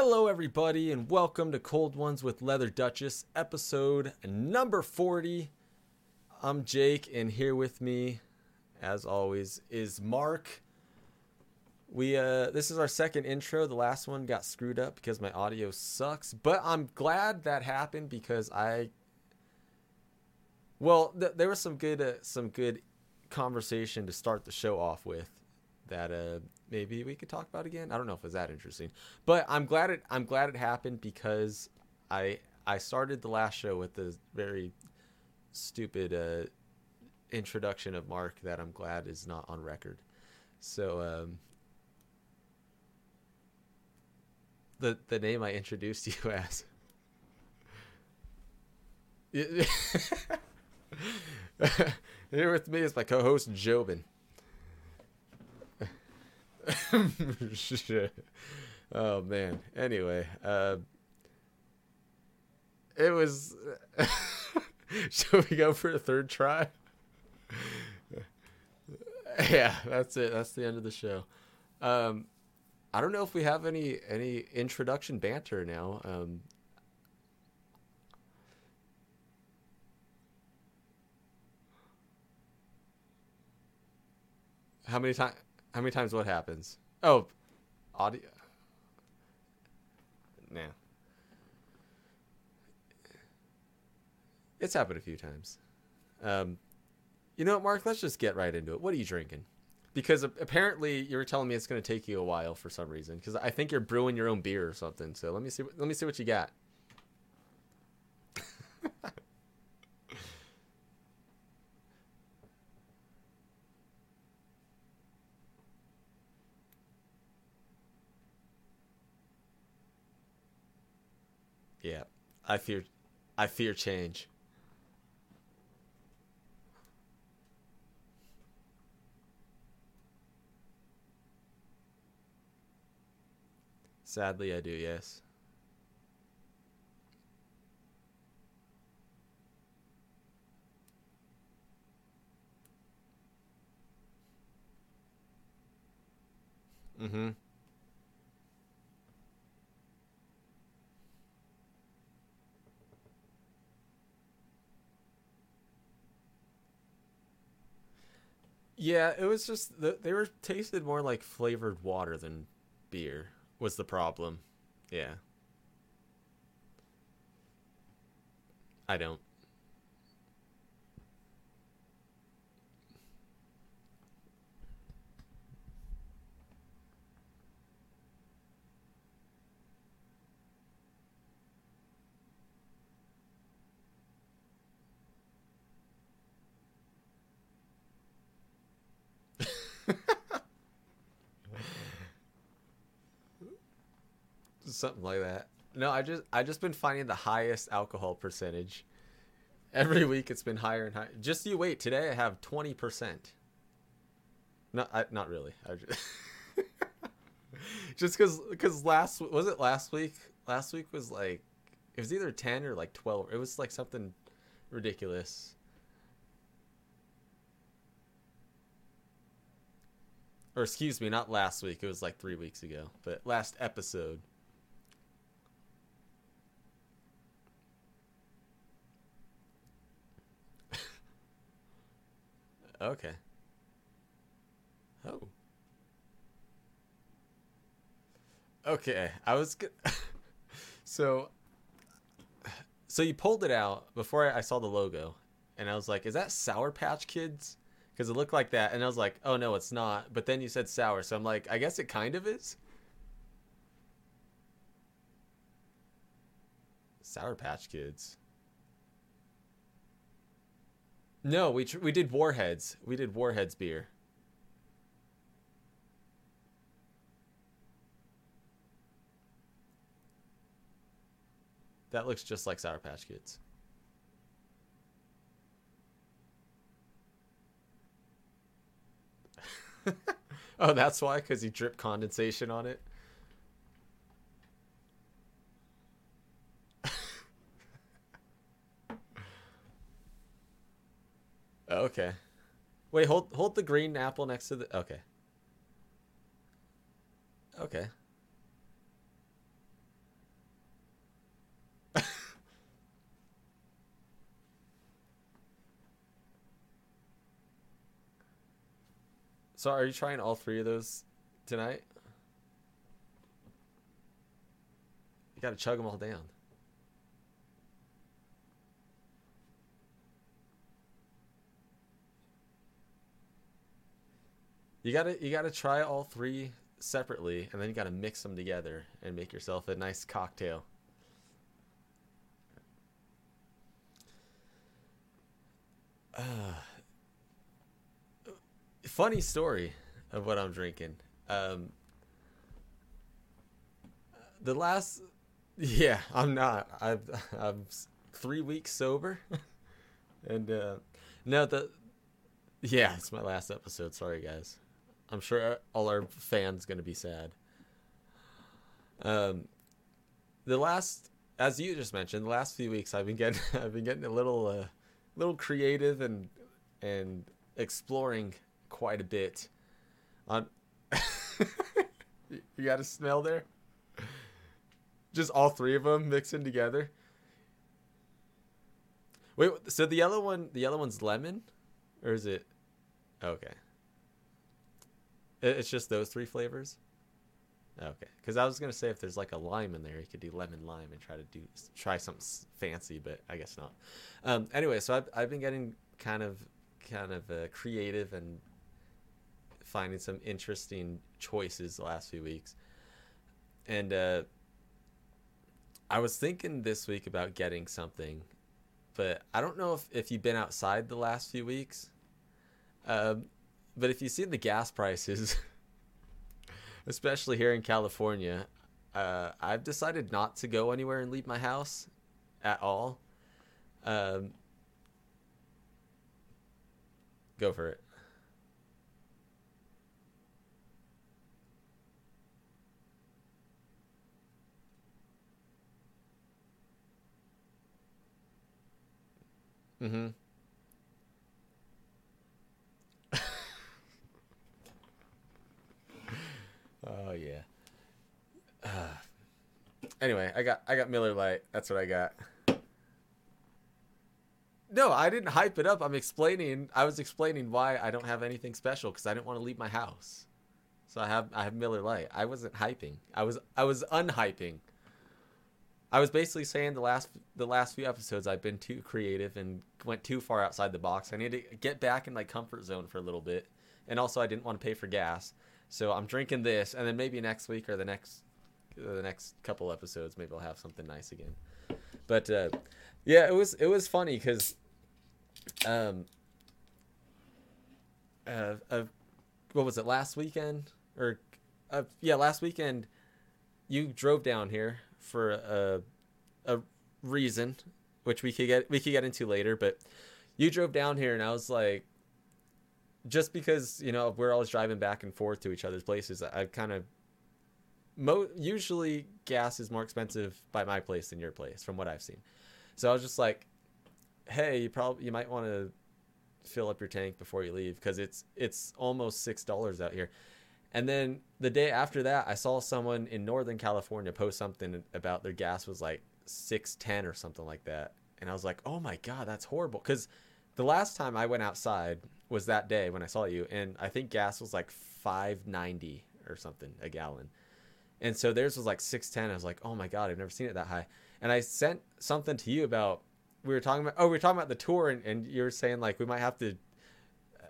Hello, everybody, and welcome to Cold Ones with Leather Duchess, episode number 40. I'm Jake, and here with me, as always, is Mark. We uh this is our second intro. The last one got screwed up because my audio sucks, but I'm glad that happened because I well, th- there was some good uh, some good conversation to start the show off with that uh maybe we could talk about again. I don't know if it's that interesting, but I'm glad it I'm glad it happened because I I started the last show with the very stupid uh, introduction of Mark that I'm glad is not on record. So um, the the name I introduced you as. Here with me is my co-host Jobin. Oh man. Anyway, uh, it was. Should we go for a third try? yeah, that's it. That's the end of the show. Um, I don't know if we have any any introduction banter now. Um, how many times? How many times? What happens? Oh, audio. Nah. It's happened a few times. Um, you know what, Mark? Let's just get right into it. What are you drinking? Because apparently you were telling me it's going to take you a while for some reason. Because I think you're brewing your own beer or something. So let me see. Let me see what you got. yeah, I fear. I fear change. Sadly, I do. Yes. Mm-hmm. Yeah, it was just the, they were tasted more like flavored water than beer was the problem. Yeah. I don't. Something like that. No, I just I just been finding the highest alcohol percentage. Every week it's been higher and higher. Just you wait. Today I have 20%. Not I, not really. I just just cuz cuz last was it last week? Last week was like it was either 10 or like 12. It was like something ridiculous. Or excuse me, not last week. It was like 3 weeks ago, but last episode. Okay. Oh. Okay, I was good. so, so you pulled it out before I saw the logo, and I was like, "Is that Sour Patch Kids?" Because it looked like that, and I was like, "Oh no, it's not." But then you said sour, so I'm like, "I guess it kind of is." Sour Patch Kids. No, we tr- we did Warheads. We did Warheads beer. That looks just like Sour Patch Kids. oh, that's why? Because you drip condensation on it? Oh, okay. Wait, hold hold the green apple next to the. Okay. Okay. so are you trying all three of those tonight? You gotta chug them all down. You gotta you gotta try all three separately, and then you gotta mix them together and make yourself a nice cocktail. Uh, funny story of what I'm drinking. Um, the last, yeah, I'm not. I've I'm three weeks sober, and uh, no, the yeah, it's my last episode. Sorry, guys. I'm sure all our fans gonna be sad. Um, the last, as you just mentioned, the last few weeks I've been getting I've been getting a little uh, little creative and and exploring quite a bit. On, you got a smell there. Just all three of them mixing together. Wait, so the yellow one, the yellow one's lemon, or is it? Okay. It's just those three flavors. Okay, because I was gonna say if there's like a lime in there, you could do lemon lime and try to do try something fancy, but I guess not. Um, anyway, so I've I've been getting kind of kind of uh, creative and finding some interesting choices the last few weeks, and uh, I was thinking this week about getting something, but I don't know if if you've been outside the last few weeks. Um, but if you see the gas prices, especially here in California, uh, I've decided not to go anywhere and leave my house at all. Um, go for it. Mm-hmm. Oh yeah. Uh, anyway, I got I got Miller Lite. That's what I got. No, I didn't hype it up. I'm explaining. I was explaining why I don't have anything special because I didn't want to leave my house. So I have I have Miller Lite. I wasn't hyping. I was I was unhyping. I was basically saying the last the last few episodes I've been too creative and went too far outside the box. I need to get back in my comfort zone for a little bit. And also I didn't want to pay for gas. So I'm drinking this, and then maybe next week or the next the next couple episodes, maybe I'll have something nice again. But uh, yeah, it was it was funny because um uh, uh, what was it last weekend or uh, yeah last weekend you drove down here for a a reason which we could get we could get into later but you drove down here and I was like just because you know we're always driving back and forth to each other's places, I kind of mo- usually gas is more expensive by my place than your place, from what I've seen. So I was just like, hey, you probably you might want to fill up your tank before you leave because it's it's almost six dollars out here. And then the day after that, I saw someone in Northern California post something about their gas was like six ten or something like that, and I was like, oh my god, that's horrible because the last time I went outside was that day when I saw you, and I think gas was like five ninety or something a gallon, and so theirs was like six ten. I was like, oh my god, I've never seen it that high. And I sent something to you about we were talking about oh we were talking about the tour, and, and you were saying like we might have to, uh,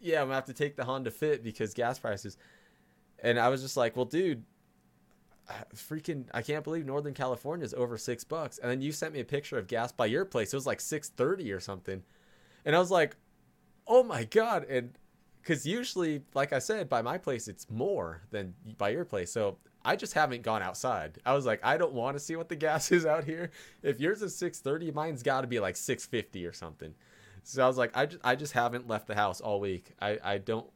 yeah, we have to take the Honda Fit because gas prices, and I was just like, well, dude. Freaking! I can't believe Northern California is over six bucks. And then you sent me a picture of gas by your place. It was like six thirty or something, and I was like, oh my god and because usually like i said by my place it's more than by your place so i just haven't gone outside i was like i don't want to see what the gas is out here if yours is 630 mine's got to be like 650 or something so i was like i just, I just haven't left the house all week i, I don't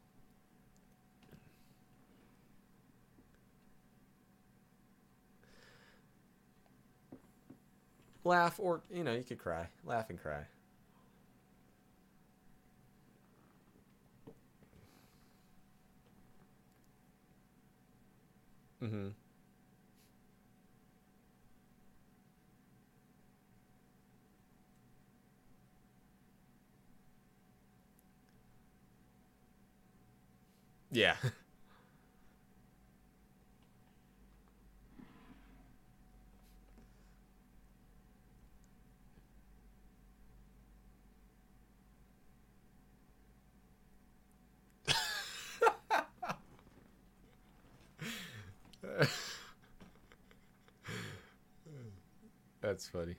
laugh or you know you could cry laugh and cry Mm-hmm. Yeah. That's funny.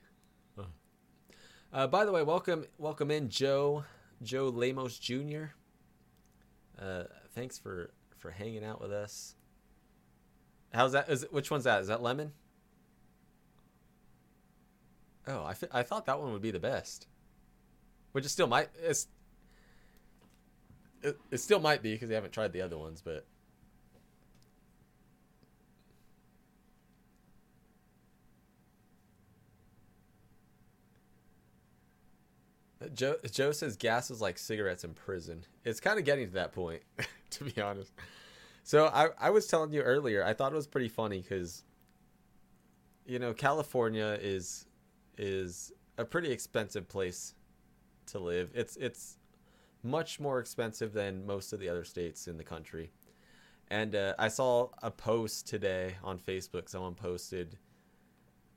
Uh, by the way, welcome welcome in Joe Joe Lamos Jr. Uh, thanks for for hanging out with us. How's that? Is it, which one's that? Is that lemon? Oh, I, I thought that one would be the best. Which it still might. It's, it, it still might be because we haven't tried the other ones, but Joe, Joe says gas is like cigarettes in prison. It's kind of getting to that point, to be honest. So I, I was telling you earlier, I thought it was pretty funny because, you know, California is is a pretty expensive place to live. It's it's much more expensive than most of the other states in the country. And uh, I saw a post today on Facebook. Someone posted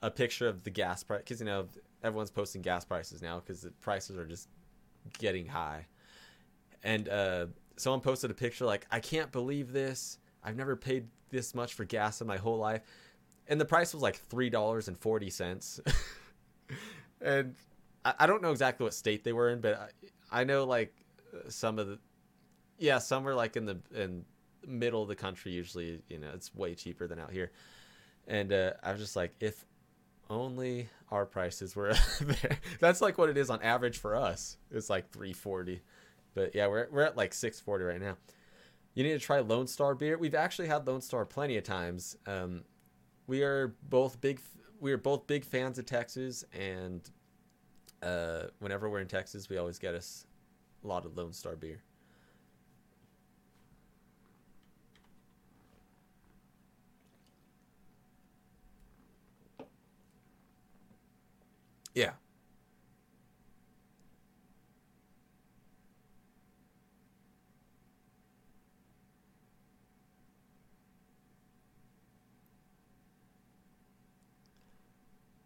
a picture of the gas price because you know everyone's posting gas prices now because the prices are just getting high. And uh, someone posted a picture like, I can't believe this. I've never paid this much for gas in my whole life. And the price was like $3.40. and I, I, don't know exactly what state they were in, but I, I know like some of the, yeah, some are like in the in middle of the country usually, you know, it's way cheaper than out here. And uh, I was just like, if only our prices were there. That's like what it is on average for us. It's like 340. But yeah, we're we're at like 640 right now. You need to try Lone Star beer. We've actually had Lone Star plenty of times. Um, we are both big we are both big fans of Texas and uh, whenever we're in Texas, we always get us a lot of Lone Star beer. Yeah.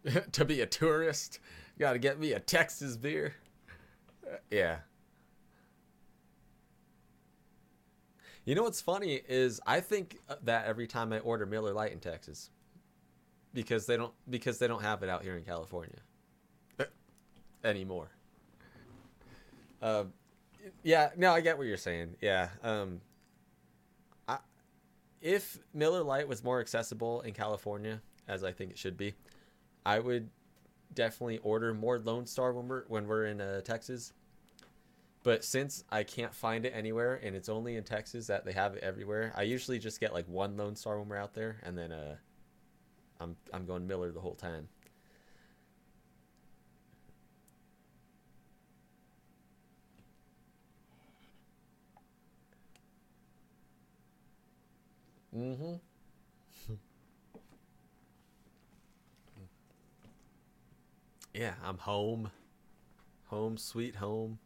to be a tourist, got to get me a Texas beer. Uh, yeah. You know what's funny is I think uh, that every time I order Miller Lite in Texas because they don't because they don't have it out here in California anymore. Uh, yeah, no, I get what you're saying. Yeah, um, I, if Miller Lite was more accessible in California, as I think it should be, I would definitely order more Lone Star when we're when we're in uh, Texas. But since I can't find it anywhere, and it's only in Texas that they have it everywhere, I usually just get like one Lone Star when we're out there, and then uh, I'm I'm going Miller the whole time. Mm-hmm. yeah, I'm home. Home, sweet home.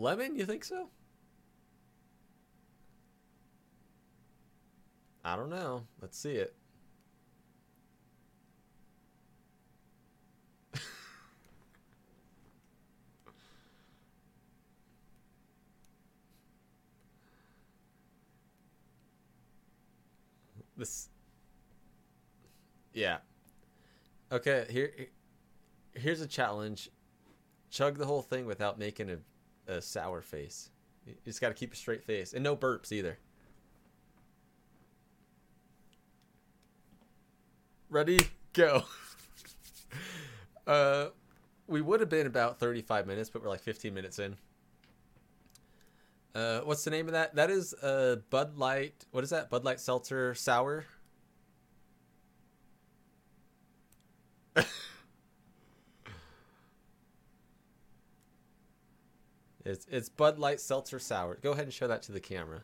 Lemon, you think so? I don't know. Let's see it. this Yeah. Okay, here here's a challenge. Chug the whole thing without making a a sour face. You just got to keep a straight face and no burps either. Ready? Go. uh, we would have been about 35 minutes, but we're like 15 minutes in. Uh, what's the name of that? That is uh Bud Light. What is that? Bud Light Seltzer Sour. It's it's Bud Light Seltzer Sour. Go ahead and show that to the camera,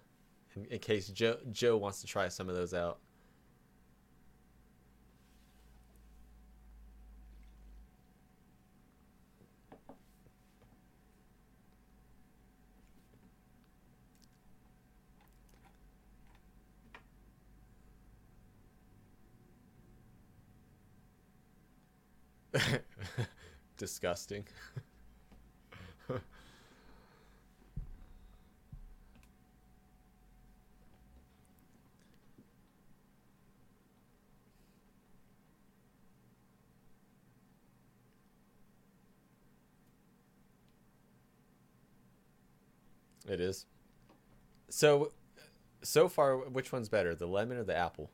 in, in case Joe Joe wants to try some of those out. Disgusting. It is. So, so far, which one's better, the lemon or the apple?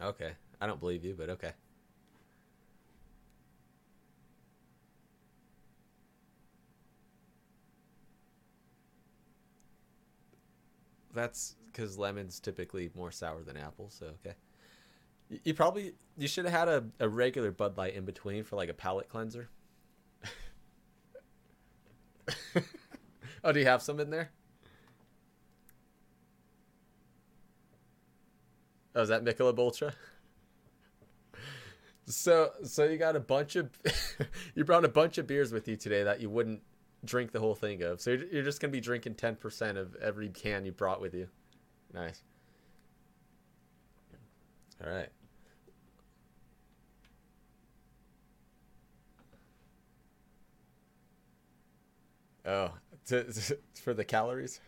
Okay. I don't believe you, but okay. That's because lemon's typically more sour than apple, so okay. You, you probably you should have had a, a regular Bud Light in between for like a palate cleanser. oh, do you have some in there? Oh, is that Michelob Ultra? So, so you got a bunch of, you brought a bunch of beers with you today that you wouldn't drink the whole thing of. So you're, you're just gonna be drinking ten percent of every can you brought with you. Nice. All right. Oh, to, to, for the calories.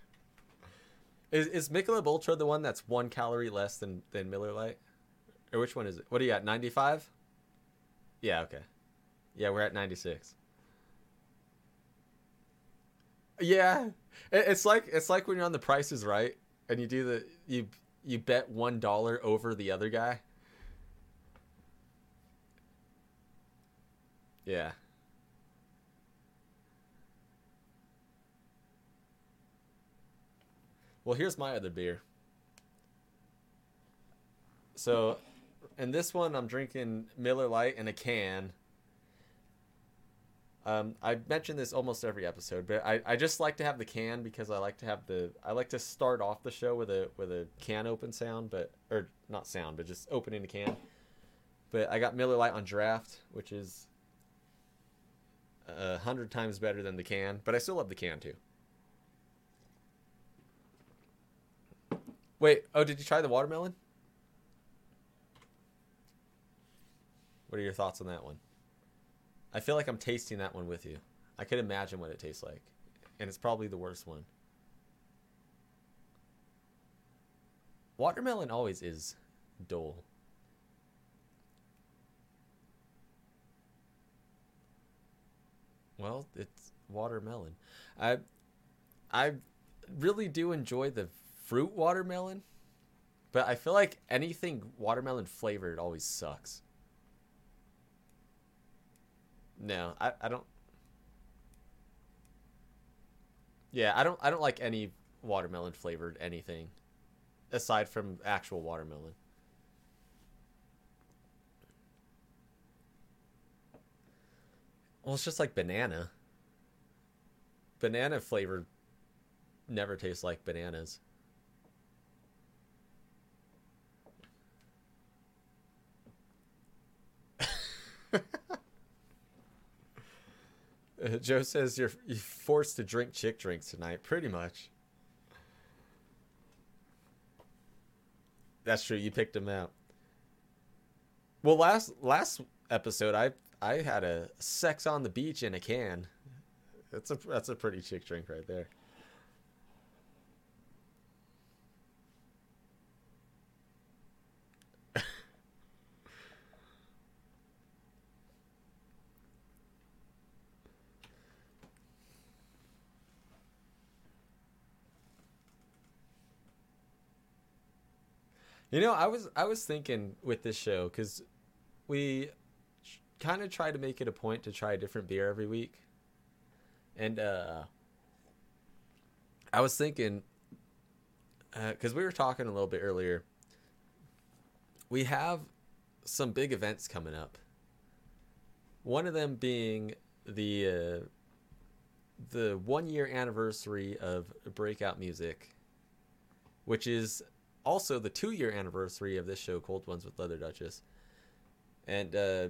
Is is Michelob Ultra the one that's one calorie less than than Miller Lite? Or which one is it? What are you at? Ninety five. Yeah. Okay. Yeah, we're at ninety six. Yeah, it's like it's like when you're on The Price is Right and you do the you you bet one dollar over the other guy. Yeah. Well, here's my other beer. So, in this one, I'm drinking Miller Lite in a can. Um, I mention this almost every episode, but I, I just like to have the can because I like to have the I like to start off the show with a with a can open sound, but or not sound, but just opening the can. But I got Miller Lite on draft, which is a hundred times better than the can, but I still love the can too. Wait, oh, did you try the watermelon? What are your thoughts on that one? I feel like I'm tasting that one with you. I could imagine what it tastes like. And it's probably the worst one. Watermelon always is dull. Well, it's watermelon. I I really do enjoy the fruit watermelon, but I feel like anything watermelon flavored always sucks. No, I, I don't. Yeah, I don't I don't like any watermelon flavored anything aside from actual watermelon. Well, it's just like banana. Banana flavored never tastes like bananas. Uh, Joe says you're, you're forced to drink chick drinks tonight. Pretty much. That's true. You picked him out. Well, last last episode, I I had a sex on the beach in a can. That's a that's a pretty chick drink right there. You know, I was I was thinking with this show because we kind of try to make it a point to try a different beer every week, and uh, I was thinking because uh, we were talking a little bit earlier. We have some big events coming up. One of them being the uh, the one year anniversary of Breakout Music, which is also the two year anniversary of this show, Cold Ones with Leather Duchess. And uh,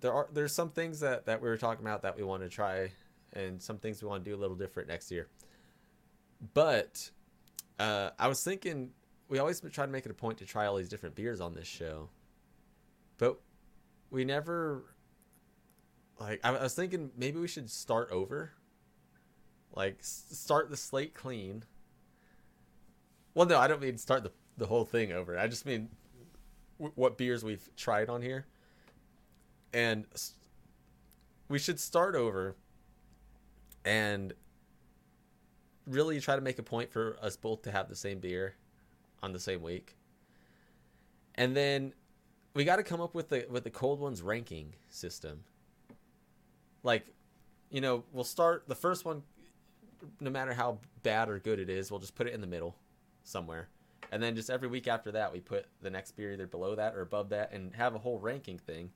there are there's some things that, that we were talking about that we want to try, and some things we want to do a little different next year. But uh, I was thinking we always try to make it a point to try all these different beers on this show, but we never like. I, I was thinking maybe we should start over, like start the slate clean. Well, no, I don't mean start the the whole thing over. I just mean w- what beers we've tried on here, and we should start over and really try to make a point for us both to have the same beer on the same week. And then we got to come up with the with the cold ones ranking system. Like, you know, we'll start the first one no matter how bad or good it is, we'll just put it in the middle somewhere. And then just every week after that, we put the next beer either below that or above that and have a whole ranking thing.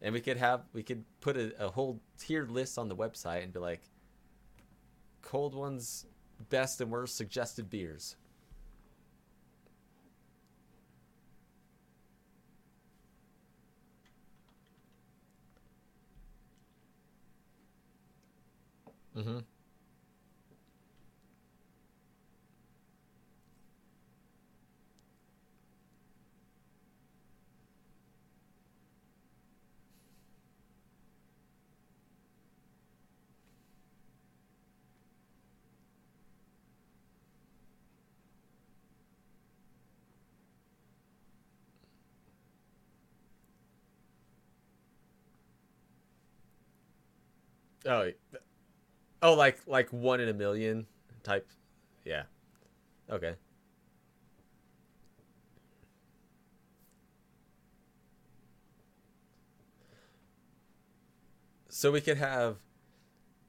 And we could have we could put a, a whole tiered list on the website and be like cold ones best and worst suggested beers. Mm-hmm. Oh, oh, like like one in a million type. Yeah. Okay. So we could have,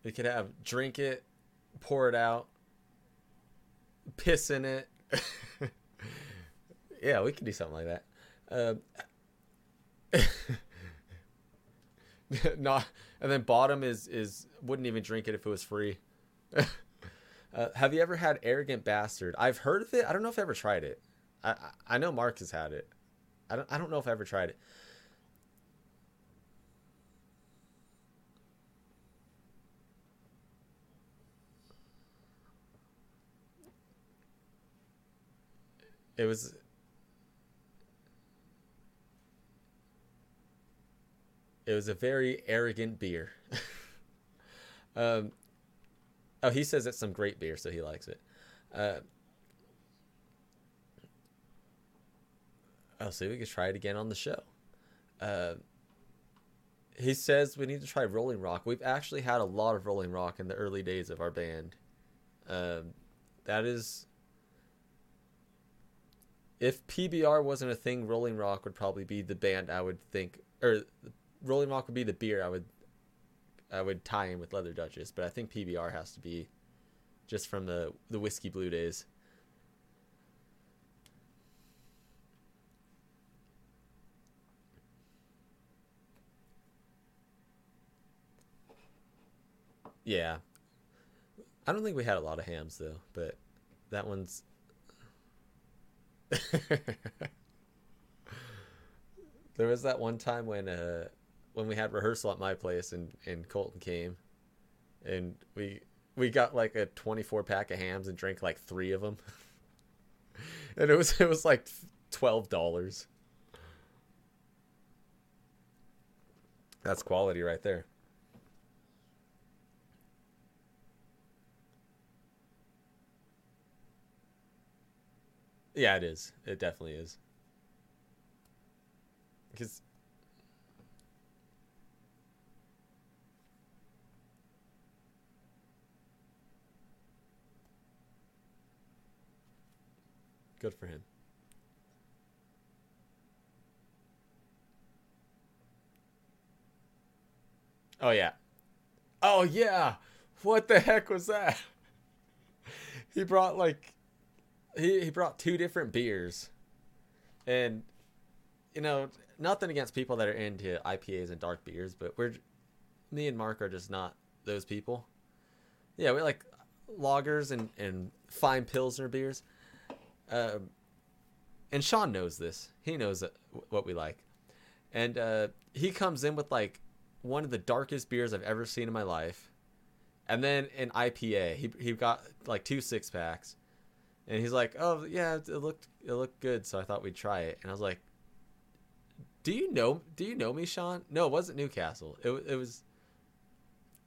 we could have drink it, pour it out, piss in it. yeah, we could do something like that. Uh, not and then bottom is is wouldn't even drink it if it was free. uh, have you ever had arrogant bastard? I've heard of it. I don't know if I ever tried it. I I know Mark has had it. I don't I don't know if I ever tried it. It was It was a very arrogant beer. um, oh, he says it's some great beer, so he likes it. Uh, see if we could try it again on the show. Uh, he says we need to try Rolling Rock. We've actually had a lot of Rolling Rock in the early days of our band. Um, that is, if PBR wasn't a thing, Rolling Rock would probably be the band I would think, or Rolling Rock would be the beer I would I would tie in with Leather Duchess, but I think PBR has to be just from the the whiskey blue days. Yeah. I don't think we had a lot of Hamm's though, but that one's There was that one time when uh when we had rehearsal at my place and and Colton came, and we we got like a 24 pack of Hamm's and drank like three of them, and it was it was like twelve dollars. That's quality right there. Yeah, it is. It definitely is. Because Good for him. Oh yeah. Oh yeah. What the heck was that? He brought like he he brought two different beers, and you know nothing against people that are into IPAs and dark beers, but we're me and Mark are just not those people. Yeah, we like lagers and and fine pilsner beers. Um, and Sean knows this. He knows what we like, and uh, he comes in with like one of the darkest beers I've ever seen in my life, and then an IPA. He he got like two six packs, and he's like, "Oh yeah, it looked it looked good, so I thought we'd try it." And I was like, "Do you know Do you know me, Sean? No, it wasn't Newcastle. It it was."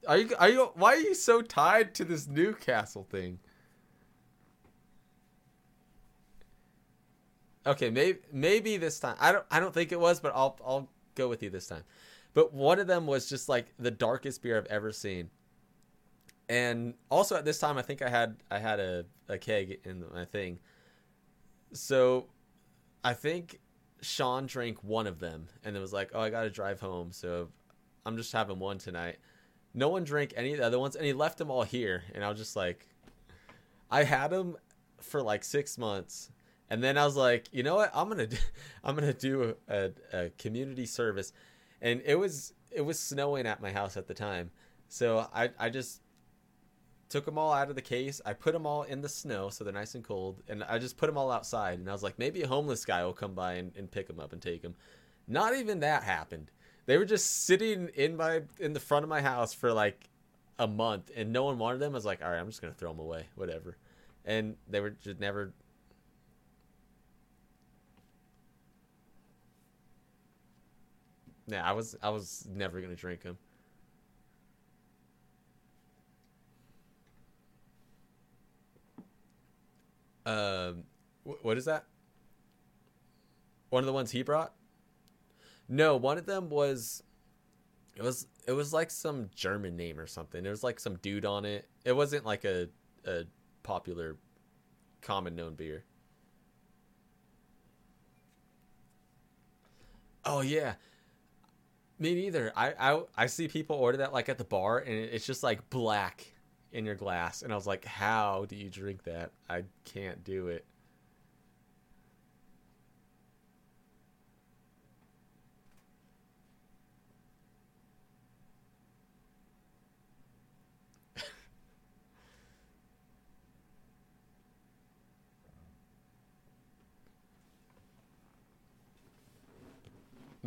Are you are you why are you so tied to this Newcastle thing? Okay, maybe maybe this time. I don't I don't think it was, but I'll I'll go with you this time. But one of them was just like the darkest beer I've ever seen. And also at this time I think I had I had a, a keg in my thing. So I think Sean drank one of them and it was like, "Oh, I got to drive home, so I'm just having one tonight." No one drank any of the other ones and he left them all here and I was just like I had them for like 6 months and then I was like, you know what? I'm gonna do, I'm gonna do a, a, community service, and it was it was snowing at my house at the time, so I I just took them all out of the case. I put them all in the snow so they're nice and cold, and I just put them all outside. And I was like, maybe a homeless guy will come by and, and pick them up and take them. Not even that happened. They were just sitting in my in the front of my house for like a month, and no one wanted them. I was like, all right, I'm just gonna throw them away, whatever. And they were just never Yeah, I was I was never gonna drink him. Um, what is that? One of the ones he brought? No, one of them was. It was it was like some German name or something. There was like some dude on it. It wasn't like a a popular, common known beer. Oh yeah, me neither. I, I I see people order that like at the bar, and it's just like black in your glass, and I was like, how do you drink that? I can't do it.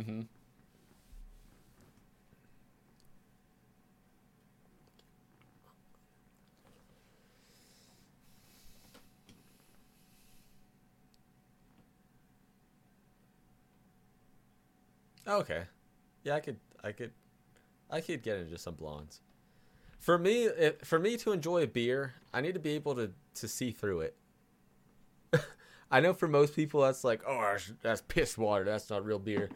mm-hmm. Okay. Yeah, I could I could I could get into some blondes. For me, for me to enjoy a beer, I need to be able to to see through it. I know for most people that's like, oh, that's, that's piss water. That's not real beer.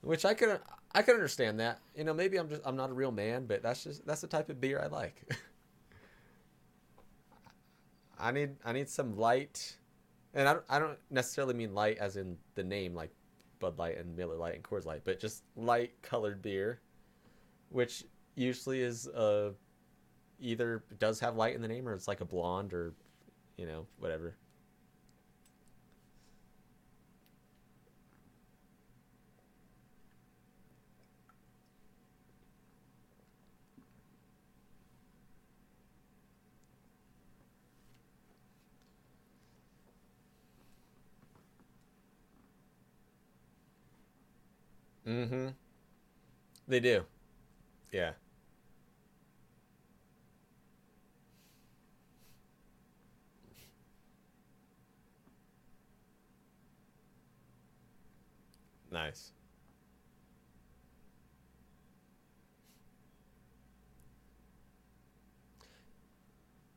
Which I could I could understand that. You know, maybe I'm just I'm not a real man, but that's just that's the type of beer I like. I need I need some light, and I don't, I don't necessarily mean light as in the name like Bud Light and Miller Light and Coors Light, but just light colored beer, which usually is uh either does have light in the name or it's like a blonde or you know whatever. Mm-hmm. They do. Yeah. Nice.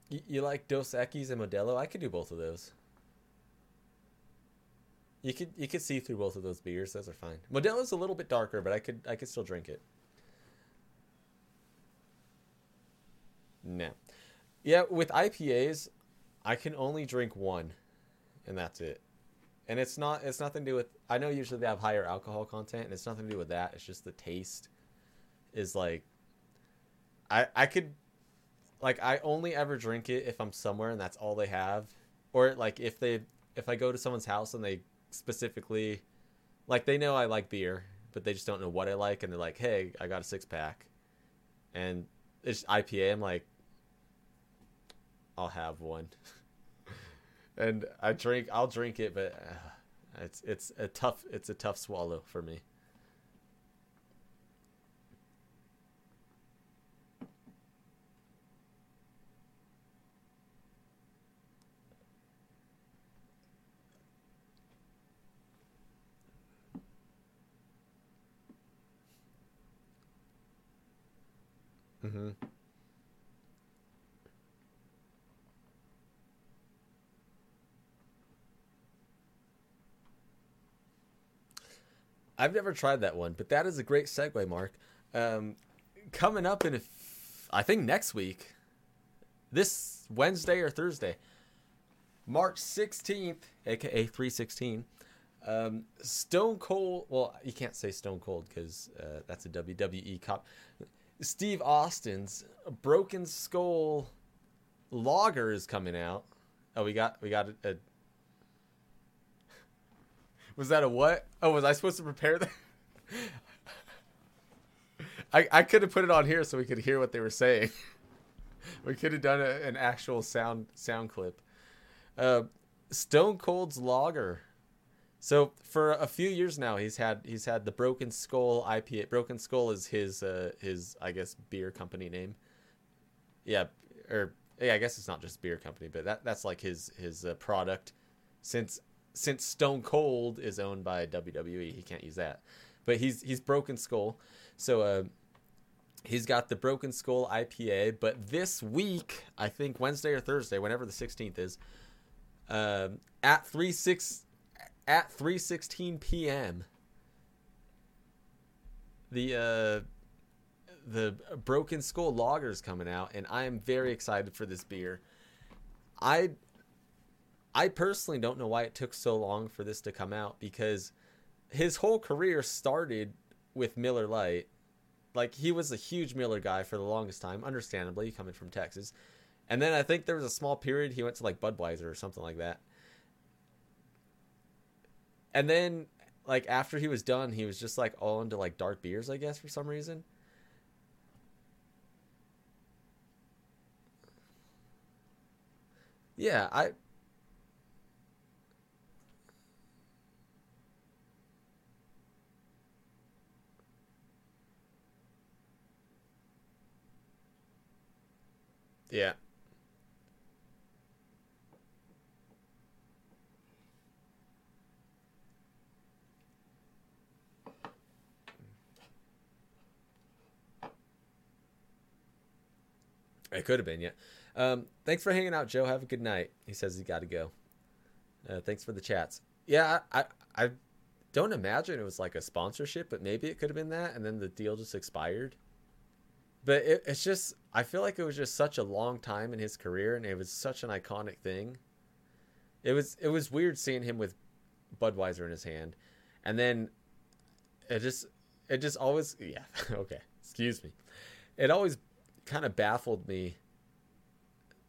You, you like Dos Equis and Modelo? I could do both of those. You could you could see through both of those beers. Those are fine. Modelo's a little bit darker, but I could I could still drink it. No. Yeah, with IPAs, I can only drink one, and that's it. And it's not it's nothing to do with I know usually they have higher alcohol content, and it's nothing to do with that. It's just the taste is like I I could like I only ever drink it if I'm somewhere and that's all they have or like if they if I go to someone's house and they specifically like they know I like beer, but they just don't know what I like, and they're like, "Hey, I got a six pack," and it's IPA. I'm like, I'll have one, and I drink. I'll drink it, but uh, it's it's a tough it's a tough swallow for me. Mm-hmm. I've never tried that one, but that is a great segue, Mark. Um, coming up in, I think next week, this Wednesday or Thursday, March 16th, aka 316, um, Stone Cold. Well, you can't say Stone Cold because uh, that's a WWE cop. Steve Austin's Broken Skull Lager is coming out. Oh, we got we got a, a was that a what? Oh, was I supposed to prepare that? I I could have put it on here so we could hear what they were saying. we could have done a, an actual sound sound clip. Uh, Stone Cold's Lager. So for a few years now, he's had he's had the Broken Skull IPA. Broken Skull is his uh, his I guess beer company name. Yeah, or yeah, I guess it's not just beer company, but that that's like his his uh, product. Since since Stone Cold is owned by WWE, he can't use that. But he's he's Broken Skull, so uh, he's got the Broken Skull IPA. But this week, I think Wednesday or Thursday, whenever the sixteenth is, um, at three six at three sixteen p.m. The uh, the Broken Skull Lager is coming out, and I am very excited for this beer. I I personally don't know why it took so long for this to come out because his whole career started with Miller Lite. Like he was a huge Miller guy for the longest time, understandably coming from Texas. And then I think there was a small period he went to like Budweiser or something like that. And then like after he was done, he was just like all into like dark beers, I guess, for some reason. Yeah, I Yeah. It could have been, yeah. Um, thanks for hanging out, Joe. Have a good night. He says he got to go. Uh, thanks for the chats. Yeah, I, I don't imagine it was like a sponsorship, but maybe it could have been that, and then the deal just expired but it, it's just I feel like it was just such a long time in his career, and it was such an iconic thing. It was it was weird seeing him with Budweiser in his hand, and then it just it just always yeah okay excuse me, it always kind of baffled me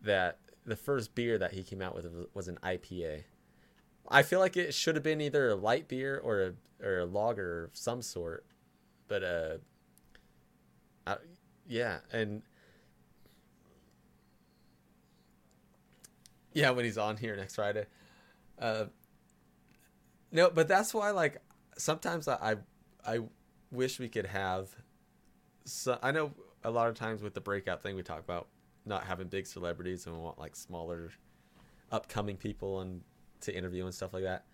that the first beer that he came out with was an IPA. I feel like it should have been either a light beer or a or a lager of some sort, but uh, I, yeah, and yeah, when he's on here next Friday. Uh, no, but that's why like sometimes I I, wish we could have. So I know a lot of times with the breakout thing we talk about not having big celebrities and we want like smaller, upcoming people and to interview and stuff like that.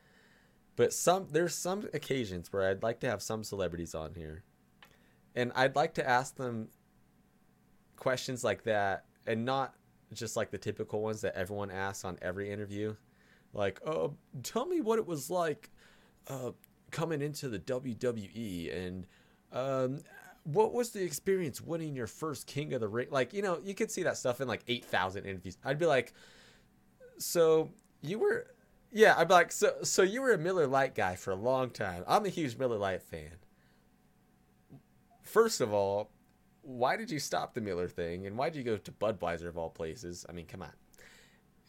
But some there's some occasions where I'd like to have some celebrities on here, and I'd like to ask them questions like that and not just like the typical ones that everyone asks on every interview like uh tell me what it was like uh coming into the WWE and um what was the experience winning your first king of the ring like you know you could see that stuff in like 8000 interviews i'd be like so you were yeah i'd be like so so you were a miller lite guy for a long time i'm a huge miller lite fan first of all why did you stop the Miller thing and why did you go to Budweiser of all places? I mean, come on.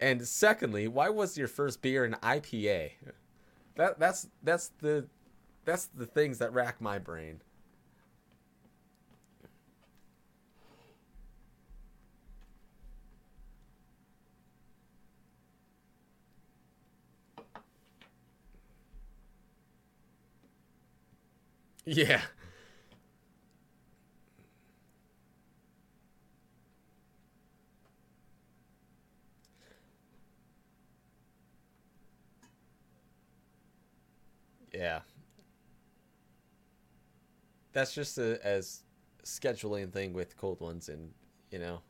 And secondly, why was your first beer an IPA? That that's that's the that's the things that rack my brain. Yeah. Yeah. That's just a as scheduling thing with cold ones and you know,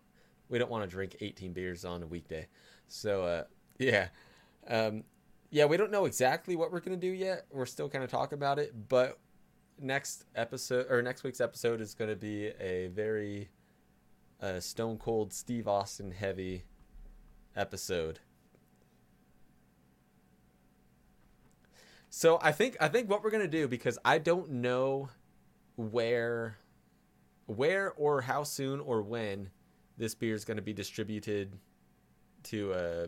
we don't want to drink 18 beers on a weekday. So uh yeah. Um yeah, we don't know exactly what we're going to do yet. We're still kind of talking about it, but next episode or next week's episode is going to be a very uh, stone cold Steve Austin heavy episode. So I think I think what we're gonna do because I don't know where where or how soon or when this beer is gonna be distributed to uh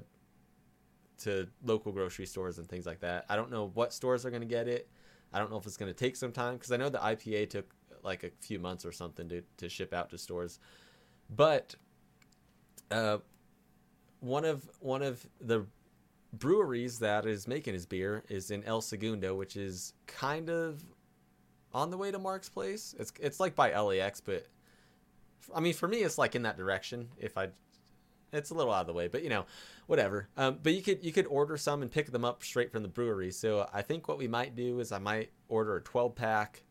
to local grocery stores and things like that. I don't know what stores are gonna get it. I don't know if it's gonna take some time because I know the IPA took like a few months or something to to ship out to stores, but uh, one of one of the breweries that is making his beer is in El Segundo, which is kind of on the way to Mark's Place. It's it's like by LAX, but I mean for me it's like in that direction. If I, it's a little out of the way, but you know, whatever. Um, but you could you could order some and pick them up straight from the brewery. So I think what we might do is I might order a 12 pack,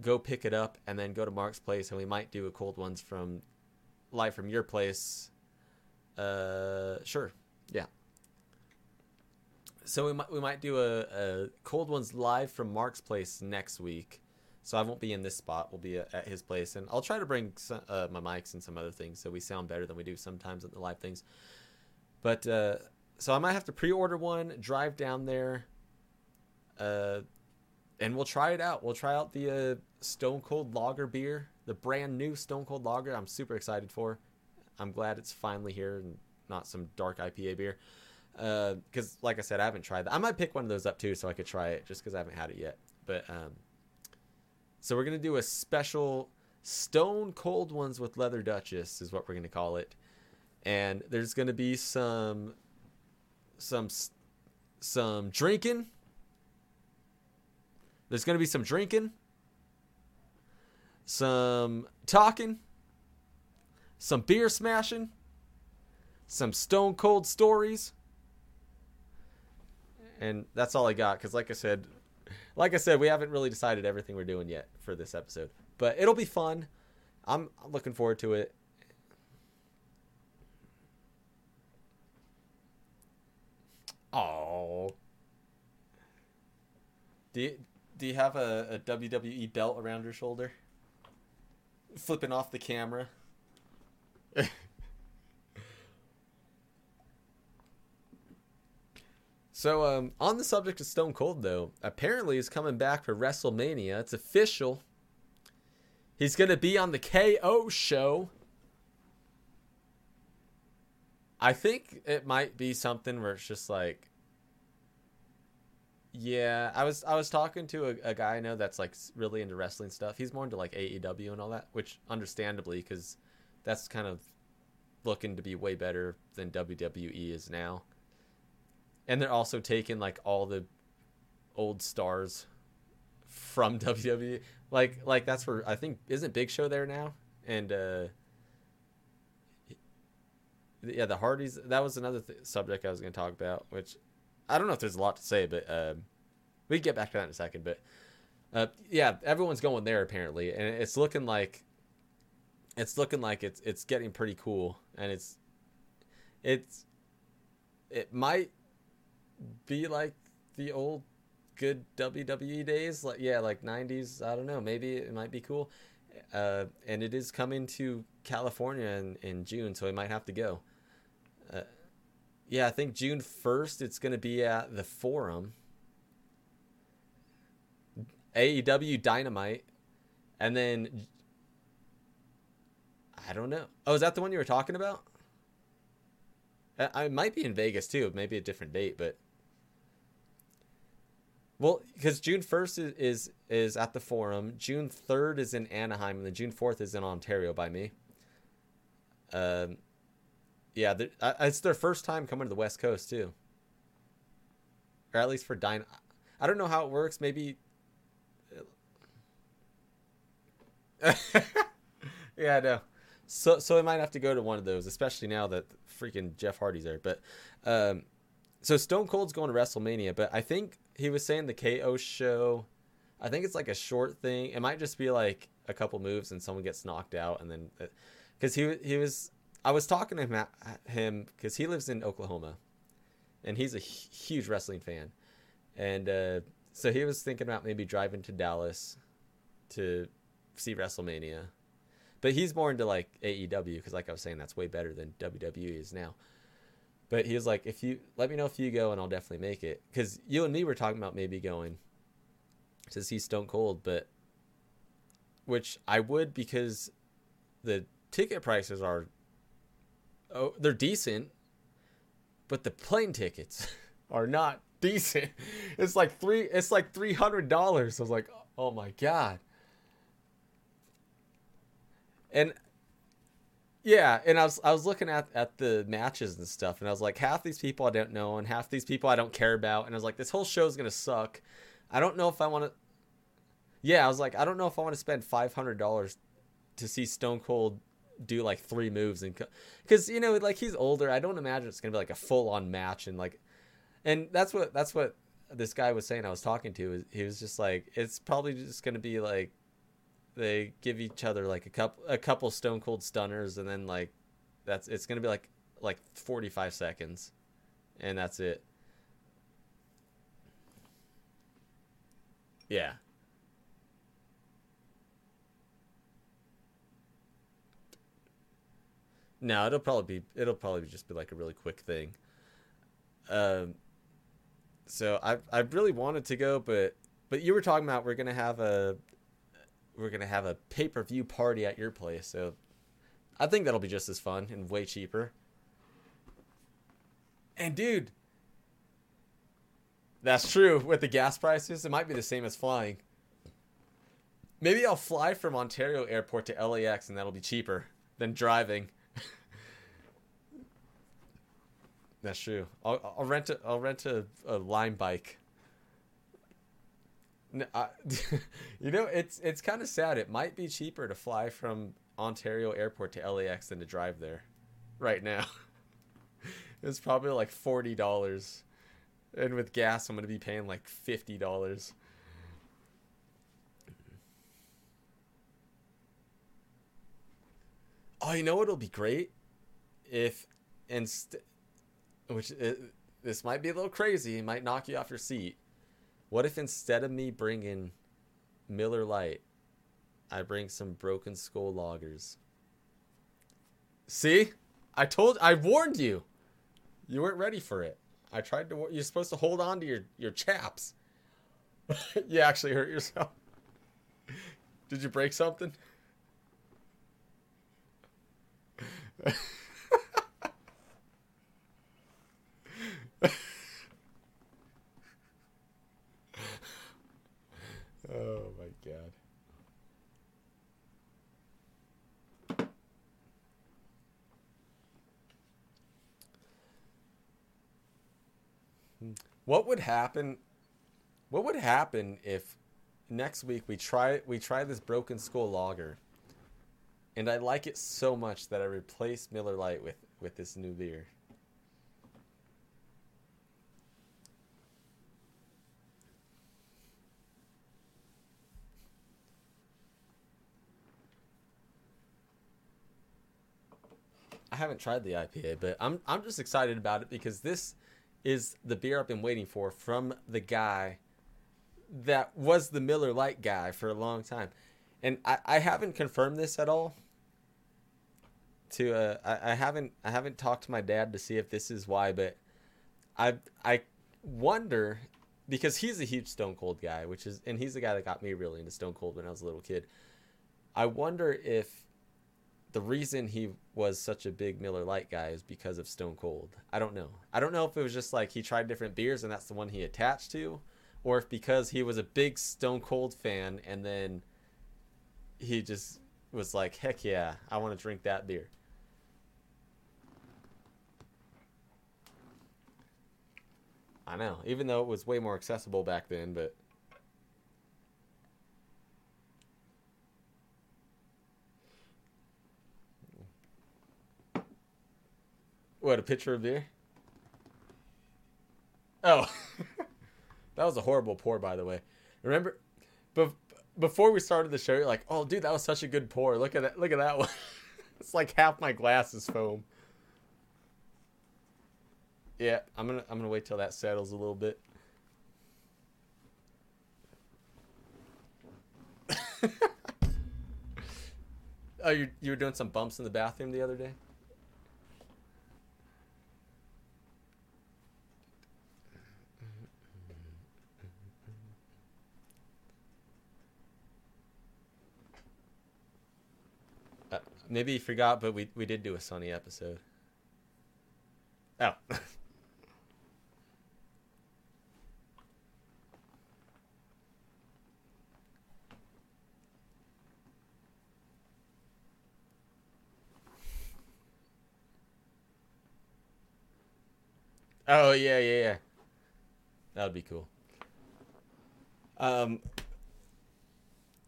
go pick it up, and then go to Mark's Place, and we might do a cold ones from live from your place. Uh, sure, yeah so we might we might do a, a cold ones live from Mark's place next week. So I won't be in this spot. We'll be at his place, and I'll try to bring some, uh, my mics and some other things so we sound better than we do sometimes at the live things. But uh, so I might have to pre-order one, drive down there, uh, and we'll try it out. We'll try out the uh, Stone Cold Lager beer, the brand new Stone Cold Lager. I'm super excited for. I'm glad it's finally here and not some dark IPA beer because uh, like I said, I haven't tried that. I might pick one of those up too, so I could try it just because I haven't had it yet. But um, so we're gonna do a special stone cold ones with leather duchess is what we're gonna call it, and there's gonna be some some some drinking. There's gonna be some drinking, some talking, some beer smashing, some stone cold stories. And that's all I got because, like I said, like I said, we haven't really decided everything we're doing yet for this episode, but it'll be fun. I'm looking forward to it. Oh. Do you, do you have a, a WWE belt around your shoulder? Flipping off the camera. So, um, on the subject of Stone Cold, though, apparently he's coming back for WrestleMania. It's official. He's going to be on the KO show. I think it might be something where it's just like, yeah, I was I was talking to a, a guy I know that's like really into wrestling stuff. He's more into like AEW and all that, which understandably because that's kind of looking to be way better than WWE is now and they're also taking like all the old stars from WWE. Like like that's where I think isn't Big Show there now, and uh, yeah, the Hardys. That was another th- subject I was going to talk about, which I don't know if there's a lot to say, but um, we can get back to that in a second. But uh, yeah, everyone's going there apparently, and it's looking like it's looking like it's it's getting pretty cool, and it's it's it might be like the old good WWE days, like yeah, like '90s. I don't know. Maybe it might be cool. Uh, and it is coming to California in, in June, so we might have to go. Uh, yeah, I think June first. It's going to be at the Forum. AEW Dynamite, and then I don't know. Oh, is that the one you were talking about? I, I might be in Vegas too. Maybe a different date, but well, because June first is, is is at the Forum. June third is in Anaheim, and then June fourth is in Ontario by me. Um, yeah, it's their first time coming to the West Coast too, or at least for Dine. I don't know how it works. Maybe. yeah, I know. So so I might have to go to one of those, especially now that freaking Jeff Hardy's there. But um, so Stone Cold's going to WrestleMania, but I think he was saying the KO show. I think it's like a short thing. It might just be like a couple moves and someone gets knocked out, and then because uh, he he was I was talking to him him because he lives in Oklahoma, and he's a huge wrestling fan, and uh, so he was thinking about maybe driving to Dallas to see WrestleMania, but he's more into like AEW because, like I was saying, that's way better than WWE is now. But he was like, if you let me know if you go, and I'll definitely make it. Because you and me were talking about maybe going to see Stone Cold, but which I would because the ticket prices are oh they're decent, but the plane tickets are not decent. It's like three it's like three hundred dollars. I was like, oh my god. And yeah, and I was I was looking at at the matches and stuff, and I was like, half these people I don't know, and half these people I don't care about, and I was like, this whole show is gonna suck. I don't know if I want to. Yeah, I was like, I don't know if I want to spend five hundred dollars to see Stone Cold do like three moves and because you know like he's older. I don't imagine it's gonna be like a full on match and like, and that's what that's what this guy was saying. I was talking to. He was just like, it's probably just gonna be like they give each other like a couple a couple stone cold stunners and then like that's it's gonna be like like 45 seconds and that's it. Yeah. No it'll probably be it'll probably just be like a really quick thing. Um so i i really wanted to go but but you were talking about we're gonna have a we're gonna have a pay per view party at your place. So I think that'll be just as fun and way cheaper. And dude, that's true. With the gas prices, it might be the same as flying. Maybe I'll fly from Ontario Airport to LAX, and that'll be cheaper than driving. that's true. I'll, I'll rent a I'll rent a, a Lime bike I, you know, it's it's kind of sad. It might be cheaper to fly from Ontario Airport to LAX than to drive there, right now. it's probably like forty dollars, and with gas, I'm gonna be paying like fifty dollars. Oh, you know what'll be great if instead, which uh, this might be a little crazy, it might knock you off your seat what if instead of me bringing Miller Lite, I bring some Broken Skull Lagers? See? I told I warned you. You weren't ready for it. I tried to you're supposed to hold on to your your chaps. you actually hurt yourself. Did you break something? Oh my god. What would happen? What would happen if next week we try we try this Broken Skull Lager, and I like it so much that I replace Miller Lite with with this new beer? I haven't tried the IPA, but I'm I'm just excited about it because this is the beer I've been waiting for from the guy that was the Miller Lite guy for a long time. And I, I haven't confirmed this at all. To uh, I, I haven't I haven't talked to my dad to see if this is why, but I I wonder because he's a huge Stone Cold guy, which is and he's the guy that got me really into Stone Cold when I was a little kid. I wonder if the reason he was such a big Miller Lite guy is because of Stone Cold. I don't know. I don't know if it was just like he tried different beers and that's the one he attached to, or if because he was a big Stone Cold fan and then he just was like, heck yeah, I want to drink that beer. I know, even though it was way more accessible back then, but What, a pitcher of beer? Oh. that was a horrible pour, by the way. Remember, be- before we started the show, you're like, oh, dude, that was such a good pour. Look at that. Look at that one. it's like half my glass is foam. Yeah, I'm gonna I'm gonna wait till that settles a little bit. oh, you you were doing some bumps in the bathroom the other day. Maybe you forgot, but we we did do a sunny episode. Oh. oh yeah, yeah, yeah. That would be cool. Um,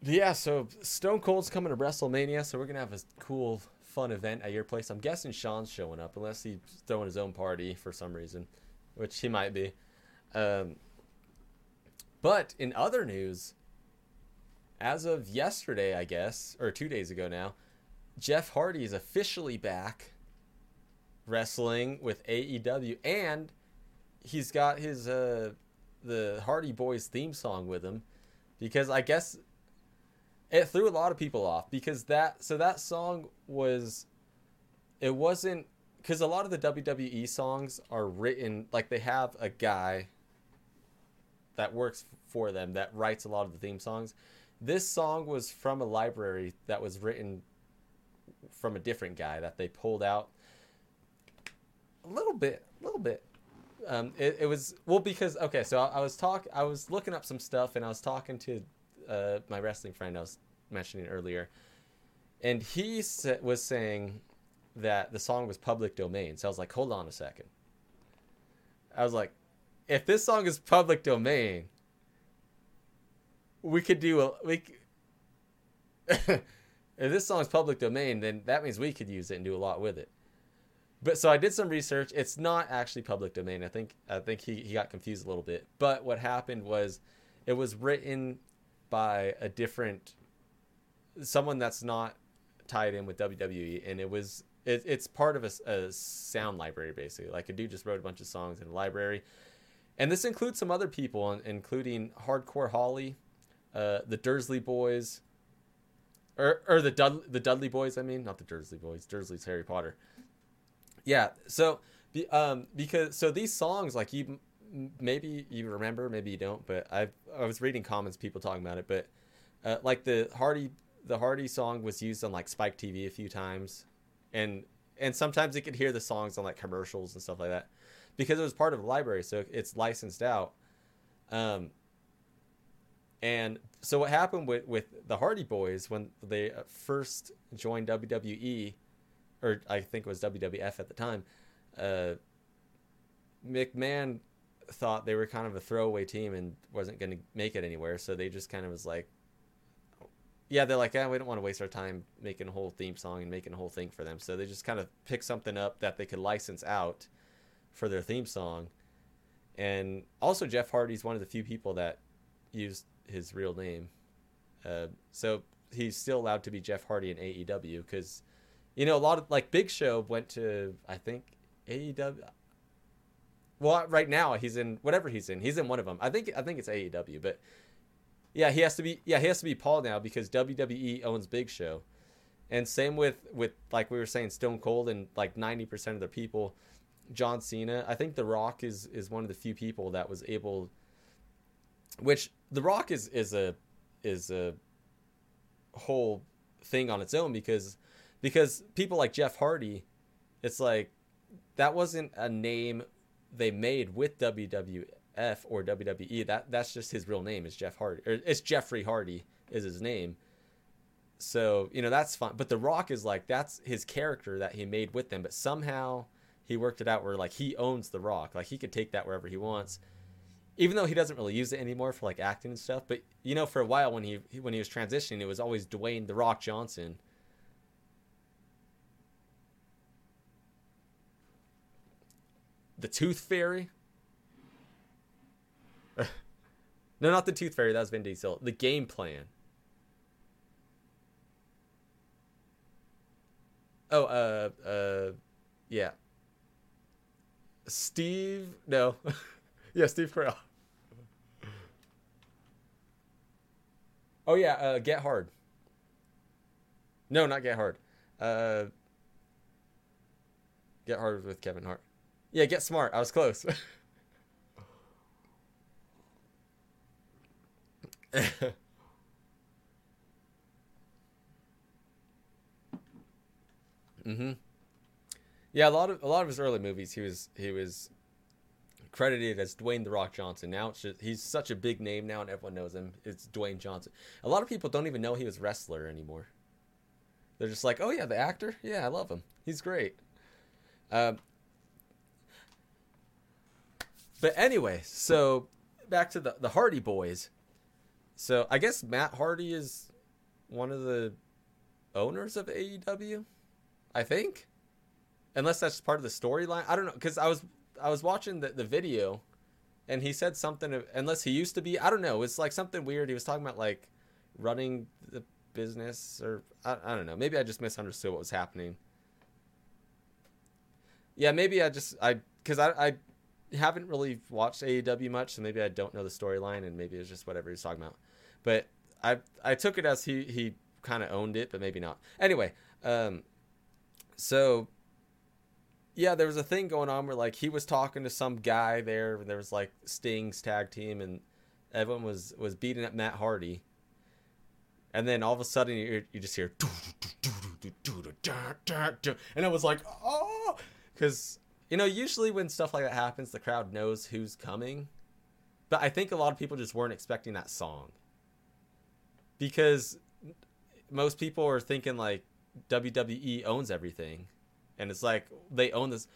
yeah, so Stone Cold's coming to WrestleMania, so we're gonna have a cool, fun event at your place. I'm guessing Sean's showing up, unless he's throwing his own party for some reason, which he might be. Um, but in other news, as of yesterday, I guess, or two days ago now, Jeff Hardy is officially back wrestling with AEW, and he's got his uh, the Hardy Boys theme song with him, because I guess it threw a lot of people off because that so that song was it wasn't because a lot of the WWE songs are written like they have a guy that works for them that writes a lot of the theme songs. This song was from a library that was written from a different guy that they pulled out a little bit, a little bit. Um, it, it was well because okay, so I, I was talk, I was looking up some stuff and I was talking to uh, my wrestling friend I was mentioning earlier, and he sa- was saying that the song was public domain. So I was like, hold on a second. I was like, if this song is public domain, we could do a we. if this song's public domain, then that means we could use it and do a lot with it. But so I did some research. It's not actually public domain. I think I think he, he got confused a little bit. But what happened was it was written by a different someone that's not tied in with WWE and it was it, it's part of a sound library basically. Like a dude just wrote a bunch of songs in a library. And this includes some other people including Hardcore Holly, uh, the Dursley Boys, or or the Dud- the Dudley Boys. I mean, not the Dursley Boys. Dursley's Harry Potter. Yeah. So, um, because so these songs, like you, maybe you remember, maybe you don't, but I I was reading comments, people talking about it, but uh, like the Hardy the Hardy song was used on like Spike TV a few times, and and sometimes you could hear the songs on like commercials and stuff like that, because it was part of the library, so it's licensed out. Um, and so what happened with with the Hardy Boys when they uh, first joined WWE, or I think it was WWF at the time, uh, McMahon thought they were kind of a throwaway team and wasn't going to make it anywhere, so they just kind of was like, yeah, they're like, yeah, we don't want to waste our time making a whole theme song and making a whole thing for them, so they just kind of picked something up that they could license out for their theme song. And also, Jeff Hardy's one of the few people that used his real name. Uh, so he's still allowed to be Jeff Hardy in AEW because, you know, a lot of like Big Show went to I think AEW. Well, right now he's in whatever he's in. He's in one of them. I think I think it's AEW, but yeah, he has to be yeah he has to be Paul now because WWE owns Big Show, and same with with like we were saying Stone Cold and like ninety percent of the people. John Cena. I think The Rock is is one of the few people that was able which The Rock is is a is a whole thing on its own because because people like Jeff Hardy, it's like that wasn't a name they made with WWF or WWE. That that's just his real name is Jeff Hardy. Or it's Jeffrey Hardy is his name. So, you know, that's fine. But The Rock is like that's his character that he made with them, but somehow he worked it out where like he owns The Rock. Like he could take that wherever he wants. Even though he doesn't really use it anymore for like acting and stuff, but you know, for a while when he when he was transitioning, it was always Dwayne The Rock Johnson. The Tooth Fairy. no, not the Tooth Fairy. That was Vin Diesel. The Game Plan. Oh, uh, uh, yeah. Steve, no, yeah, Steve Carell. Oh yeah, uh, Get Hard. No, not Get Hard. Uh, Get Hard with Kevin Hart. Yeah, Get Smart. I was close. mm-hmm. Yeah, a lot of a lot of his early movies, he was he was credited as Dwayne the Rock Johnson. Now just he's such a big name now, and everyone knows him. It's Dwayne Johnson. A lot of people don't even know he was wrestler anymore. They're just like, oh yeah, the actor. Yeah, I love him. He's great. Um, but anyway, so back to the the Hardy Boys. So I guess Matt Hardy is one of the owners of AEW. I think, unless that's part of the storyline. I don't know because I was I was watching the the video, and he said something. Unless he used to be, I don't know. It's like something weird. He was talking about like running the business, or I, I don't know. Maybe I just misunderstood what was happening. Yeah, maybe I just I because I I haven't really watched AEW much, so maybe I don't know the storyline, and maybe it's just whatever he's talking about. But I I took it as he he kind of owned it, but maybe not. Anyway, um, so yeah, there was a thing going on where like he was talking to some guy there, and there was like Sting's tag team, and everyone was was beating up Matt Hardy, and then all of a sudden you you just hear, and I was like, oh, because you know usually when stuff like that happens, the crowd knows who's coming, but I think a lot of people just weren't expecting that song because most people are thinking like WWE owns everything and it's like they own this.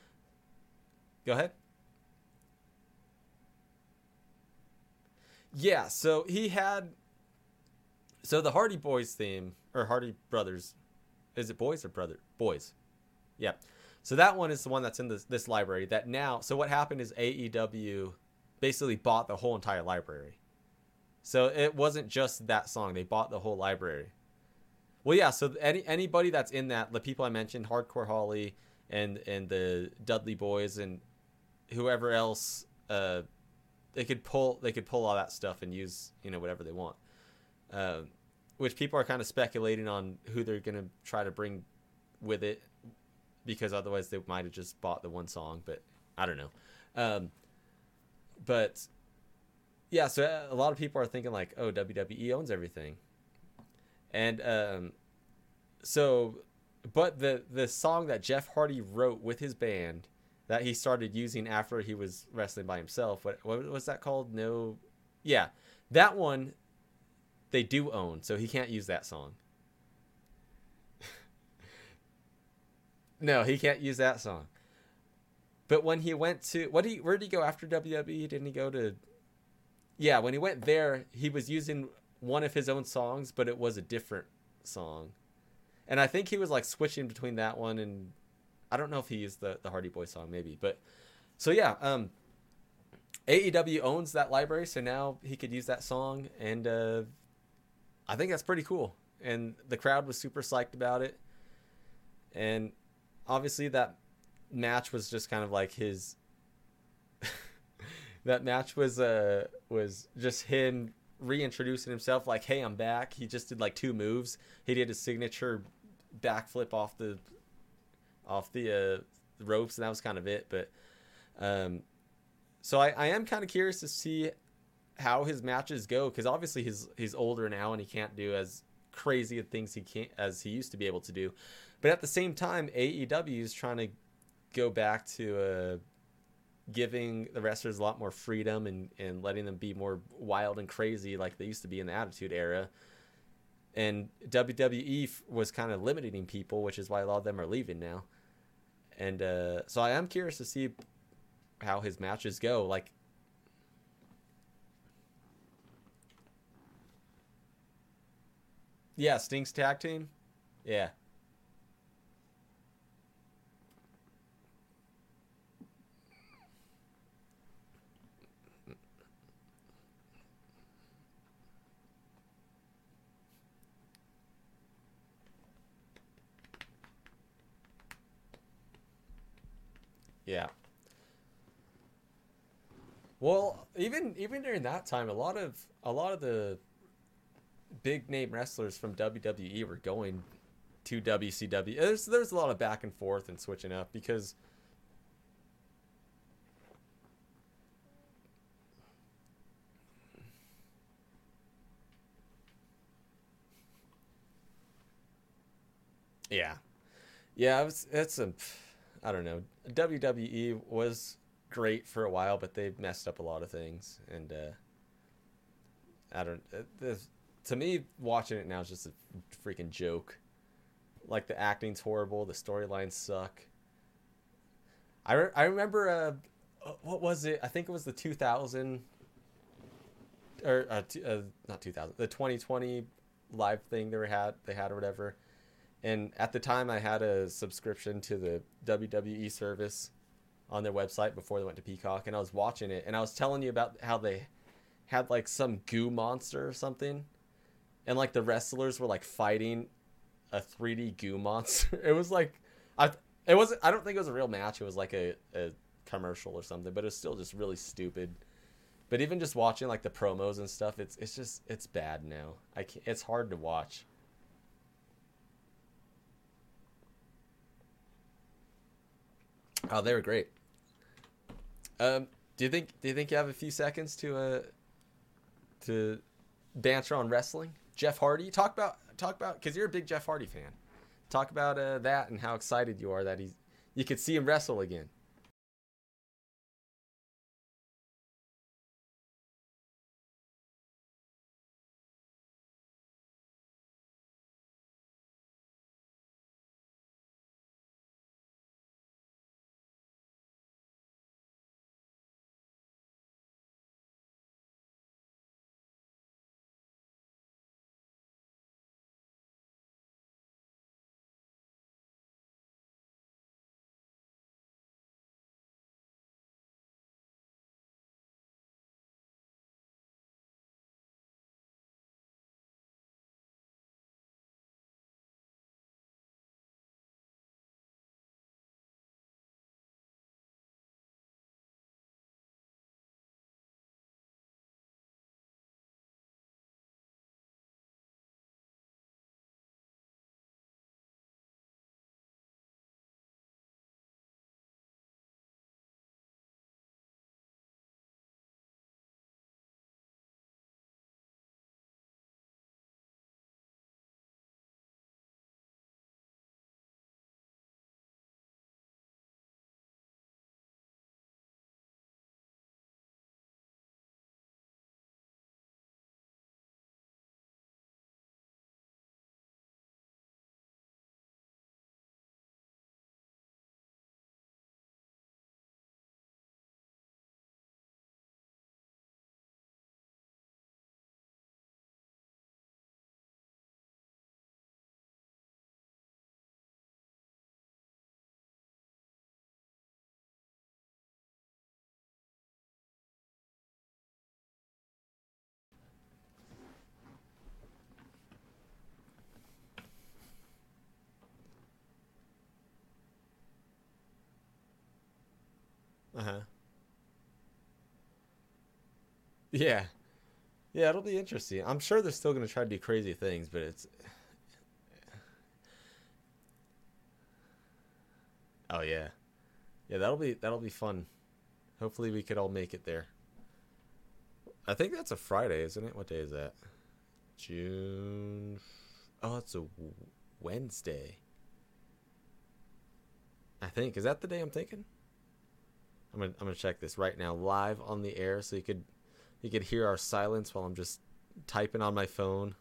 Go ahead. Yeah, so he had. So the Hardy Boys theme or Hardy Brothers, is it boys or brother boys? Yeah. So that one is the one that's in this this library. That now, so what happened is AEW basically bought the whole entire library. So it wasn't just that song; they bought the whole library. Well, yeah. So any anybody that's in that, the people I mentioned, Hardcore Holly and and the Dudley Boys and whoever else, uh, they could pull they could pull all that stuff and use you know whatever they want. Uh, which people are kind of speculating on who they're gonna try to bring with it, because otherwise they might have just bought the one song. But I don't know. Um, but yeah, so a lot of people are thinking like, oh, WWE owns everything and um, so, but the the song that Jeff Hardy wrote with his band that he started using after he was wrestling by himself. What what was that called? No, yeah, that one they do own, so he can't use that song. No, he can't use that song. But when he went to what did he where did he go after WWE? Didn't he go to Yeah, when he went there, he was using one of his own songs, but it was a different song. And I think he was like switching between that one and I don't know if he used the the Hardy Boy song maybe, but so yeah, um AEW owns that library, so now he could use that song and uh I think that's pretty cool. And the crowd was super psyched about it. And obviously that match was just kind of like his that match was uh was just him reintroducing himself like hey i'm back he just did like two moves he did a signature backflip off the off the uh ropes and that was kind of it but um so i, I am kind of curious to see how his matches go because obviously he's he's older now and he can't do as crazy things he can't as he used to be able to do. But at the same time, AEW is trying to go back to uh, giving the wrestlers a lot more freedom and, and letting them be more wild and crazy like they used to be in the Attitude Era. And WWE was kind of limiting people, which is why a lot of them are leaving now. And uh, so I am curious to see how his matches go. Like, yeah, Sting's tag team. Yeah. Yeah. Well, even even during that time, a lot of a lot of the big name wrestlers from WWE were going to WCW. There's there's a lot of back and forth and switching up because yeah, yeah, it was, it's a I don't know. WWE was great for a while, but they've messed up a lot of things, and uh, I don't. Uh, to me, watching it now is just a freaking joke. Like the acting's horrible, the storylines suck. I re- I remember uh, what was it? I think it was the 2000 or uh, t- uh, not 2000, the 2020 live thing they were had they had or whatever. And at the time, I had a subscription to the WWE service on their website before they went to Peacock, and I was watching it, and I was telling you about how they had like some goo monster or something, and like the wrestlers were like fighting a 3D goo monster. It was like, I it wasn't. I don't think it was a real match. It was like a, a commercial or something, but it's still just really stupid. But even just watching like the promos and stuff, it's it's just it's bad now. I can't, it's hard to watch. Oh, they were great. Um, do you think do you think you have a few seconds to uh to banter on wrestling? Jeff Hardy, talk about talk about because you're a big Jeff Hardy fan. Talk about uh, that and how excited you are that he's you could see him wrestle again. Uh huh. Yeah. Yeah, it'll be interesting. I'm sure they're still going to try to do crazy things, but it's. Oh yeah, yeah. That'll be that'll be fun. Hopefully, we could all make it there. I think that's a Friday, isn't it? What day is that? June Oh, it's a Wednesday. I think is that the day I'm thinking. I'm gonna I'm gonna check this right now live on the air so you could you could hear our silence while I'm just typing on my phone.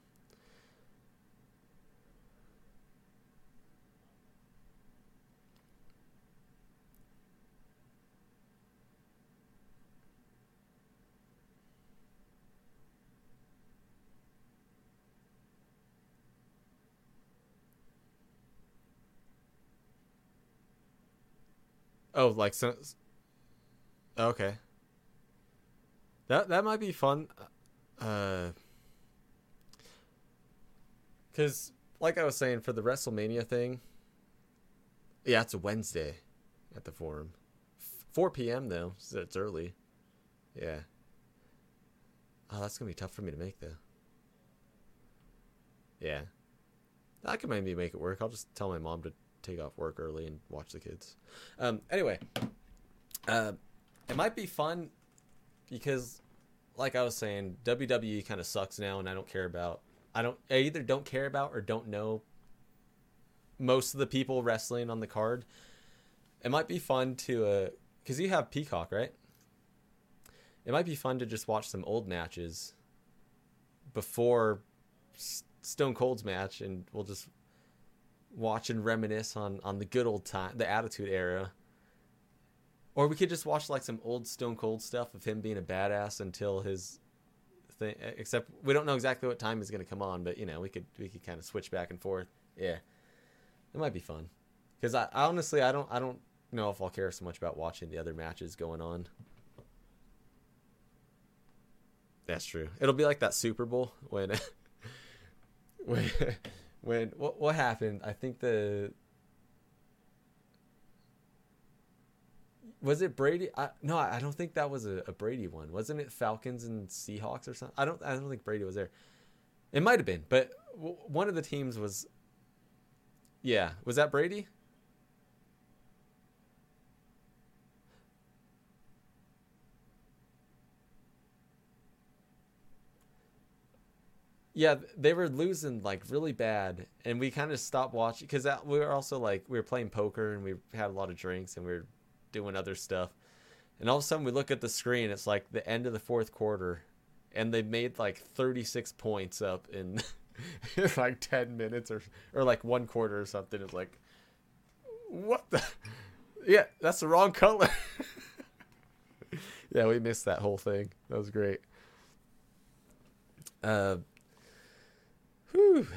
Oh, like so. Okay. That that might be fun. Uh. Because, like I was saying, for the WrestleMania thing. Yeah, it's a Wednesday, at the forum. 4 p.m. though, so it's early. Yeah. Oh, that's gonna be tough for me to make though. Yeah. I can maybe make it work. I'll just tell my mom to take off work early and watch the kids. Um, anyway, uh, it might be fun because, like I was saying, WWE kind of sucks now, and I don't care about. I don't. I either don't care about or don't know most of the people wrestling on the card. It might be fun to, because uh, you have Peacock, right? It might be fun to just watch some old matches before Stone Cold's match, and we'll just watch and reminisce on on the good old time, the Attitude Era. Or we could just watch like some old Stone Cold stuff of him being a badass until his thing. Except we don't know exactly what time he's going to come on, but you know we could we could kind of switch back and forth. Yeah, it might be fun. Because I, I honestly I don't I don't know if I'll care so much about watching the other matches going on. That's true. It'll be like that Super Bowl when when when what what happened? I think the was it Brady? I, no, I don't think that was a, a, Brady one. Wasn't it Falcons and Seahawks or something? I don't. I don't think Brady was there. It might have been, but w- one of the teams was. Yeah, was that Brady? yeah, they were losing like really bad, and we kind of stopped watching because we were also like we were playing poker and we had a lot of drinks and we were doing other stuff, and all of a sudden we look at the screen, it's like the end of the fourth quarter, and they made like thirty six points up in, like ten minutes or or like one quarter or something. It's like, what the? Yeah, that's the wrong color. yeah, we missed that whole thing. That was great. Uh, Whew.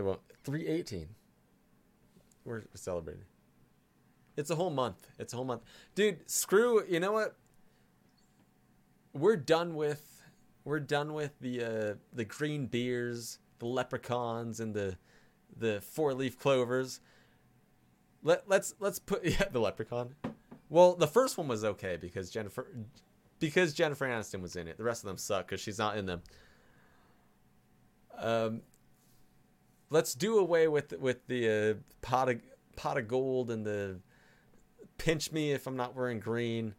It won't. 318. We're celebrating. It's a whole month. It's a whole month. Dude, screw, you know what? We're done with we're done with the uh the green beers, the leprechauns and the the four-leaf clovers. Let let's let's put yeah, the leprechaun. Well, the first one was okay because Jennifer because Jennifer Aniston was in it. The rest of them suck because she's not in them. Um, let's do away with with the uh, pot of pot of gold and the pinch me if I'm not wearing green.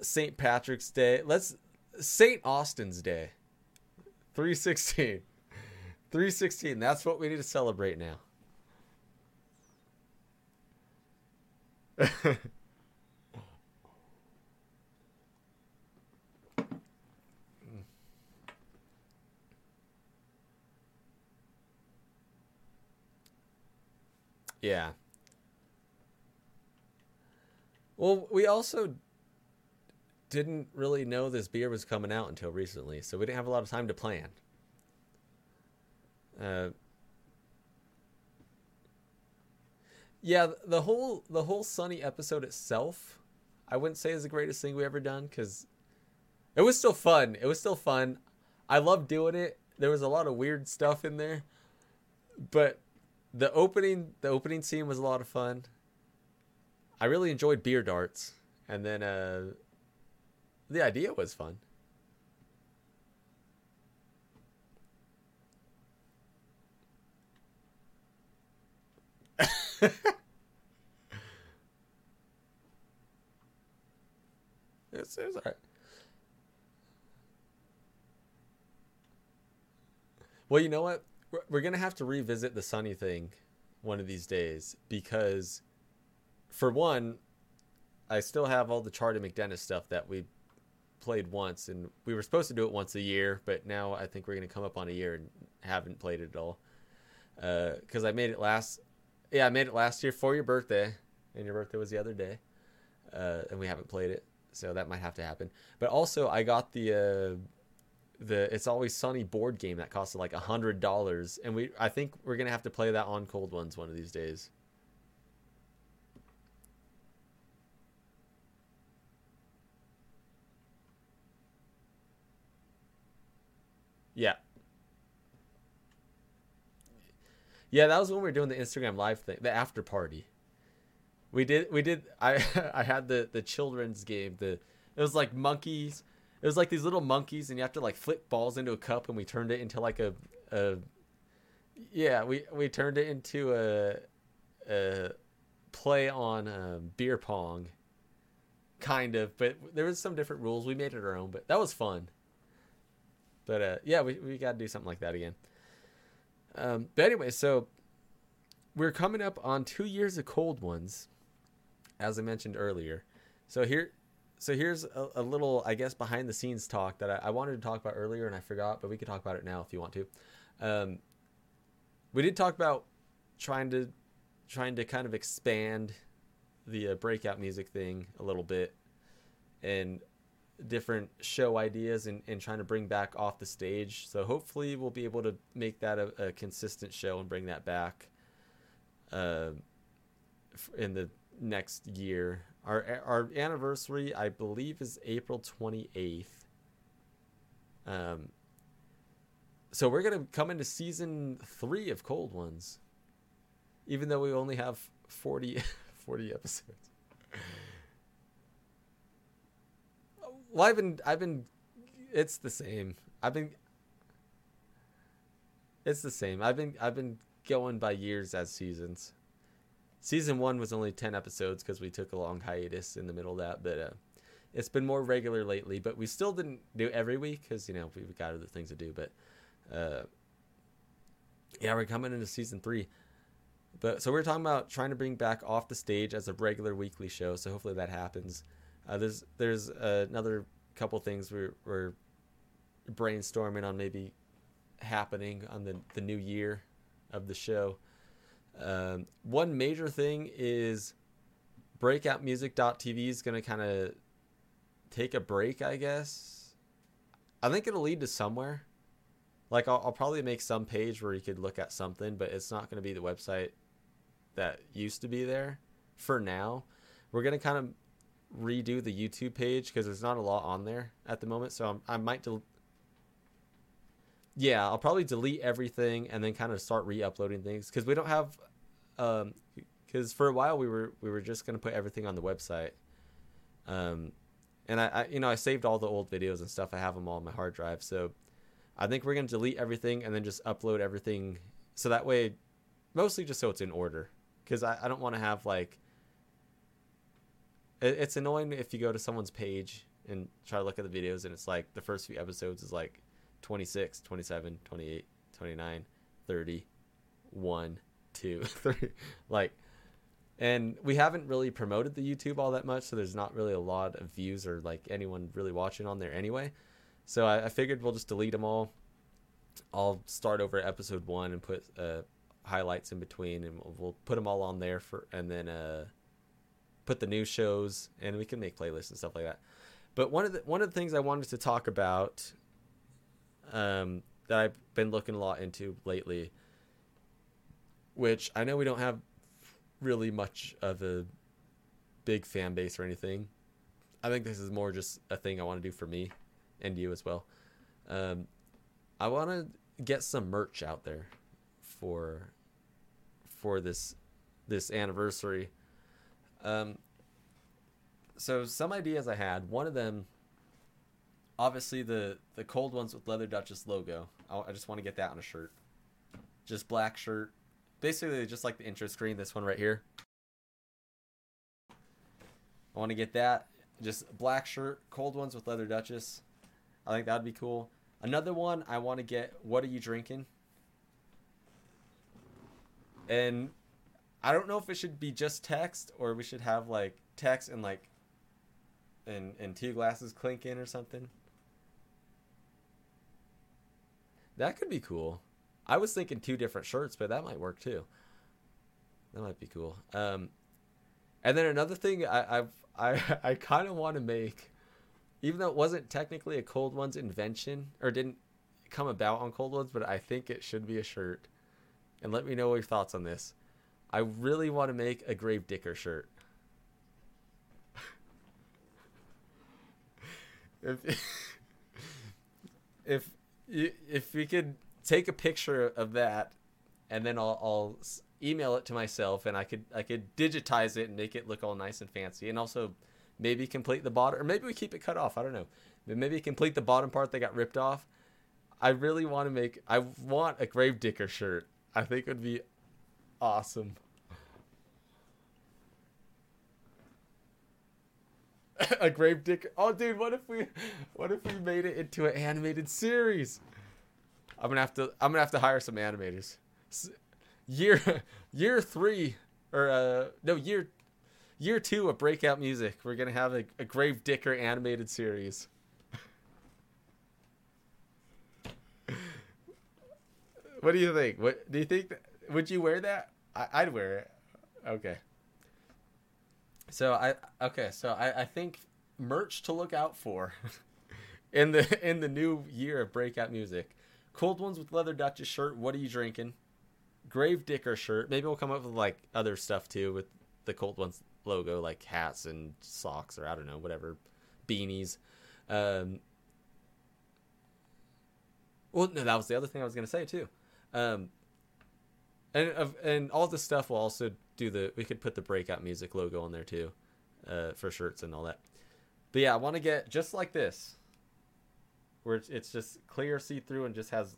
St. Patrick's Day. Let's St. Austin's Day. 316. 316. That's what we need to celebrate now. Yeah. Well, we also didn't really know this beer was coming out until recently, so we didn't have a lot of time to plan. Uh, yeah, the whole the whole Sunny episode itself, I wouldn't say is the greatest thing we ever done because it was still fun. It was still fun. I loved doing it. There was a lot of weird stuff in there, but the opening the opening scene was a lot of fun. I really enjoyed beer darts, and then uh, the idea was fun. It's, it's all right. Well, you know what? We're, gonna have to revisit the Sunny thing one of these days because, for one, I still have all the Chardee MacDennis stuff that we played once, and we were supposed to do it once a year, but now I think we're gonna come up on a year and haven't played it at all. Because uh, I made it last, yeah, I made it last year for your birthday, and your birthday was the other day, uh, and we haven't played it, so that might have to happen. But also, I got the uh, the It's Always Sunny board game that costed like a hundred dollars, and we I think we're gonna have to play that on cold ones one of these days. Yeah. Yeah, that was when we were doing the Instagram live thing, the after party. We did we did I I had the the children's game, the it was like monkeys. It was like these little monkeys and you have to like flip balls into a cup and we turned it into like a a yeah, we we turned it into a a play on um, beer pong kind of, but there was some different rules. We made it our own, but that was fun. But uh, yeah, we we got to do something like that again. Um, but anyway, so we're coming up on two years of cold ones, as I mentioned earlier. So here, so here's a, a little, I guess, behind the scenes talk that I, I, wanted to talk about earlier and I forgot, but we could talk about it now if you want to. Um, we did talk about trying to trying to kind of expand the uh, breakout music thing a little bit and different show ideas and, and trying to bring back off the stage. So hopefully we'll be able to make that a, a consistent show and bring that back uh, in the next year. Our our anniversary, I believe, is April twenty eighth. Um. So we're gonna come into season three of Cold Ones, even though we only have 40, 40 episodes. Well, I've been, I've been, it's the same. I've been, it's the same. I've been, I've been going by years as seasons. Season one was only ten episodes because we took a long hiatus in the middle of that, but uh, it's been more regular lately. But we still didn't do every week because you know we've got other things to do. But uh, yeah, we're coming into season three. But so we're talking about trying to bring back off the stage as a regular weekly show. So hopefully that happens. Uh, there's there's uh, another couple things we're, we're brainstorming on maybe happening on the the new year of the show. Um, one major thing is breakoutmusic.tv is going to kind of take a break, I guess. I think it'll lead to somewhere. Like I'll, I'll probably make some page where you could look at something, but it's not going to be the website that used to be there for now. We're going to kind of redo the YouTube page because there's not a lot on there at the moment. So I'm, i might, del- yeah, I'll probably delete everything and then kind of start re-uploading things because we don't have, um, because for a while we were we were just gonna put everything on the website, um, and I, I you know I saved all the old videos and stuff. I have them all on my hard drive. So I think we're gonna delete everything and then just upload everything so that way, mostly just so it's in order because I, I don't want to have like it's annoying if you go to someone's page and try to look at the videos and it's like the first few episodes is like 26 27 28 29 30 1 2 3 like and we haven't really promoted the youtube all that much so there's not really a lot of views or like anyone really watching on there anyway. So i, I figured we'll just delete them all. I'll start over at episode one and put uh, highlights in between and we'll, we'll put them all on there for and then uh put the new shows, and we can make playlists and stuff like that. But one of the one of the things I wanted to talk about um, that I've been looking a lot into lately, which I know we don't have really much of a big fan base or anything. I think this is more just a thing I want to do for me and you as well. Um, I want to get some merch out there for for this this anniversary um, so some ideas I had. One of them, obviously the the cold ones with leather Duchess logo. I, I just want to get that on a shirt. Just black shirt, basically just like the intro screen. This one right here. I want to get that. just black shirt, cold ones with leather Duchess. I think that'd be cool. Another one I want to get. What are you drinking? And I don't know if it should be just text or we should have like text and like and and two glasses clinking or something. That could be cool. I was thinking two different shirts, but that might work too. That might be cool. Um, and then another thing I I've, I I kind of want to make, even though it wasn't technically a Cold Ones invention or didn't come about on Cold Ones, but I think it should be a shirt. And let me know your thoughts on this. I really want to make a Grave Dicker shirt. if if if we could take a picture of that and then I'll, I'll email it to myself and I could I could digitize it and make it look all nice and fancy and also maybe complete the bottom or maybe we keep it cut off I don't know. Maybe complete the bottom part that got ripped off. I really want to make I want a Gravedigger shirt. I think it would be awesome. A Gravedigger oh dude what if we what if we made it into an animated series I'm gonna have to I'm gonna have to hire some animators. Year year three or uh no year year two of breakout music we're gonna have a, a grave dicker animated series. What do you think? What do you think that, would you wear that? I, i'd wear it. Okay. So i okay so i i think merch to look out for in the in the new year of breakout music cold ones with leather duchess shirt what are you drinking Grave Dicker shirt. Maybe we'll come up with like other stuff too with the Cold Ones logo, like hats and socks or I don't know, whatever, beanies. Um, well, no, that was the other thing I was gonna say too. Um, and and all this stuff will also do the. We could put the breakout music logo on there too, uh, for shirts and all that. But yeah, I want to get just like this, where it's, it's just clear, see through, and just has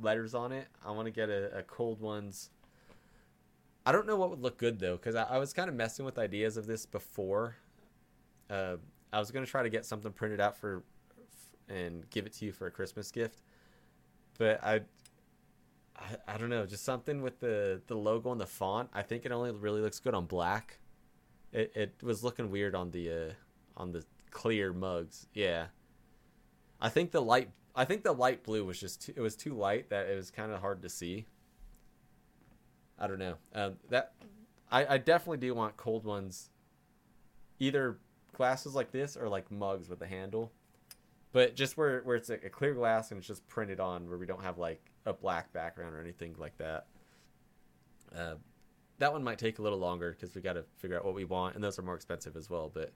letters on it. I want to get a, a, cold ones. I don't know what would look good though, because I, I, was kind of messing with ideas of this before. Uh, I was gonna try to get something printed out for, and give it to you for a Christmas gift, but I, I, I don't know, just something with the the logo and the font. I think it only really looks good on black. It it was looking weird on the uh, on the clear mugs. Yeah. I think the light I think the light blue was just too, it was too light that it was kind of hard to see. I don't know. Um, that I, I definitely do want cold ones. Either glasses like this or like mugs with a handle, but just where where it's like a clear glass and it's just printed on, where we don't have like a black background or anything like that. Uh, that one might take a little longer because we got to figure out what we want, and those are more expensive as well. But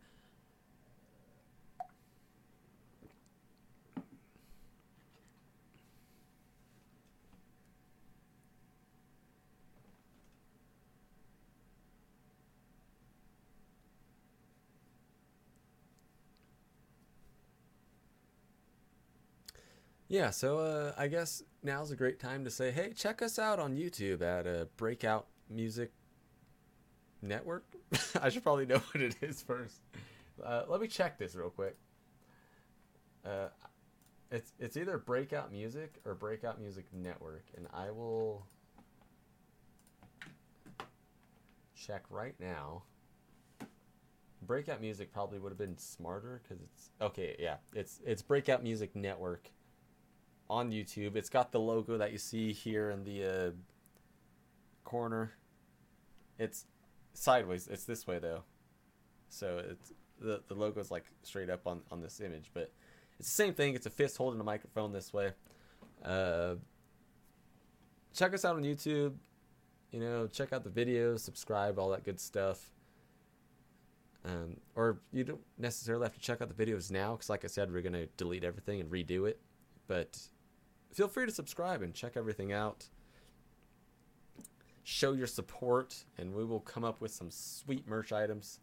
Yeah, so uh, I guess now's a great time to say, hey, check us out on YouTube at uh, Breakout Music Network. I should probably know what it is first. Uh, let me check this real quick. Uh, it's it's either Breakout Music or Breakout Music Network, and I will check right now. Breakout Music probably would have been smarter because it's okay. Yeah, it's it's Breakout Music Network on YouTube. It's got the logo that you see here in the uh, corner. It's sideways. It's this way though, so it's the the logo is like straight up on on this image, but it's the same thing. It's a fist holding a microphone this way. Uh, check us out on YouTube. You know, check out the videos, subscribe, all that good stuff. Um, or you don't necessarily have to check out the videos now, because like I said, we're gonna delete everything and redo it. But feel free to subscribe and check everything out. Show your support, and we will come up with some sweet merch items.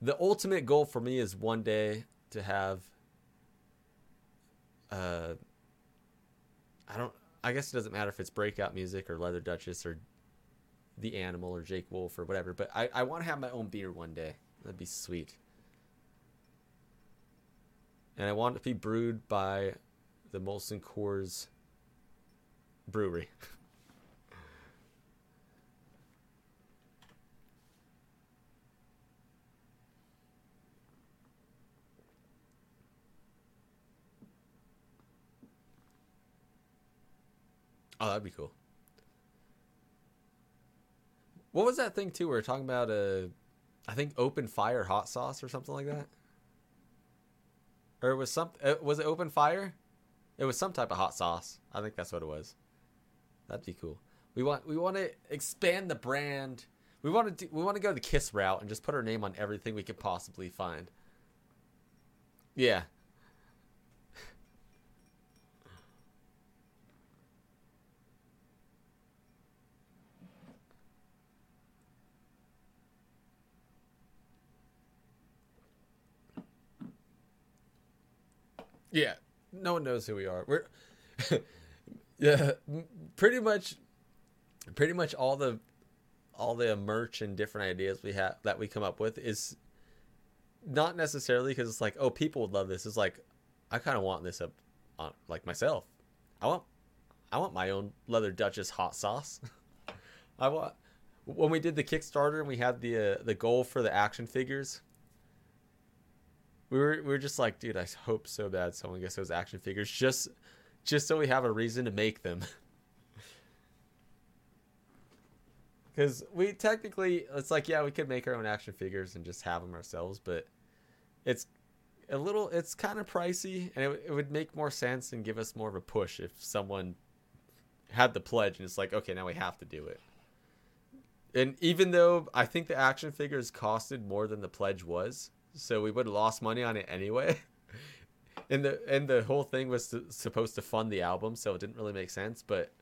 The ultimate goal for me is one day to have. Uh, I don't. I guess it doesn't matter if it's breakout music or Leather Duchess or The Animal or Jake Wolf or whatever, but I, I want to have my own beer one day. That'd be sweet. and I want it to be brewed by the Molson Coors Brewery. Oh, that'd be cool. What was that thing too? We were talking about a, uh, I think open fire hot sauce or something like that. Or was some uh, was it open fire? It was some type of hot sauce. I think that's what it was. That'd be cool. We want we want to expand the brand. We want to do, we want to go the Kiss route and just put our name on everything we could possibly find. Yeah, Yeah, no one knows who we are. We're yeah, pretty much, pretty much all the all the merch and different ideas we have that we come up with is not necessarily because it's like oh people would love this. It's like I kind of want this up on like myself. I want I want my own leather Duchess hot sauce. I want when we did the Kickstarter and we had the uh, the goal for the action figures we were we were just like, dude, I hope so bad someone gets those action figures just just so we have a reason to make them. Because we technically, it's like, yeah, we could make our own action figures and just have them ourselves, but it's a little, it's kind of pricey, and it, it would make more sense and give us more of a push if someone had the pledge and it's like, okay, now we have to do it. And even though I think the action figures costed more than the pledge was, so we would have lost money on it anyway. and the and the whole thing was to, supposed to fund the album, so it didn't really make sense. But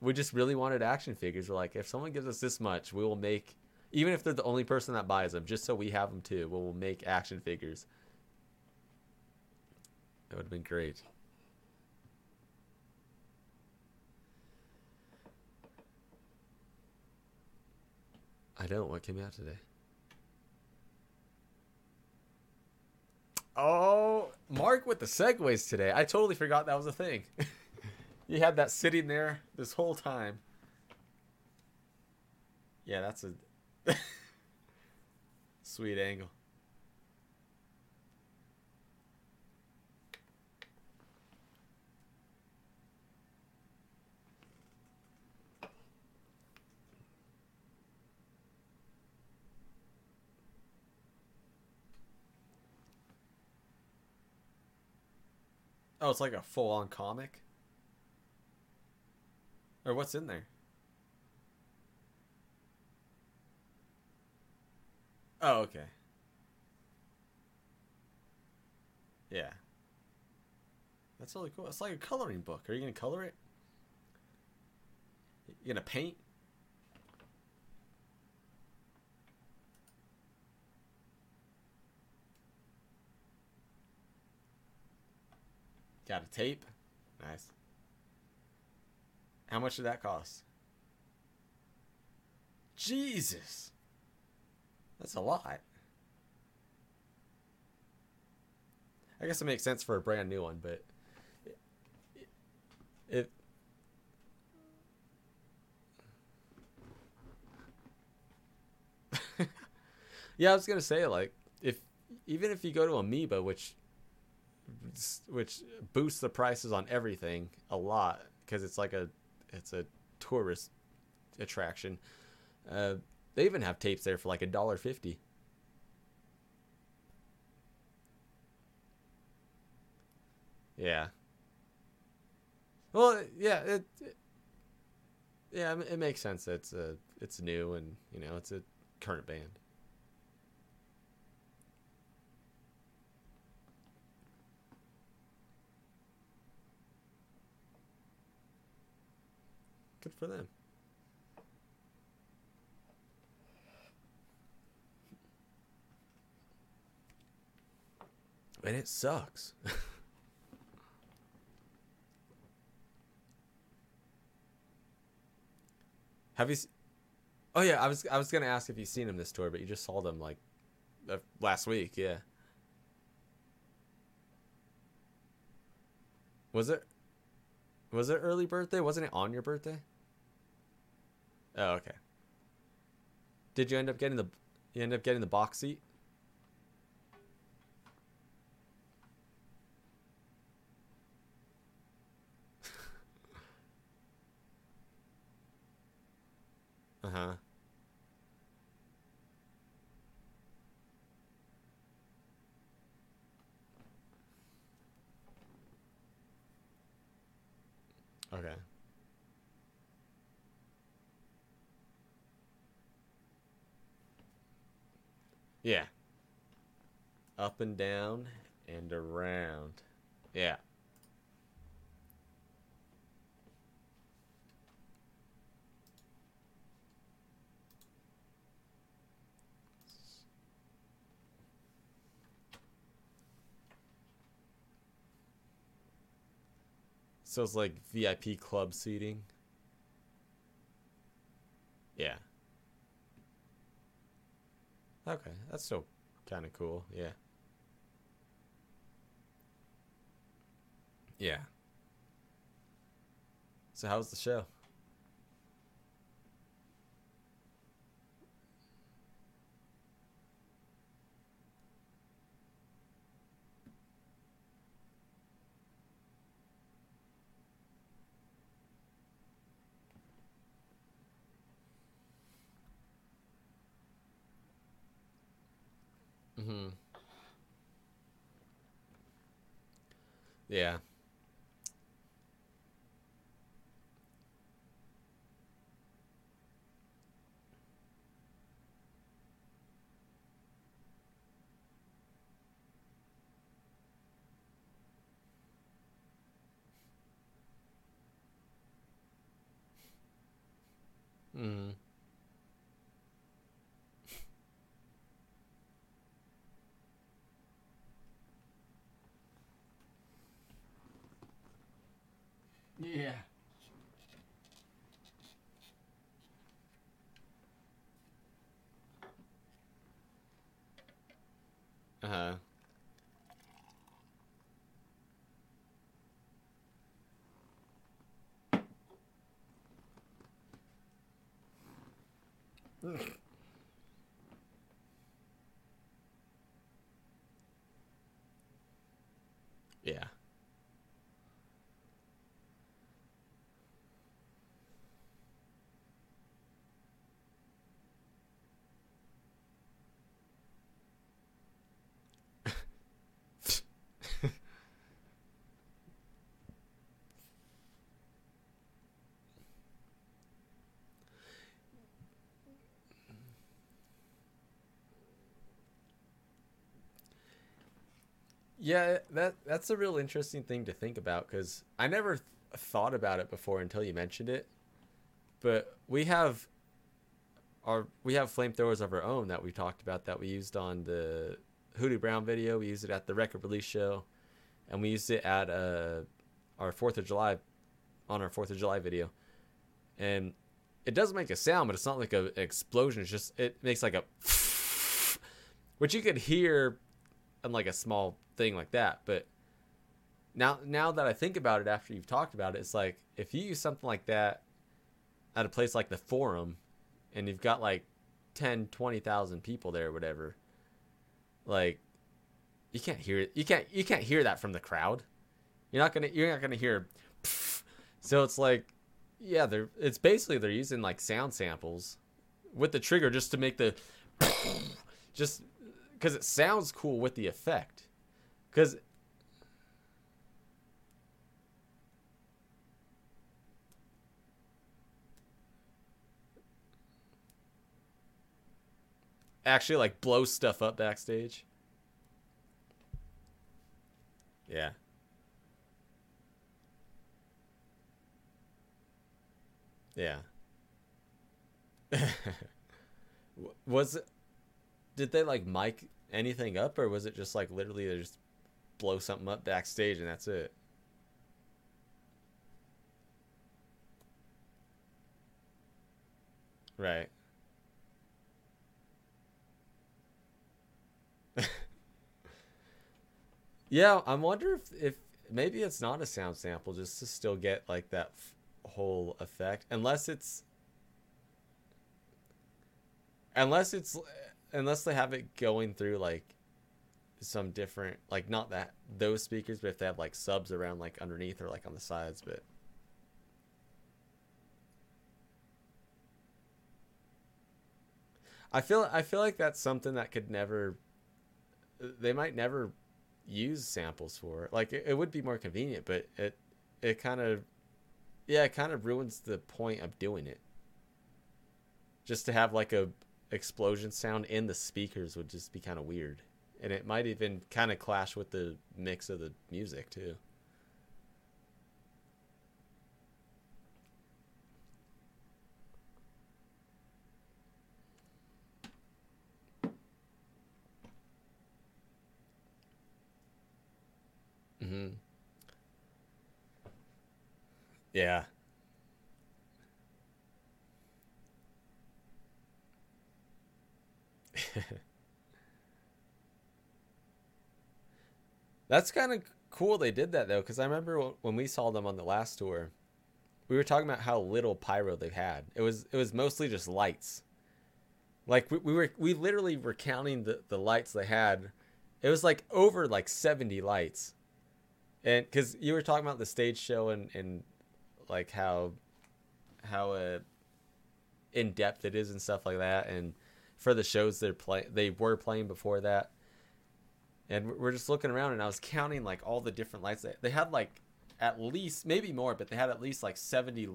we just really wanted action figures. We're like, if someone gives us this much, we will make, even if they're the only person that buys them, just so we have them too. We will make action figures. That would have been great. I don't. What came out today? Oh, Mark with the segues today. I totally forgot that was a thing. you had that sitting there this whole time. Yeah, that's a sweet angle. Oh, it's like a full on comic? Or what's in there? Oh, okay. Yeah. That's really cool. It's like a coloring book. Are you going to color it? You going to paint? Got a tape. Nice. How much did that cost? Jesus. That's a lot. I guess it makes sense for a brand new one, but it, it yeah, I was gonna say like if even if you go to Amoeba, which which boosts the prices on everything a lot because it's like a it's a tourist attraction. Uh, they even have tapes there for like a dollar fifty. Yeah. Well, yeah, it, it yeah, it makes sense. It's a it's new and you know it's a current band. Good for them. And it sucks. Have you? Oh yeah, I was I was gonna ask if you've seen them this tour, but you just saw them like uh, last week. Yeah. Was it? Was it early birthday? Wasn't it on your birthday? Oh, okay. Did you end up getting the? You end up getting the box seat? uh huh. Okay. Yeah. Up and down and around. Yeah. So it's like VIP club seating. Yeah. Okay, that's still kind of cool. Yeah. Yeah. So how's the show? Mm-hmm. Yeah. Mm-hmm. Yeah. Uh-huh. Yeah. Yeah, that that's a real interesting thing to think about because I never th- thought about it before until you mentioned it. But we have our we have flamethrowers of our own that we talked about that we used on the Hoodoo Brown video. We used it at the record release show, and we used it at uh, our Fourth of July on our Fourth of July video. And it doesn't make a sound, but it's not like an explosion. It's just it makes like a which you could hear on like a small thing like that. But now now that I think about it after you've talked about it, it's like if you use something like that at a place like the forum and you've got like 10, 20,000 people there or whatever, like you can't hear it. You can't you can't hear that from the crowd. You're not going to you're not going to hear so it's like yeah, they're it's basically they're using like sound samples with the trigger just to make the just cuz it sounds cool with the effect. Cuz actually like blow stuff up backstage. Yeah. Yeah. was it did they like mic anything up or was it just like literally they just blow something up backstage and that's it? Right. Yeah, I wonder if if maybe it's not a sound sample just to still get like that f- whole effect unless it's unless it's unless they have it going through like some different like not that those speakers but if they have like subs around like underneath or like on the sides but I feel I feel like that's something that could never they might never use samples for. Like it, it would be more convenient but it it kind of yeah it kind of ruins the point of doing it. Just to have like a explosion sound in the speakers would just be kind of weird. And it might even kind of clash with the mix of the music too. Hmm Yeah. That's kind of cool they did that though, because I remember when we saw them on the last tour, we were talking about how little pyro they've had. It was it was mostly just lights. Like we, we were we literally were counting the, the lights they had. It was like over like seventy lights, and because you were talking about the stage show and and like how how uh, in depth it is and stuff like that, and for the shows they're play they were playing before that. And we're just looking around and i was counting like all the different lights. They, had like at least maybe more but they had at least like 70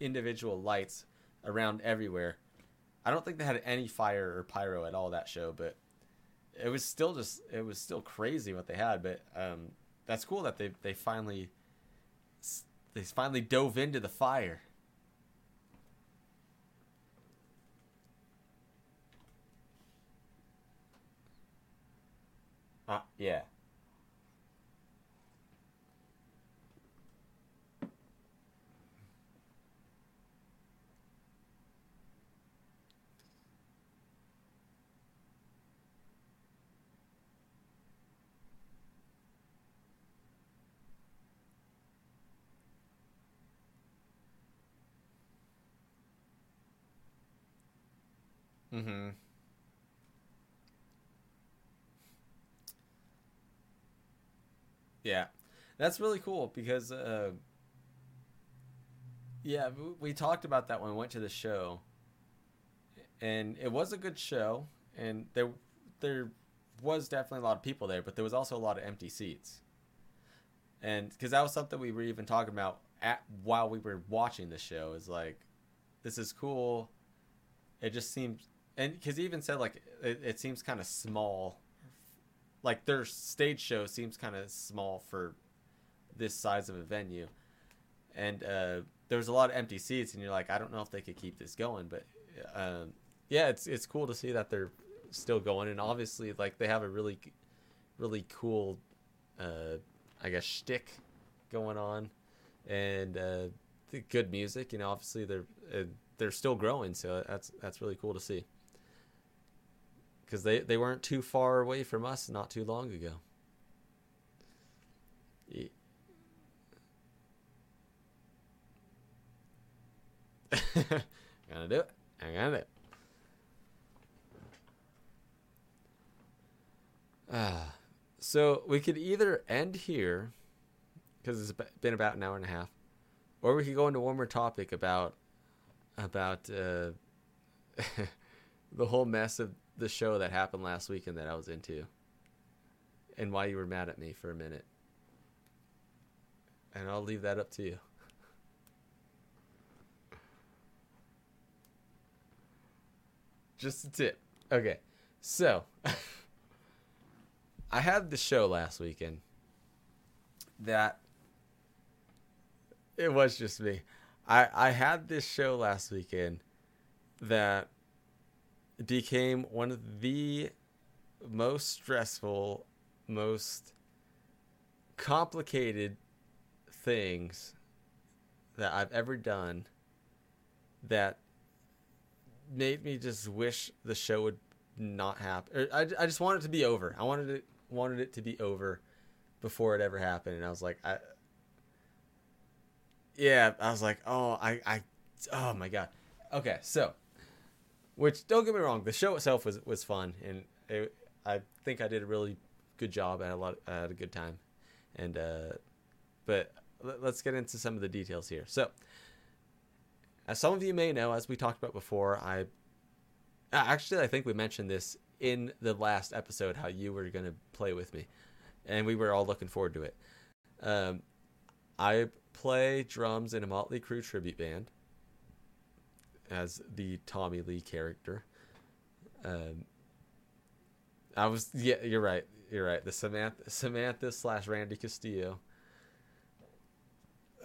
individual lights around everywhere. I don't think they had any fire or pyro at all that show but it was still just it was still crazy what they had. But um that's cool that they they finally they finally dove into the fire uh, yeah. Mm-hmm Yeah, that's really cool because, uh, yeah, we talked about that when we went to the show, and it was a good show, and there there was definitely a lot of people there, but there was also a lot of empty seats, and because that was something we were even talking about at while we were watching the show is like, this is cool. It just seems, and because he even said like it, it seems kind of small like their stage show seems kind of small for this size of a venue. And uh, there was a lot of empty seats and you're like i don't know if they could keep this going but um, yeah it's it's cool to see that they're still going. And obviously like they have a really really cool uh, i guess shtick going on and uh, good music you know obviously they're uh, they're still growing so that's that's really cool to see because they, they weren't too far away from us not too long ago. Gonna do it. I'm gonna do it. Ah, so we could either end here because it's been about an hour and a half, or we could go into one more topic about about uh, the whole mess of the show that happened last weekend that I was into and why you were mad at me for a minute. And I'll leave that up to you. Just a tip. Okay. So, I had the show last weekend that it was just me. I I had this show last weekend that became one of the most stressful, most complicated things that I've ever done that made me just wish the show would not happen. I, I just wanted it to be over. I wanted it wanted it to be over before it ever happened, and I was like, I, yeah, I was like, oh, I, I, oh my god. Okay, so, which don't get me wrong, the show itself was was fun, and it, I think I did a really good job. I had a lot, I had a good time, and uh, but let, let's get into some of the details here. So, as some of you may know, as we talked about before, I actually I think we mentioned this in the last episode how you were going to play with me, and we were all looking forward to it. Um, I play drums in a Motley Crue tribute band as the Tommy Lee character. Um, I was yeah, you're right, you're right. The Samantha Samantha slash Randy Castillo.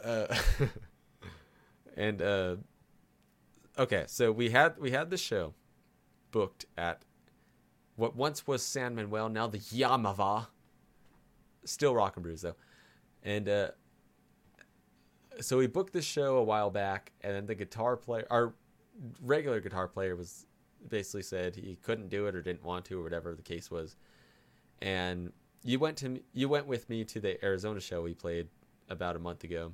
Uh, and uh, okay, so we had we had the show booked at what once was San Manuel, now the Yamava. Still rock and brews though, and uh, so we booked the show a while back, and then the guitar player, our regular guitar player, was basically said he couldn't do it or didn't want to or whatever the case was, and you went to you went with me to the Arizona show we played about a month ago,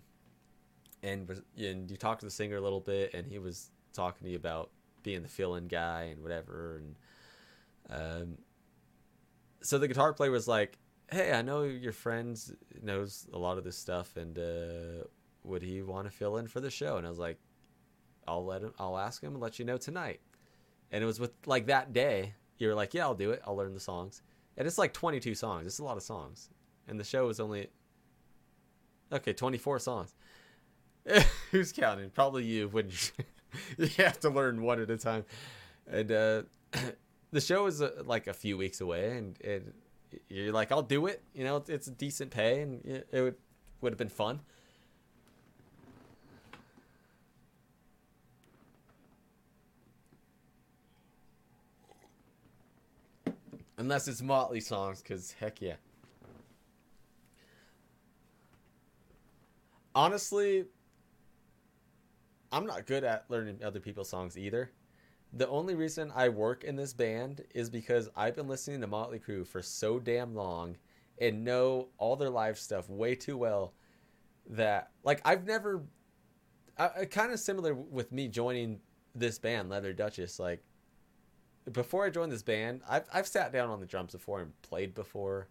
and and you talked to the singer a little bit, and he was talking to you about being the fill-in guy and whatever, and um, so the guitar player was like, "Hey, I know your friends knows a lot of this stuff, and uh, would he want to fill in for the show?" And I was like, "I'll let him. I'll ask him and let you know tonight." And it was with like that day. You were like, "Yeah, I'll do it. I'll learn the songs." And it's like 22 songs. It's a lot of songs, and the show was only okay 24 songs. Who's counting? Probably you. When you, have to learn one at a time, and uh, the show is uh, like a few weeks away, and, and you're like, "I'll do it." You know, it's, it's decent pay, and it would would have been fun. Unless it's Motley songs, because heck yeah. Honestly, I'm not good at learning other people's songs either. The only reason I work in this band is because I've been listening to Motley Crue for so damn long and know all their live stuff way too well that like I've never I, kind of similar with me joining this band Leather Duchess like before I joined this band, I've I've sat down on the drums before and played before.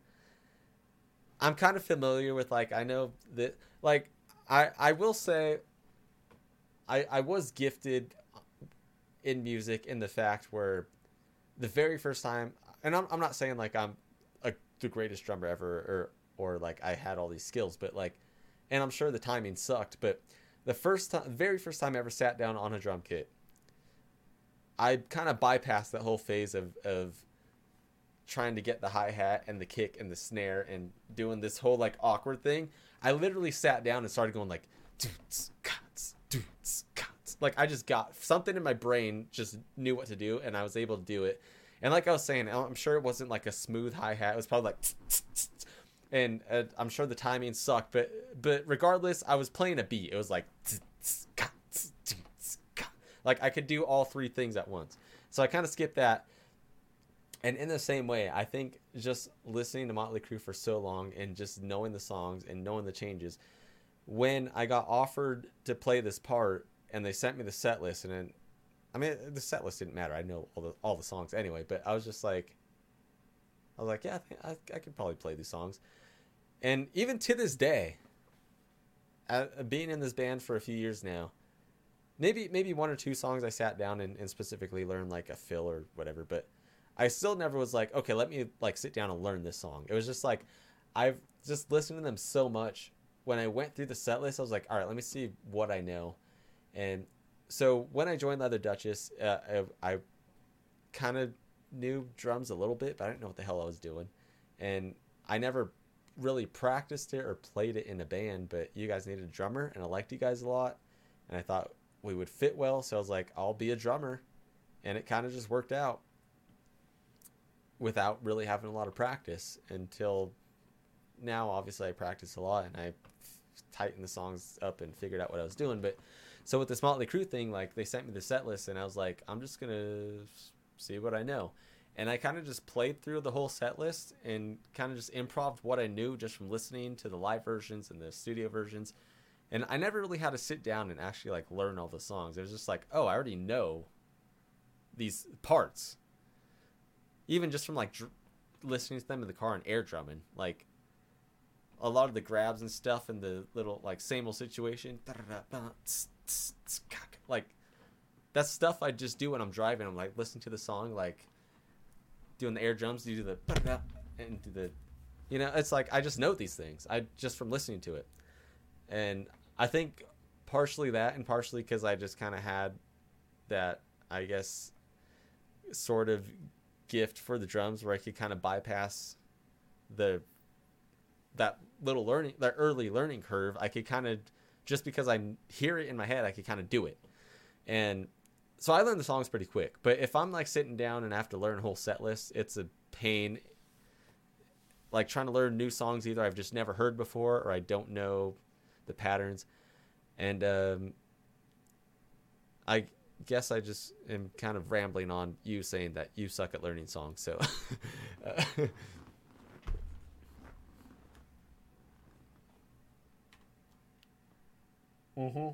I'm kind of familiar with like I know that like I I will say I I was gifted in music in the fact where the very first time and I'm I'm not saying like I'm a, the greatest drummer ever or or like I had all these skills, but like and I'm sure the timing sucked, but the first time very first time I ever sat down on a drum kit I kind of bypassed that whole phase of of trying to get the hi hat and the kick and the snare and doing this whole like awkward thing. I literally sat down and started going like, dudes, cuts, dudes, cuts. Like I just got something in my brain, just knew what to do, and I was able to do it. And like I was saying, I'm sure it wasn't like a smooth hi hat. It was probably like, and uh, I'm sure the timing sucked. But but regardless, I was playing a beat. It was like, like I could do all three things at once. So I kind of skipped that. And in the same way, I think just listening to Motley Crue for so long and just knowing the songs and knowing the changes, when I got offered to play this part and they sent me the set list and I mean the set list didn't matter. I know all the all the songs anyway, but I was just like, I was like, yeah, I, think I, I could probably play these songs. And even to this day, uh, being in this band for a few years now, maybe maybe one or two songs I sat down and, and specifically learned like a fill or whatever, but I still never was like, okay, let me like sit down and learn this song. It was just like I've just listened to them so much. When I went through the set list, I was like, all right, let me see what I know. And so when I joined Leather Duchess, uh, I, I kind of knew drums a little bit, but I didn't know what the hell I was doing. And I never really practiced it or played it in a band, but you guys needed a drummer, and I liked you guys a lot. And I thought we would fit well. So I was like, I'll be a drummer. And it kind of just worked out without really having a lot of practice until now. Obviously, I practice a lot and I tightened the songs up and figured out what I was doing. But so with this Motley Crue thing, like they sent me the set list and I was like, I'm just going to see what I know. and I kind of just played through the whole set list and kind of just improv what I knew just from listening to the live versions and the studio versions. And I never really had to sit down and actually like learn all the songs. It was just like, oh, I already know these parts. Even just from like dr- listening to them in the car and air drumming, like a lot of the grabs and stuff and the little like same old situation, like that's stuff I just do when I'm driving. I'm like listening to the song, like doing the air drums, you do the and do the, you know, it's like I just know these things. I just from listening to it, and I think partially that and partially because I just kind of had that I guess sort of gift for the drums where I could kind of bypass the that little learning that early learning curve. I could kind of just because I hear it in my head, I could kind of do it, and so I learned the songs pretty quick. But if I'm like sitting down and I have to learn a whole set list, it's a pain. Like trying to learn new songs, either I've just never heard before or I don't know the patterns. And um, I guess I just am kind of rambling on you saying that you suck at learning songs. So. mm-hmm.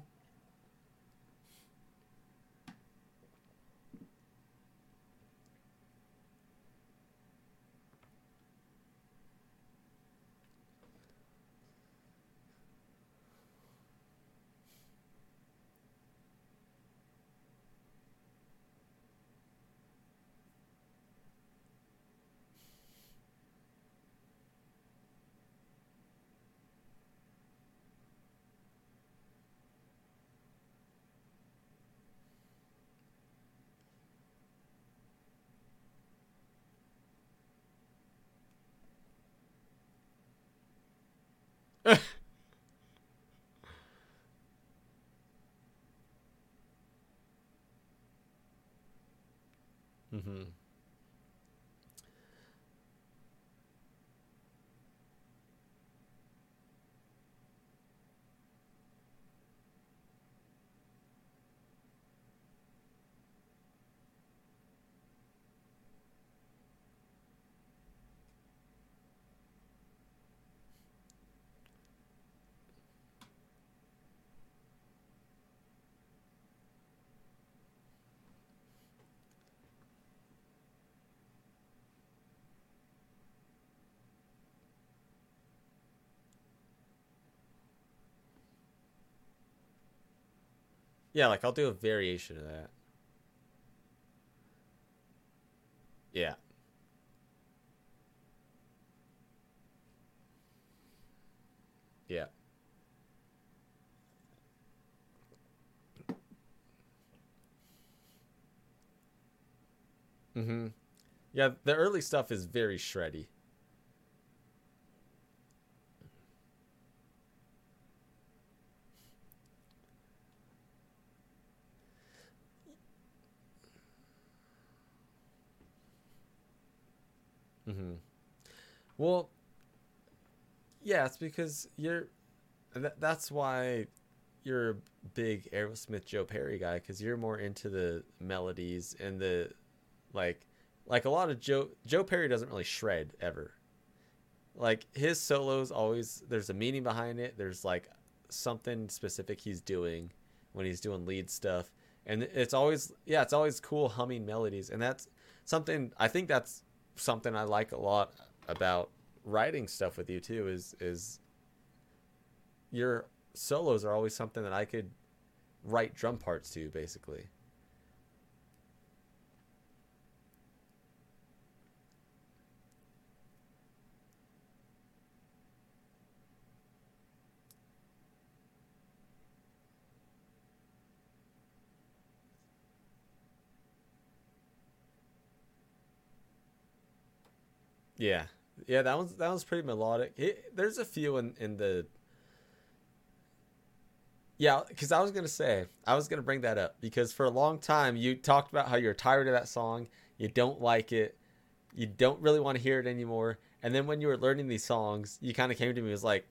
Mm-hmm. Yeah, like I'll do a variation of that. Yeah. Yeah. Mm-hmm. Yeah, the early stuff is very shreddy. Mm-hmm. Well, yeah, it's because you're. Th- that's why you're a big Aerosmith Joe Perry guy because you're more into the melodies and the like. Like a lot of Joe Joe Perry doesn't really shred ever. Like his solos always there's a meaning behind it. There's like something specific he's doing when he's doing lead stuff and it's always yeah it's always cool humming melodies and that's something i think that's something I like a lot about writing stuff with you too is is your solos are always something that I could write drum parts to basically. Yeah, yeah, that one's that one's pretty melodic. It, there's a few in in the. Yeah, because I was gonna say I was gonna bring that up because for a long time you talked about how you're tired of that song, you don't like it, you don't really want to hear it anymore, and then when you were learning these songs, you kind of came to me was like,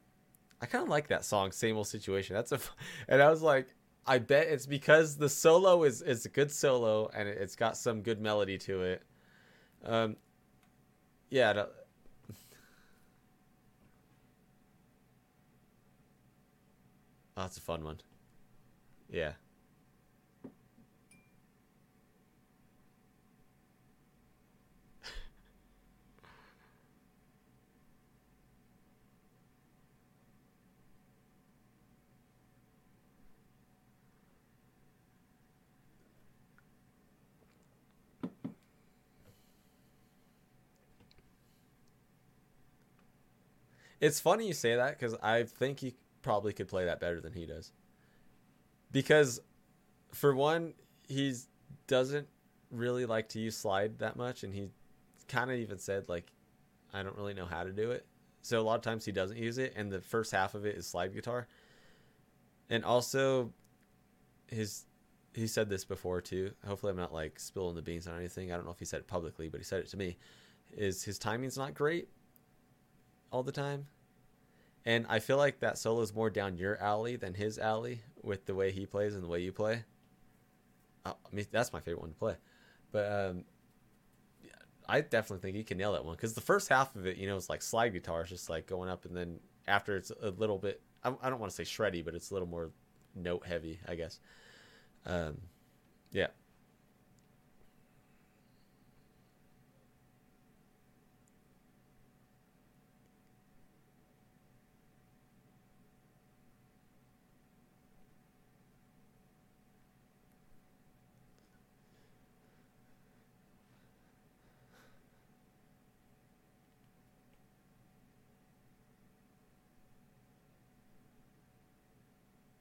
I kind of like that song, same old situation. That's a, and I was like, I bet it's because the solo is is a good solo and it's got some good melody to it Um, yeah. Oh, that's a fun one. Yeah. It's funny you say that because I think he probably could play that better than he does. Because, for one, he doesn't really like to use slide that much, and he kind of even said like, "I don't really know how to do it." So a lot of times he doesn't use it, and the first half of it is slide guitar. And also, his he said this before too. Hopefully, I'm not like spilling the beans on anything. I don't know if he said it publicly, but he said it to me. Is his timing's not great all the time. And I feel like that solo is more down your alley than his alley with the way he plays and the way you play. Uh, I mean, that's my favorite one to play. But um, I definitely think he can nail that one because the first half of it, you know, is like slide guitar, it's just like going up, and then after it's a little bit. I, I don't want to say shreddy, but it's a little more note heavy, I guess. Um, yeah.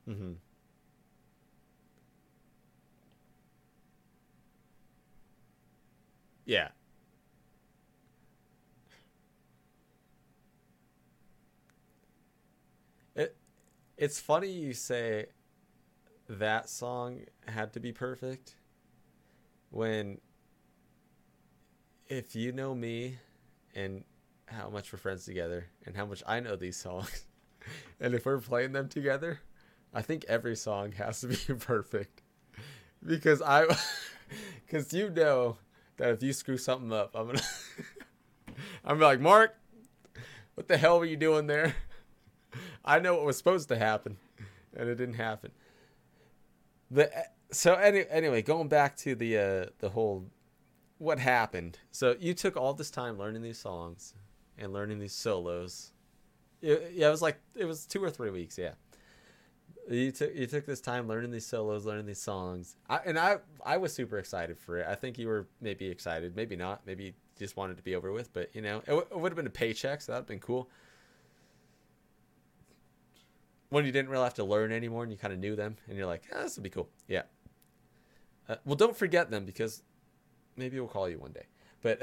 hmm Yeah. It it's funny you say that song had to be perfect when if you know me and how much we're friends together and how much I know these songs and if we're playing them together, I think every song has to be perfect because I cuz you know that if you screw something up, I'm to I'm like, "Mark, what the hell were you doing there?" I know what was supposed to happen and it didn't happen. The so any, anyway, going back to the uh the whole what happened. So you took all this time learning these songs and learning these solos. It, yeah, it was like it was 2 or 3 weeks, yeah. You took you took this time learning these solos, learning these songs. I, and I I was super excited for it. I think you were maybe excited, maybe not. Maybe just wanted to be over with, but you know, it, w- it would have been a paycheck, so that'd been cool when you didn't really have to learn anymore and you kind of knew them and you're like, ah, this would be cool. Yeah. Uh, well, don't forget them because maybe we'll call you one day. But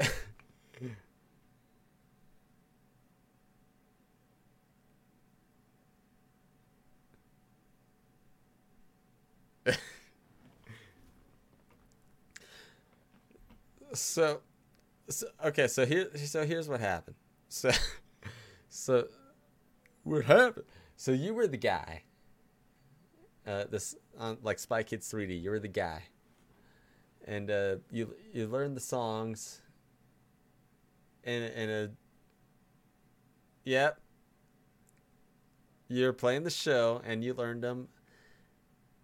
so, so okay, so here so here's what happened. So so what happened? So you were the guy. Uh, this on like Spy Kids 3D. You were the guy, and uh, you you learned the songs. And in a. Yep. You're playing the show, and you learned them.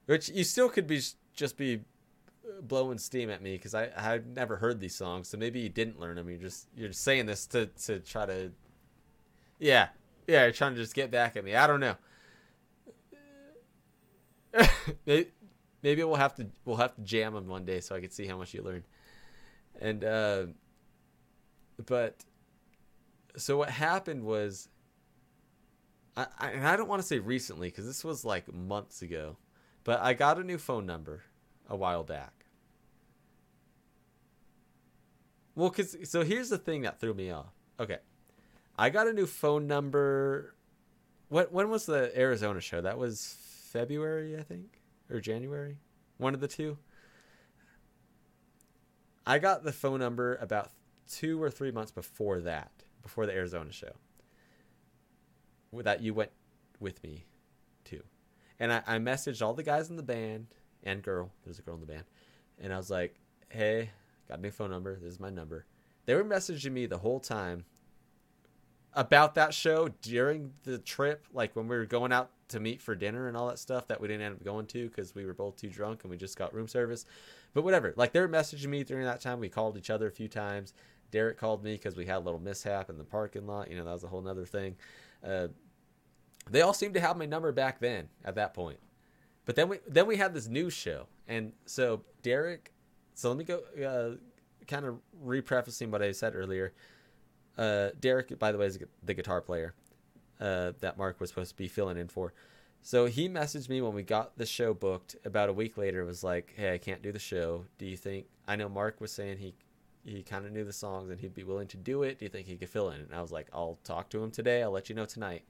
Which you still could be just be blowing steam at me because I I've never heard these songs, so maybe you didn't learn them. You're just you're saying this to to try to. Yeah, yeah, you're trying to just get back at me. I don't know. maybe, we'll have to we'll have to jam him one day so I can see how much you learned. And uh, but so what happened was, I, I and I don't want to say recently because this was like months ago, but I got a new phone number a while back. Well, cause so here's the thing that threw me off. Okay, I got a new phone number. What when was the Arizona show? That was February, I think, or January, one of the two. I got the phone number about two or three months before that, before the Arizona show. That you went with me to, and I, I messaged all the guys in the band and girl. There's a girl in the band, and I was like, "Hey, got a new phone number. This is my number. they were messaging me the whole time about that show during the trip, like when we were going out to meet for dinner and all that stuff that we didn't end up going to because we were both too drunk and we just got room service. But whatever, like they were messaging me during that time. We called each other a few times. Derek called me because we had a little mishap in the parking lot. You know, that was a whole nother thing. Uh, they all seemed to have my number back then at that point. But then we then we had this news show, and so Derek. So let me go, uh, kind of reprefacing what I said earlier. Uh, Derek, by the way, is the guitar player uh, that Mark was supposed to be filling in for. So he messaged me when we got the show booked. About a week later, was like, "Hey, I can't do the show. Do you think?" I know Mark was saying he he kind of knew the songs and he'd be willing to do it. Do you think he could fill in? And I was like, "I'll talk to him today. I'll let you know tonight."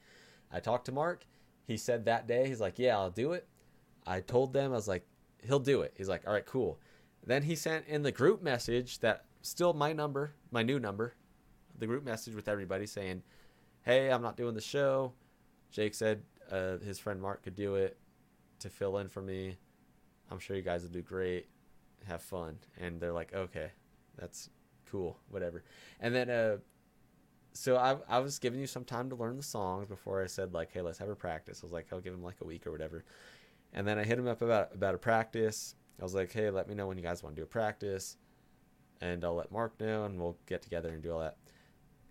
I talked to Mark. He said that day, he's like, "Yeah, I'll do it." I told them I was like, "He'll do it." He's like, "All right, cool." Then he sent in the group message that still my number, my new number, the group message with everybody saying, "Hey, I'm not doing the show." Jake said uh, his friend Mark could do it to fill in for me. I'm sure you guys will do great. Have fun. And they're like, "Okay, that's cool, whatever." And then uh so I I was giving you some time to learn the songs before I said like, "Hey, let's have a practice." I was like, "I'll give him like a week or whatever." And then I hit him up about about a practice. I was like, "Hey, let me know when you guys want to do a practice." And I'll let Mark know and we'll get together and do all that.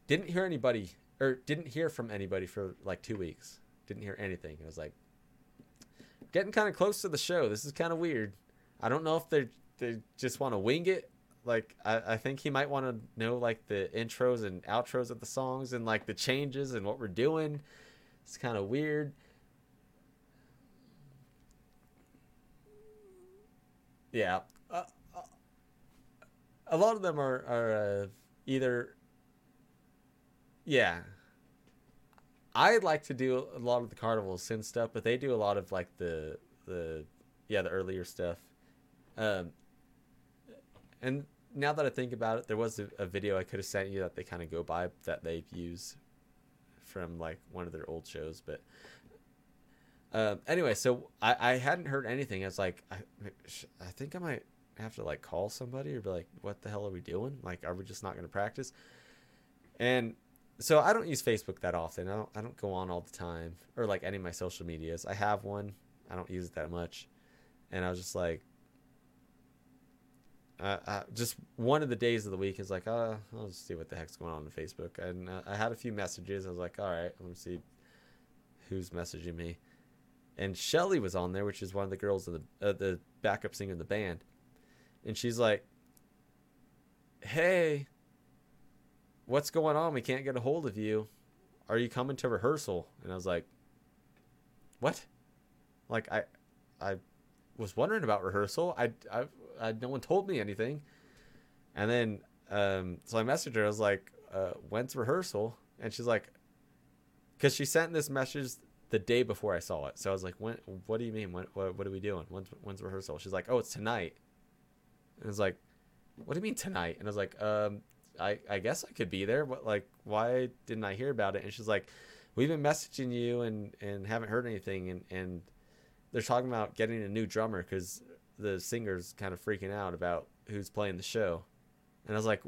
Didn't hear anybody or didn't hear from anybody for like 2 weeks. Didn't hear anything. I was like getting kind of close to the show. This is kind of weird. I don't know if they they just want to wing it like I, I think he might want to know like the intros and outros of the songs and like the changes and what we're doing. It's kind of weird. Yeah, uh, uh, a lot of them are are uh, either. Yeah, I'd like to do a lot of the carnival sin stuff, but they do a lot of like the the yeah the earlier stuff. Um, and now that I think about it, there was a, a video I could have sent you that they kind of go by that they use from like one of their old shows. But um, anyway, so I, I hadn't heard anything. I was like, I, I think I might have to like call somebody or be like, what the hell are we doing? Like, are we just not going to practice? And so I don't use Facebook that often. I don't, I don't go on all the time or like any of my social medias. I have one. I don't use it that much. And I was just like, uh, uh, just one of the days of the week is like, uh, I'll just see what the heck's going on on Facebook. And uh, I had a few messages. I was like, all right, let me see who's messaging me. And Shelly was on there, which is one of the girls in the uh, the backup singer in the band. And she's like, "Hey, what's going on? We can't get a hold of you. Are you coming to rehearsal?" And I was like, "What?" Like I, I was wondering about rehearsal. I, I uh, no one told me anything. And then, um, so I messaged her. I was like, uh, when's rehearsal? And she's like, because she sent this message the day before I saw it. So I was like, when? What do you mean? When, what, what are we doing? When's, when's rehearsal? She's like, oh, it's tonight. And I was like, what do you mean tonight? And I was like, um, I, I guess I could be there. But like, why didn't I hear about it? And she's like, we've been messaging you and, and haven't heard anything. And, and they're talking about getting a new drummer because the singer's kind of freaking out about who's playing the show. And I was like,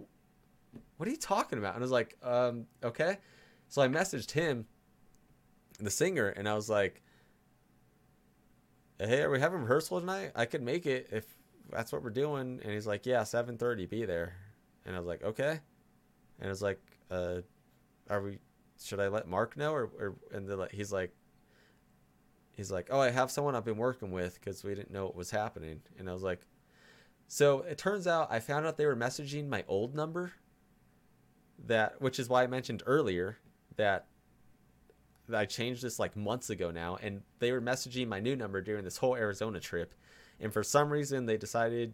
what are you talking about? And I was like, um, okay. So I messaged him, the singer, and I was like, hey, are we having rehearsal tonight? I could make it if that's what we're doing. And he's like, yeah, 7.30, be there. And I was like, okay. And I was like, uh, are we, should I let Mark know? Or, or and like he's like, he's like, "Oh, I have someone I've been working with because we didn't know what was happening." And I was like, "So it turns out I found out they were messaging my old number. That, which is why I mentioned earlier that I changed this like months ago now, and they were messaging my new number during this whole Arizona trip, and for some reason they decided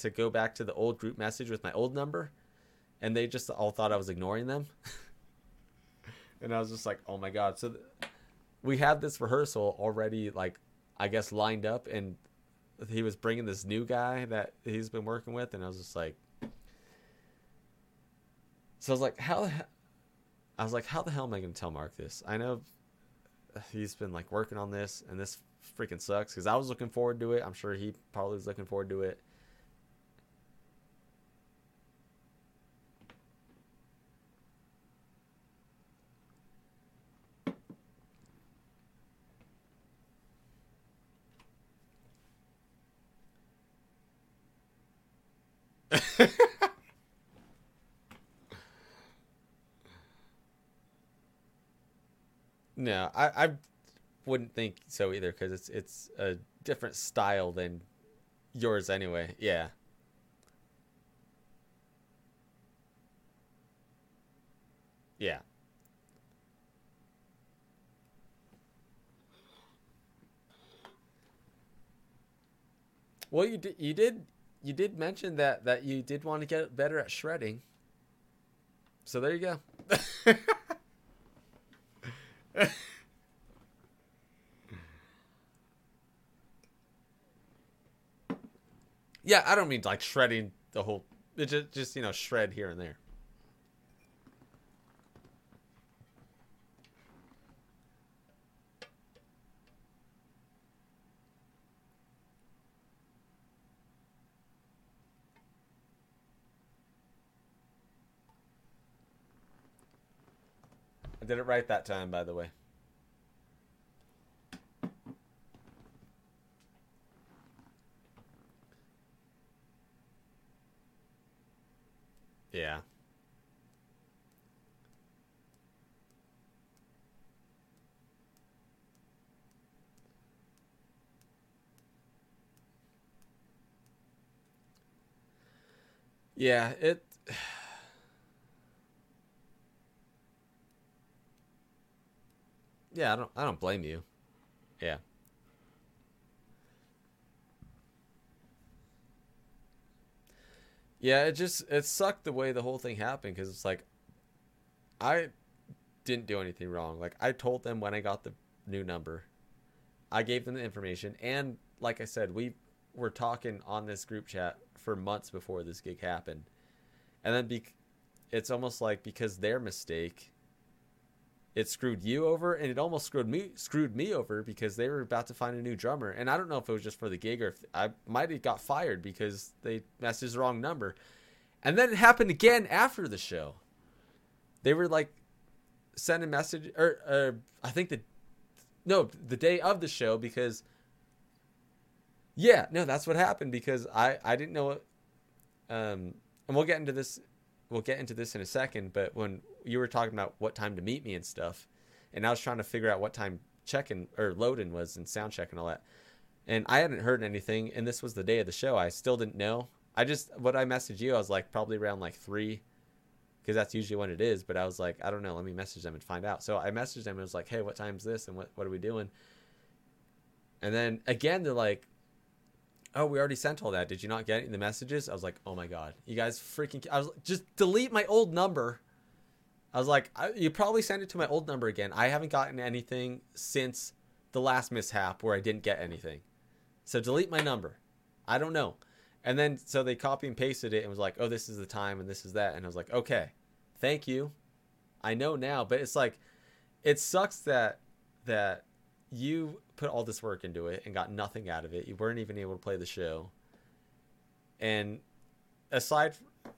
to go back to the old group message with my old number, and they just all thought I was ignoring them." and I was just like, "Oh my god!" So. Th- we had this rehearsal already like I guess lined up and he was bringing this new guy that he's been working with and I was just like So I was like how the I was like how the hell am I going to tell Mark this? I know he's been like working on this and this freaking sucks cuz I was looking forward to it. I'm sure he probably was looking forward to it. No, I, I wouldn't think so either because it's it's a different style than yours anyway. Yeah. Yeah. Well, you did you did you did mention that that you did want to get better at shredding. So there you go. yeah, I don't mean like shredding the whole just just you know shred here and there. Did it right that time, by the way. Yeah. Yeah, it Yeah, I don't I don't blame you. Yeah. Yeah, it just it sucked the way the whole thing happened cuz it's like I didn't do anything wrong. Like I told them when I got the new number. I gave them the information and like I said, we were talking on this group chat for months before this gig happened. And then be- it's almost like because their mistake it screwed you over and it almost screwed me screwed me over because they were about to find a new drummer and I don't know if it was just for the gig or if I might have got fired because they messaged the wrong number. And then it happened again after the show. They were like sending message or uh, I think the no, the day of the show because yeah, no, that's what happened because I I didn't know what um and we'll get into this we'll get into this in a second, but when you were talking about what time to meet me and stuff, and I was trying to figure out what time checking or loading was and sound check and all that. And I hadn't heard anything, and this was the day of the show. I still didn't know. I just what I messaged you, I was like probably around like three, because that's usually when it is. But I was like, I don't know. Let me message them and find out. So I messaged them and was like, Hey, what time's this? And what what are we doing? And then again, they're like, Oh, we already sent all that. Did you not get it the messages? I was like, Oh my god, you guys freaking! I was like, just delete my old number. I was like, I, you probably sent it to my old number again. I haven't gotten anything since the last mishap where I didn't get anything. So delete my number. I don't know. And then so they copy and pasted it and was like, "Oh, this is the time and this is that." And I was like, "Okay. Thank you. I know now." But it's like it sucks that that you put all this work into it and got nothing out of it. You weren't even able to play the show. And aside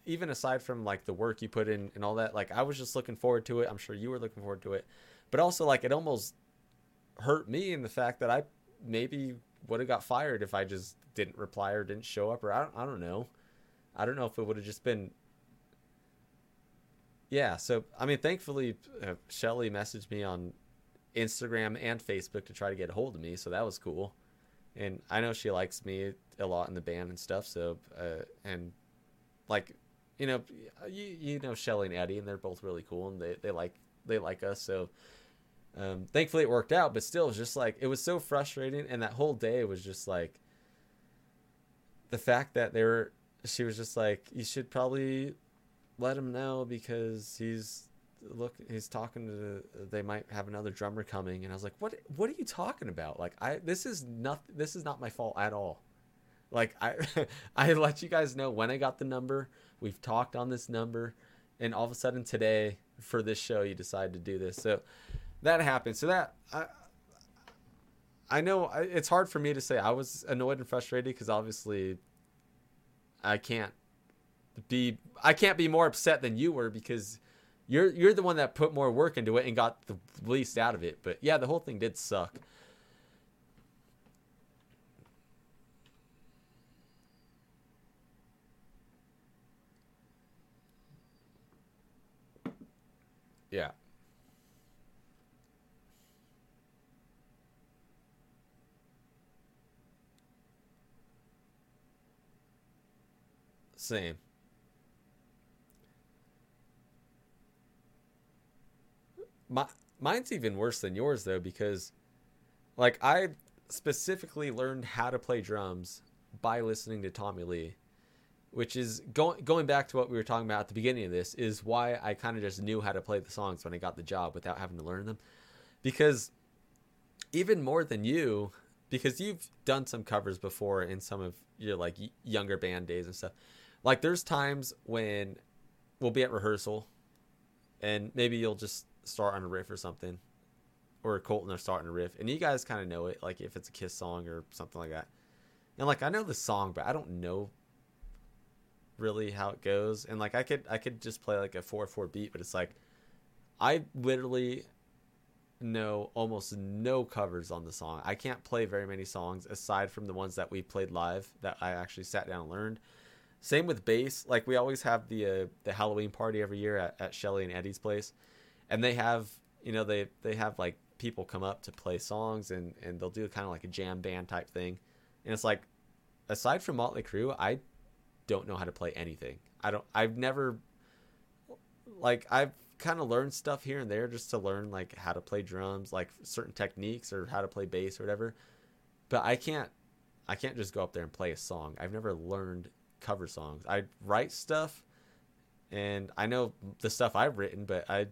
even aside from like the work you put in and all that, like I was just looking forward to it. I'm sure you were looking forward to it. But also like it almost hurt me in the fact that I maybe would have got fired if I just didn't reply or didn't show up or I don't, I don't know. I don't know if it would have just been yeah, so I mean, thankfully, uh, Shelly messaged me on Instagram and Facebook to try to get a hold of me, so that was cool. And I know she likes me a lot in the band and stuff. So, uh, and like, you know, you you know Shelly and Eddie, and they're both really cool, and they they like they like us. So, um, thankfully, it worked out. But still, it was just like it was so frustrating, and that whole day was just like the fact that they were. She was just like, you should probably let him know because he's look he's talking to they might have another drummer coming and i was like what what are you talking about like i this is not this is not my fault at all like i i let you guys know when i got the number. We've talked on this number. And all of a sudden today for this show you decide to do this. So that happened. So that i i know it's hard for me to say. I was annoyed and frustrated because obviously i can't be i can't be more upset than you were because you're you're the one that put more work into it and got the least out of it. But yeah, the whole thing did suck. Yeah. Same. My mine's even worse than yours though because like I specifically learned how to play drums by listening to Tommy Lee, which is going going back to what we were talking about at the beginning of this is why I kind of just knew how to play the songs when I got the job without having to learn them. Because even more than you, because you've done some covers before in some of your like younger band days and stuff. Like there's times when we'll be at rehearsal and maybe you'll just start on a riff or something or Colton are starting a riff and you guys kind of know it like if it's a Kiss song or something like that. And like I know the song but I don't know really how it goes and like I could I could just play like a 4/4 beat but it's like I literally know almost no covers on the song. I can't play very many songs aside from the ones that we played live that I actually sat down and learned. Same with bass. Like we always have the uh, the Halloween party every year at, at Shelly and Eddie's place, and they have you know they they have like people come up to play songs and and they'll do kind of like a jam band type thing, and it's like aside from Motley Crue, I don't know how to play anything. I don't. I've never like I've kind of learned stuff here and there just to learn like how to play drums, like certain techniques or how to play bass or whatever. But I can't I can't just go up there and play a song. I've never learned cover songs. I write stuff and I know the stuff I've written, but I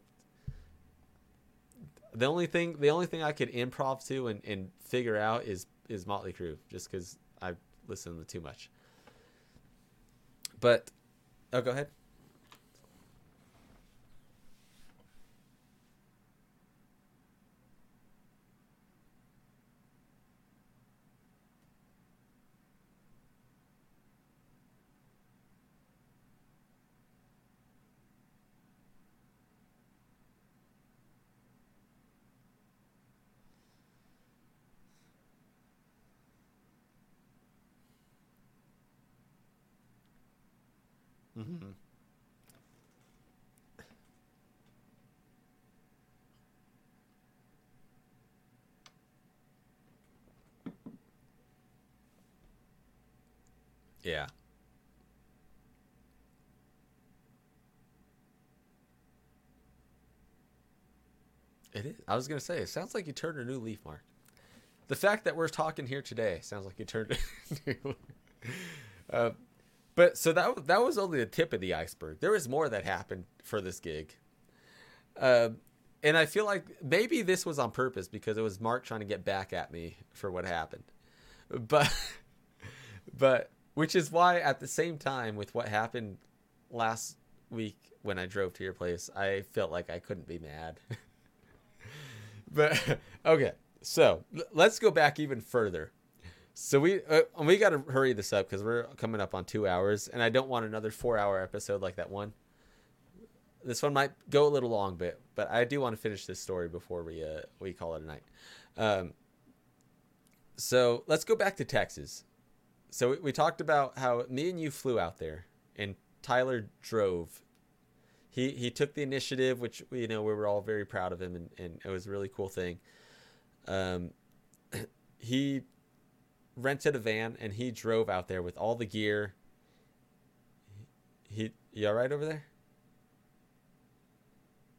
the only thing the only thing I could improv to and, and figure out is is Motley Crue, just because I listen to too much. But oh, go ahead. Mm-hmm. Yeah. It is. I was gonna say, it sounds like you turned a new leaf, Mark. The fact that we're talking here today sounds like you turned a new. Uh, but so that that was only the tip of the iceberg. There was more that happened for this gig, uh, and I feel like maybe this was on purpose because it was Mark trying to get back at me for what happened. But but which is why at the same time with what happened last week when I drove to your place, I felt like I couldn't be mad. but okay, so let's go back even further. So we uh, we got to hurry this up because we're coming up on two hours, and I don't want another four-hour episode like that one. This one might go a little long, but but I do want to finish this story before we uh we call it a night. Um, so let's go back to Texas. So we, we talked about how me and you flew out there, and Tyler drove. He he took the initiative, which you know we were all very proud of him, and, and it was a really cool thing. Um, he rented a van and he drove out there with all the gear. He, you all right over there?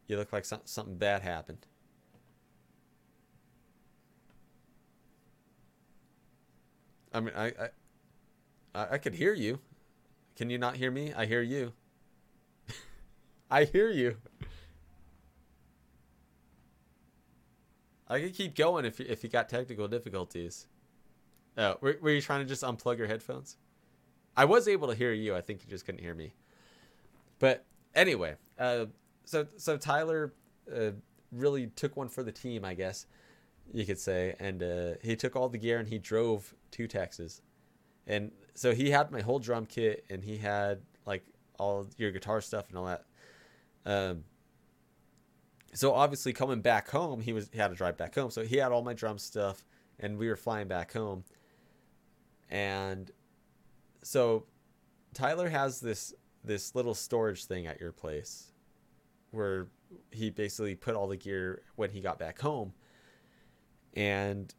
You look like some, something bad happened. I mean, I, I, I could hear you. Can you not hear me? I hear you. I hear you. I could keep going if you, if you got technical difficulties. Oh, were, were you trying to just unplug your headphones? I was able to hear you. I think you just couldn't hear me. But anyway, uh, so so Tyler uh, really took one for the team, I guess you could say, and uh, he took all the gear and he drove to Texas, and so he had my whole drum kit and he had like all your guitar stuff and all that. Um, so obviously coming back home, he was he had to drive back home, so he had all my drum stuff, and we were flying back home and so Tyler has this this little storage thing at your place where he basically put all the gear when he got back home, and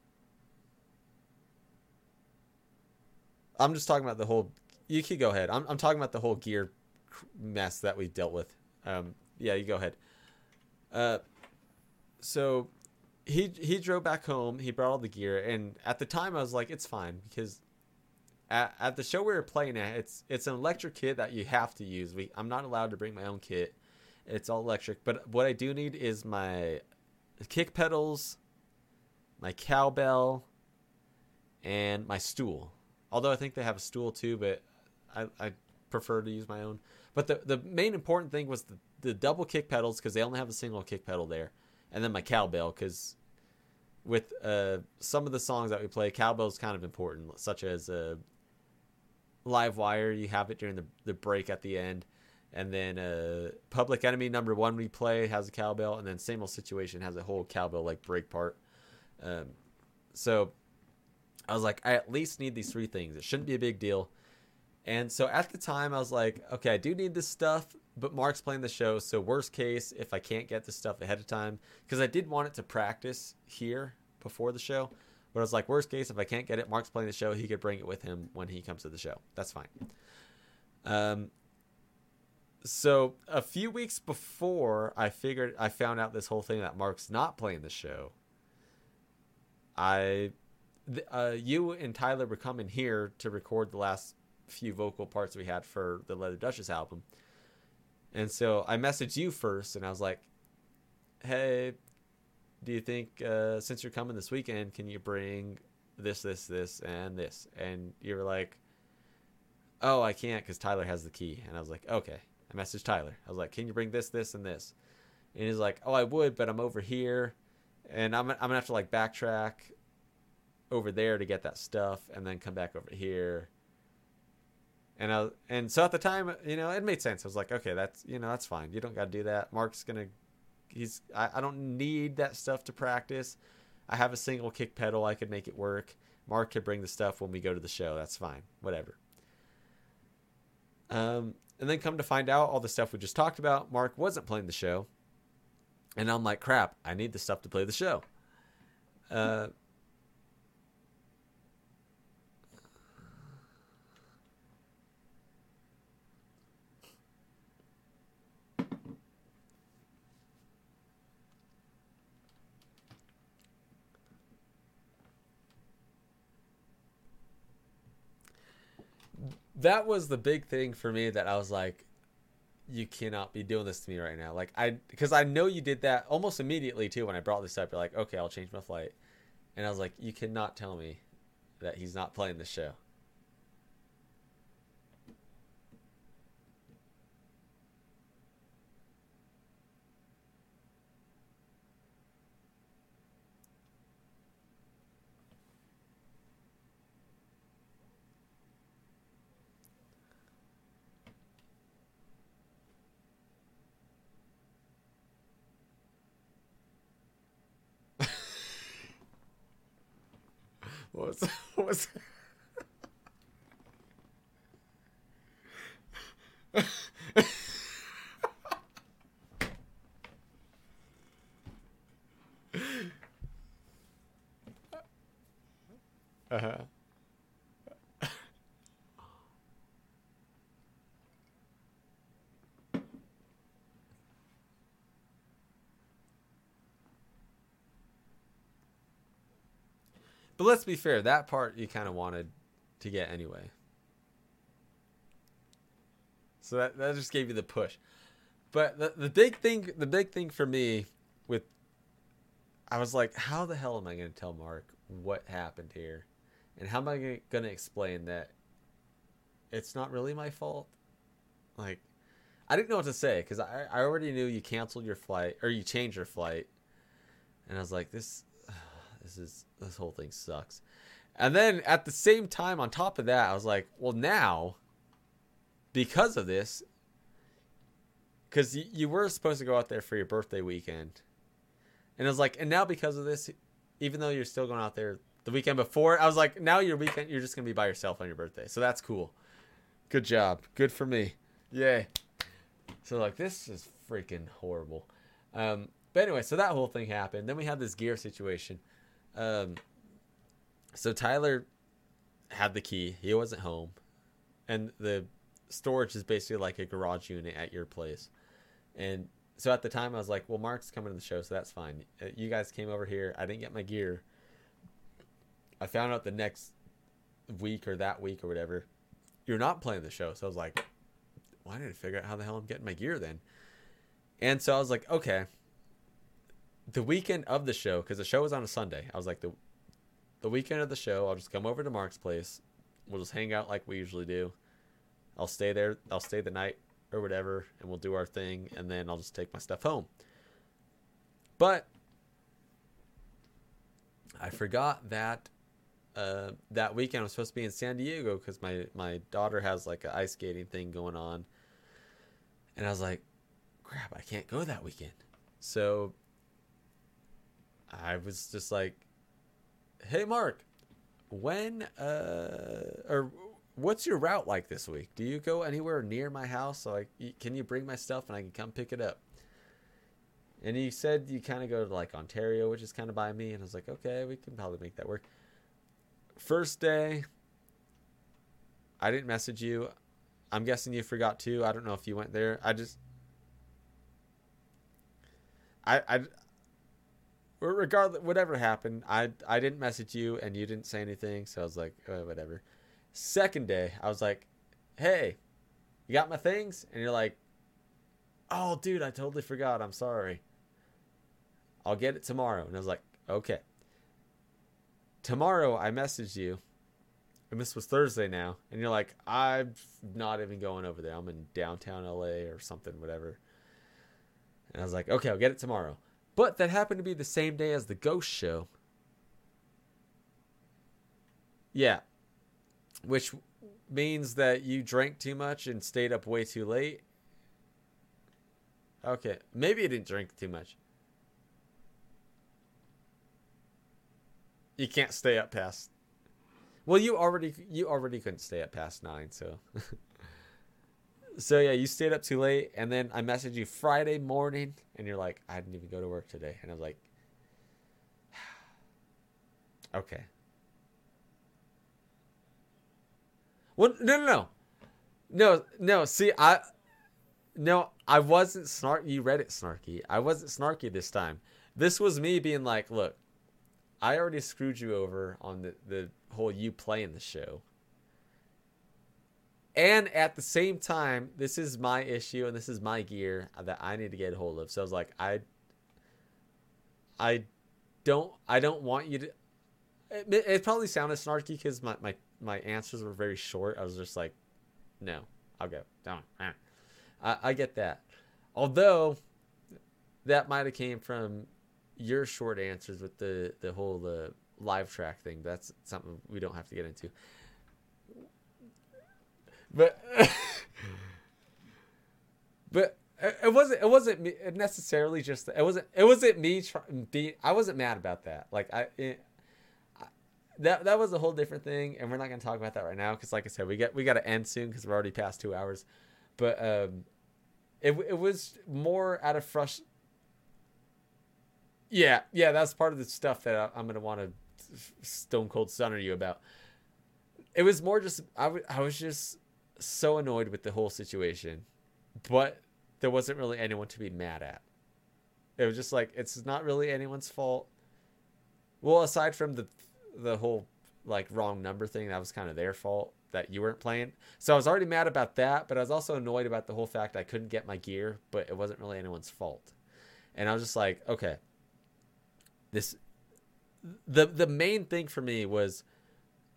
I'm just talking about the whole. You can go ahead. I'm I'm talking about the whole gear mess that we dealt with. Um, yeah, you go ahead. Uh, so he he drove back home. He brought all the gear, and at the time I was like, it's fine because at, at the show we were playing at, it's it's an electric kit that you have to use. We I'm not allowed to bring my own kit. It's all electric, but what I do need is my kick pedals, my cowbell, and my stool. Although I think they have a stool too, but I, I prefer to use my own. But the the main important thing was the, the double kick pedals because they only have a single kick pedal there, and then my cowbell because with uh, some of the songs that we play, cowbell is kind of important, such as uh, Live Wire. You have it during the the break at the end, and then uh, Public Enemy number one we play has a cowbell, and then Same Old Situation has a whole cowbell like break part. Um, so I was like, I at least need these three things. It shouldn't be a big deal. And so at the time, I was like, okay, I do need this stuff, but Mark's playing the show. So, worst case, if I can't get this stuff ahead of time, because I did want it to practice here before the show. But I was like, worst case, if I can't get it, Mark's playing the show. He could bring it with him when he comes to the show. That's fine. Um, so a few weeks before I figured I found out this whole thing that Mark's not playing the show, I, uh, you and Tyler were coming here to record the last few vocal parts we had for the Leather Duchess album. And so I messaged you first and I was like, hey, do you think, uh, since you're coming this weekend, can you bring this, this, this, and this? And you were like, oh, I can't because Tyler has the key. And I was like, okay. I messaged Tyler. I was like, can you bring this, this, and this? And he's like, oh, I would, but I'm over here. And I'm, I'm to have to like backtrack over there to get that stuff and then come back over here and I and so at the time, you know, it made sense. I was like, okay, that's you know, that's fine. You don't got to do that. Mark's gonna, he's I, I don't need that stuff to practice. I have a single kick pedal. I could make it work. Mark could bring the stuff when we go to the show. That's fine. Whatever. Um, and then come to find out, all the stuff we just talked about, Mark wasn't playing the show. And I'm like, crap, I need the stuff to play the show. Uh, that was the big thing for me that I was like, you cannot be doing this to me right now. Like I, because I know you did that almost immediately too. When I brought this up, you're like, okay, I'll change my flight, and I was like, you cannot tell me that he's not playing the show. What was Uh-huh. But let's be fair, that part you kind of wanted to get anyway. So that that just gave you the push. But the the big thing the big thing for me with I was like, how the hell am I to tell Mark what happened here? And how am I to explain that it's not really my fault? Like I didn't know what to say cuz I I already knew you canceled your flight or you changed your flight. And I was like, this this is this whole thing sucks. And then at the same time, on top of that, I was like, well, now, because of this, because you, you were supposed to go out there for your birthday weekend, and I was like, and now because of this, even though you're still going out there the weekend before, I was like, now your weekend, you're just gonna be by yourself on your birthday, so that's cool. Good job, good for me, yay. So like, this is freaking horrible. Um, but anyway, so that whole thing happened. Then we had this gear situation. Um, so Tyler had the key. He wasn't home, and the storage is basically like a garage unit at your place. And so at the time, I was like, "Well, Mark's coming to the show, so that's fine. Uh, You guys came over here. I didn't get my gear. I found out the next week or that week or whatever, you're not playing the show. So I was like, need to figure out how the hell I'm getting my gear then. And so I was like, okay. The weekend of the show, because the show was on a Sunday, I was like, the the weekend of the show, I'll just come over to Mark's place. We'll just hang out like we usually do. I'll stay there. I'll stay the night or whatever, and we'll do our thing, and then I'll just take my stuff home. But I forgot that uh, that weekend I was supposed to be in San Diego because my my daughter has like an ice skating thing going on, and I was like, "Crap, I can't go that weekend." So I was just like, "Hey, Mark, when uh or what's your route like this week? Do you go anywhere near my house? So can you bring my stuff and I can come pick it up?" And he said you kind of go to like Ontario, which is kind of by me, and I was like, "Okay, we can probably make that work." First day, I didn't message you. I'm guessing you forgot to. I don't know if you went there. I just, I, I, regardless, whatever happened, I, I didn't message you and you didn't say anything. So I was like, oh, whatever. Second day, I was like, hey, you got my things? And you're like, oh, dude, I totally forgot. I'm sorry. I'll get it tomorrow. And I was like, okay tomorrow I messaged you, and this was Thursday now, and you're like, I'm not even going over there. I'm in downtown LA or something, whatever. And I was like, okay, I'll get it tomorrow. But that happened to be the same day as the ghost show. Yeah. Which means that you drank too much and stayed up way too late. Okay. Maybe you didn't drink too much. You can't stay up past. Well, you already you already couldn't stay up past nine, so. so yeah, you stayed up too late, and then I messaged you Friday morning, and you're like, I didn't even go to work today, and I was like, okay. Well, no, no, no, no, no. See, I, no, I wasn't snarky. You read it snarky. I wasn't snarky this time. This was me being like, look, I already screwed you over on the, the whole you playing the show. And at the same time, this is my issue and this is my gear that I need to get a hold of. So I was like, I I don't I don't want you to it, it probably sounded snarky because my, my, my answers were very short. I was just like, no, I'll go. Don't. I, I get that. Although that might have came from your short answers with the the whole uh, live track thing. That's something we don't have to get into. But but it wasn't it wasn't me necessarily just it wasn't it wasn't me trying I wasn't mad about that. Like I, it, I that that was a whole different thing, and we're not gonna talk about that right now because, like I said, we get we got to end soon because we're already past two hours. But um, it it was more out of frustration yeah, yeah, that's part of the stuff that I, am gonna want to stone cold stunner you about. It was more just I, w- I was just so annoyed with the whole situation, but there wasn't really anyone to be mad at. It was just like it's not really anyone's fault. Well, aside from the the whole like wrong number thing, that was kind of their fault that you weren't playing. So I was already mad about that, but I was also annoyed about the whole fact I couldn't get my gear, but it wasn't really anyone's fault. And I was just like, okay, this the the main thing for me was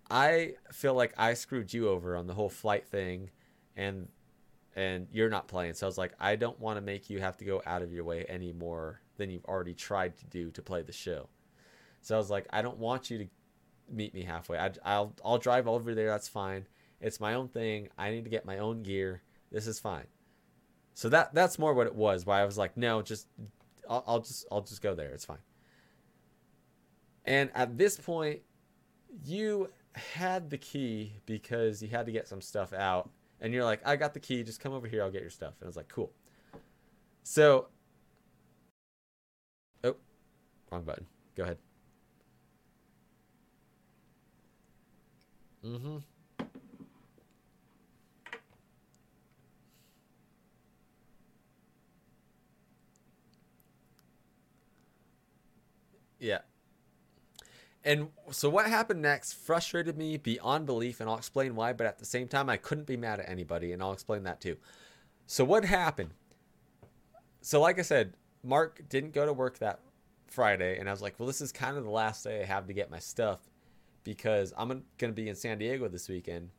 I feel like I screwed you over on the whole flight thing and and you're not playing. So I was like, I don't want to make you have to go out of your way any more than you've already tried to do to play the show. So I was like, I don't want you to meet me halfway. I, I'll I'll drive over there. That's fine. It's my own thing. I need to get my own gear. This is fine. So that that's more what it was. Why I was like, no, just I'll, I'll just I'll just go there. It's fine. And at this point, you had the key because you had to get some stuff out. And you're like, I got the key. Just come over here. I'll get your stuff. And I was like, cool. So oh, wrong button. Go ahead. Mm-hmm. Yeah. And so what happened next frustrated me beyond belief, and I'll explain why, but at the same time, I couldn't be mad at anybody, and I'll explain that too. So, what happened? So, like I said, Mark didn't go to work that Friday, and I was like, well, this is kind of the last day I have to get my stuff because I'm going to be in San Diego this weekend.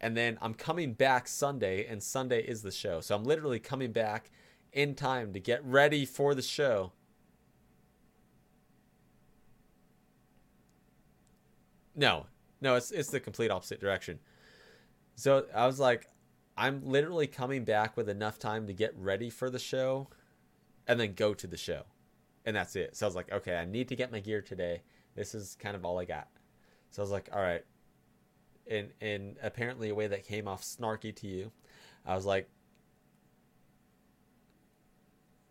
And then I'm coming back Sunday, and Sunday is the show. So, I'm literally coming back in time to get ready for the show No, no, it's it's the complete opposite direction. So I was like, I'm literally coming back with enough time to get ready for the show, and then go to the show, and that's it. So I was like, okay, I need to get my gear today. This is kind of all I got. So I was like, all right. In in apparently a way that came off snarky to you, I was like,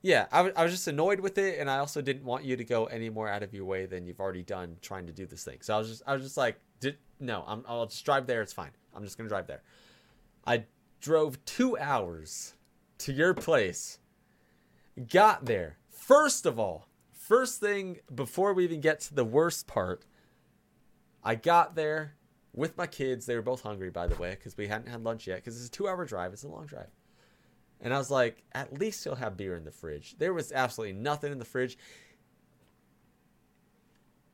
yeah, I, w- I was just annoyed with it, and I also didn't want you to go any more out of your way than you've already done trying to do this thing. So I was just, I was just like, no, I'm, I'll just drive there. It's fine. I'm just gonna drive there. I drove two hours to your place. Got there. First of all, first thing before we even get to the worst part, I got there with my kids. They were both hungry, by the way, because we hadn't had lunch yet. Because it's a two-hour drive. It's a long drive. And I was like, at least he'll have beer in the fridge. There was absolutely nothing in the fridge.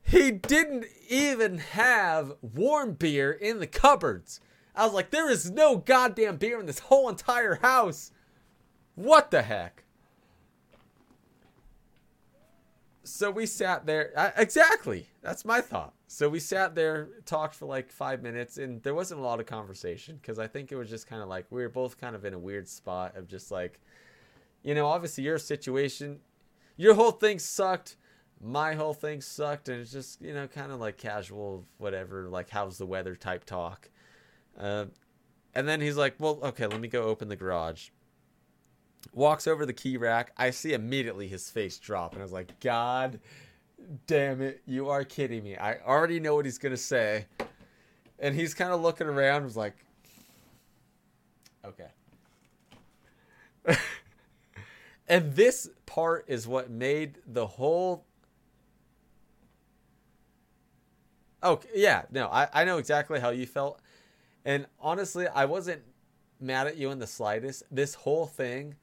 He didn't even have warm beer in the cupboards. I was like, there is no goddamn beer in this whole entire house. What the heck? So we sat there. I, exactly. That's my thought. So we sat there, talked for like five minutes, and there wasn't a lot of conversation because I think it was just kind of like we were both kind of in a weird spot of just like, you know, obviously your situation, your whole thing sucked, my whole thing sucked, and it's just you know kind of like casual, whatever, like how's the weather type talk. Uh, and then he's like, well, okay, let me go open the garage. Walks over the key rack. I see immediately his face drop, and I was like, God damn it, you are kidding me. I already know what he's gonna say. And he's kind of looking around, was like, okay. and this part is what made the whole. Okay, yeah, no, I, I know exactly how you felt. And honestly, I wasn't mad at you in the slightest. This whole thing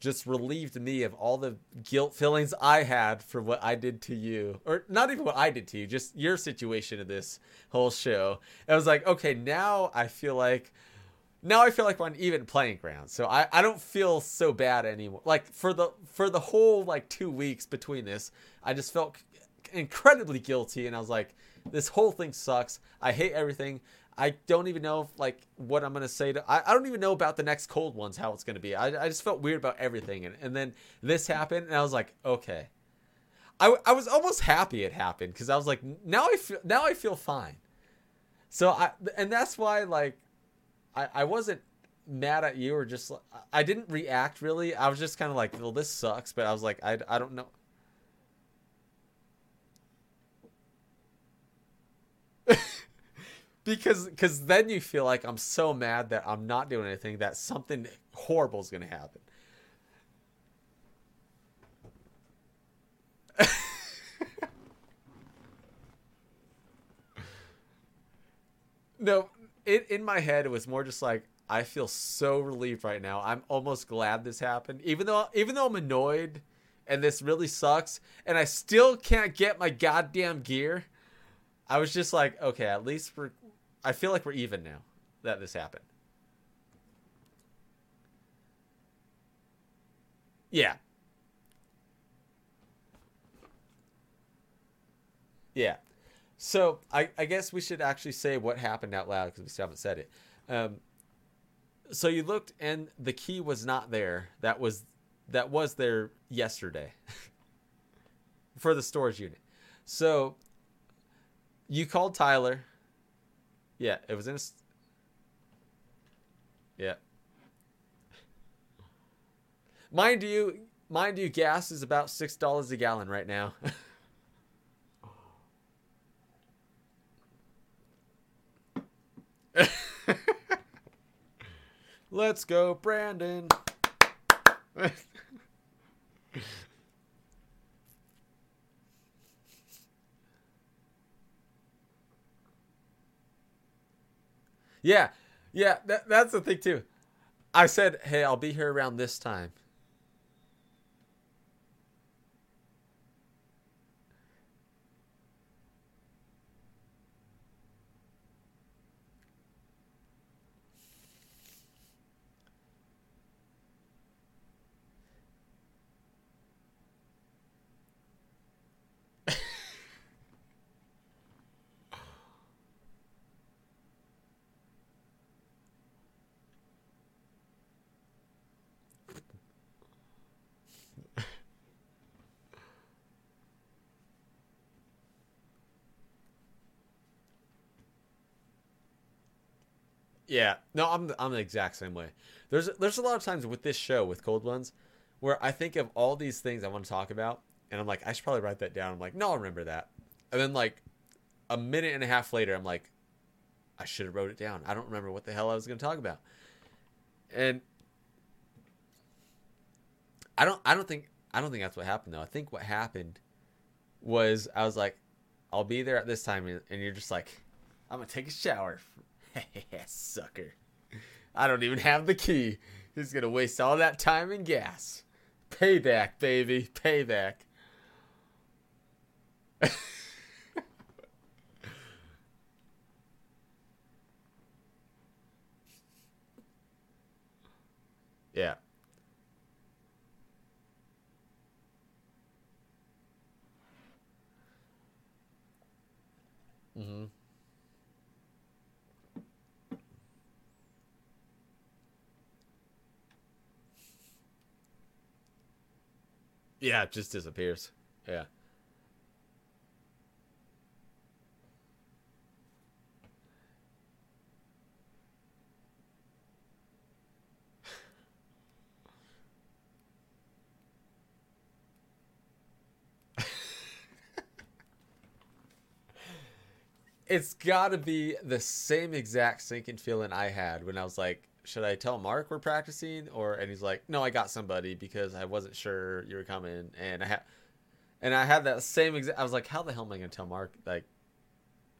just relieved me of all the guilt feelings I had for what I did to you. Or not even what I did to you, just your situation of this whole show. I was like, okay, now I feel like now I feel like we're on even playing ground. So I, I don't feel so bad anymore. Like for the for the whole like two weeks between this, I just felt incredibly guilty and I was like, this whole thing sucks. I hate everything. I don't even know if, like what I'm gonna say to. I, I don't even know about the next cold ones how it's gonna be. I, I just felt weird about everything, and and then this happened, and I was like, okay. I, I was almost happy it happened because I was like, now I feel now I feel fine. So I and that's why like, I I wasn't mad at you or just I didn't react really. I was just kind of like, well, this sucks, but I was like, I I don't know. because because then you feel like I'm so mad that I'm not doing anything that something horrible is to happen. no, in in my head it was more just like I feel so relieved right now. I'm almost glad this happened, even though even though I'm annoyed and this really sucks, and I still can't get my goddamn gear. I was just like, okay, at least we're I feel like we're even now that this happened. Yeah. Yeah. So I, I guess we should actually say what happened out loud because we still haven't said it. Um, so you looked and the key was not there. That was that was there yesterday for the storage unit. So you called Tyler yeah, it was in. Yeah. Mind you, mind you, gas is about six dollars a gallon right now. Let's go, Brandon. yeah, yeah, that, that's the thing too. I said, hey, I'll be here around this time. Yeah, no, I'm the, I'm the exact same way. There's there's a lot of times with this show with Cold Ones where I think of all these things I want to talk about, and I'm like, I should probably write that down. I'm like, no, I'll remember that. And then like a minute and a half later, I'm like, I should have wrote it down. I don't remember what the hell I was going to talk about. And I don't I don't think I don't think that's what happened though. I think what happened was I was like, I'll be there at this time, and you're just like, I'm gonna take a shower Sucker. I don't even have the key. He's gonna waste all that time and gas. Payback, baby. Payback. yeah. Mm-hmm. Yeah, it just disappears. Yeah. it's got to be the same exact sinking feeling I had when I was like, should I tell Mark we're practicing or and he's like, no, I got somebody because I wasn't sure you were coming and I had and I had that same exact. I was like, how the hell am I gonna tell Mark like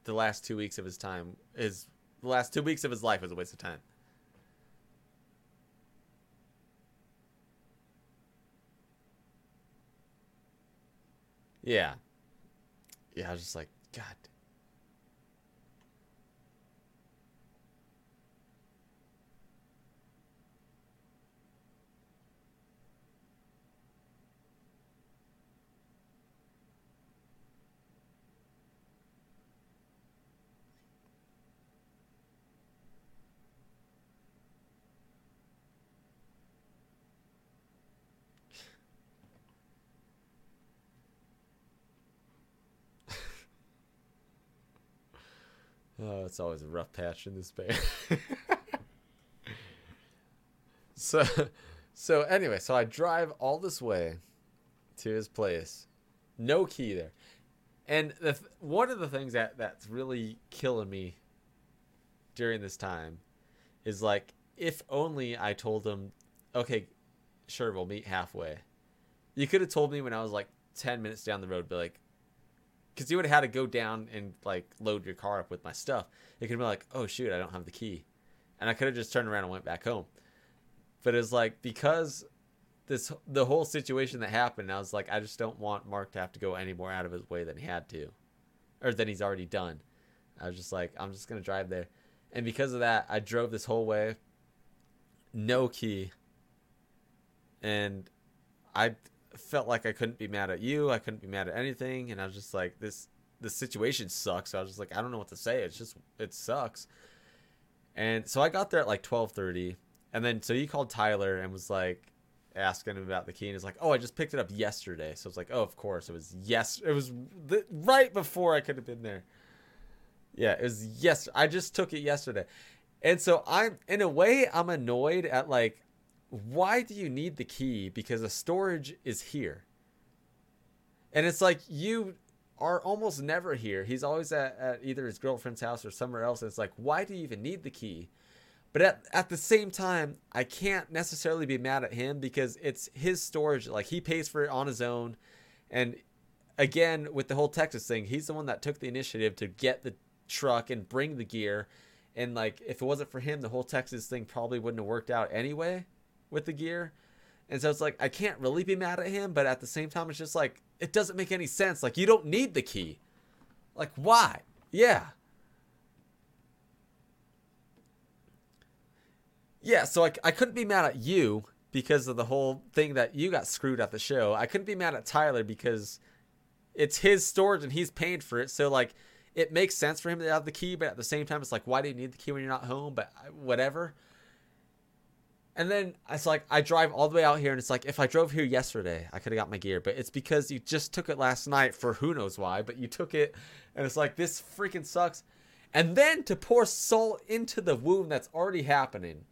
the last two weeks of his time is the last two weeks of his life was a waste of time. Yeah. Yeah, I was just like, God Oh, it's always a rough patch in this band. so, so anyway, so I drive all this way to his place, no key there, and the th- one of the things that that's really killing me during this time is like if only I told him, okay, sure, we'll meet halfway. You could have told me when I was like ten minutes down the road, be like, because you would have had to go down and like load your car up with my stuff. It could be like, oh shoot, I don't have the key, and I could have just turned around and went back home. But it's like because this the whole situation that happened, I was like, I just don't want Mark to have to go any more out of his way than he had to, or than he's already done. I was just like, I'm just gonna drive there, and because of that, I drove this whole way, no key, and I felt like I couldn't be mad at you. I couldn't be mad at anything, and I was just like, this the situation sucks. So I was just like, I don't know what to say. It's just it sucks. And so I got there at like twelve thirty, and then so he called Tyler and was like asking him about the key, and he's like, oh, I just picked it up yesterday. So it's like, oh, of course, it was yes, it was right before I could have been there. Yeah, it was yes. I just took it yesterday. And so I'm in a way I'm annoyed at like why do you need the key? Because the storage is here. And it's like you are almost never here. He's always at, at either his girlfriend's house or somewhere else. And it's like, why do you even need the key? But at, at the same time, I can't necessarily be mad at him because it's his storage. Like he pays for it on his own. And again, with the whole Texas thing, he's the one that took the initiative to get the truck and bring the gear. And like, if it wasn't for him, the whole Texas thing probably wouldn't have worked out anyway with the gear. And so it's like, I can't really be mad at him. But at the same time, it's just like, it doesn't make any sense. Like, you don't need the key. Like, why? Yeah. Yeah, so I, I couldn't be mad at you because of the whole thing that you got screwed at the show. I couldn't be mad at Tyler because it's his storage and he's paying for it. So, like, it makes sense for him to have the key, but at the same time, it's like, why do you need the key when you're not home? But whatever. And then it's like, I drive all the way out here, and it's like, if I drove here yesterday, I could have got my gear. But it's because you just took it last night for who knows why, but you took it, and it's like, this freaking sucks. And then to pour salt into the wound that's already happening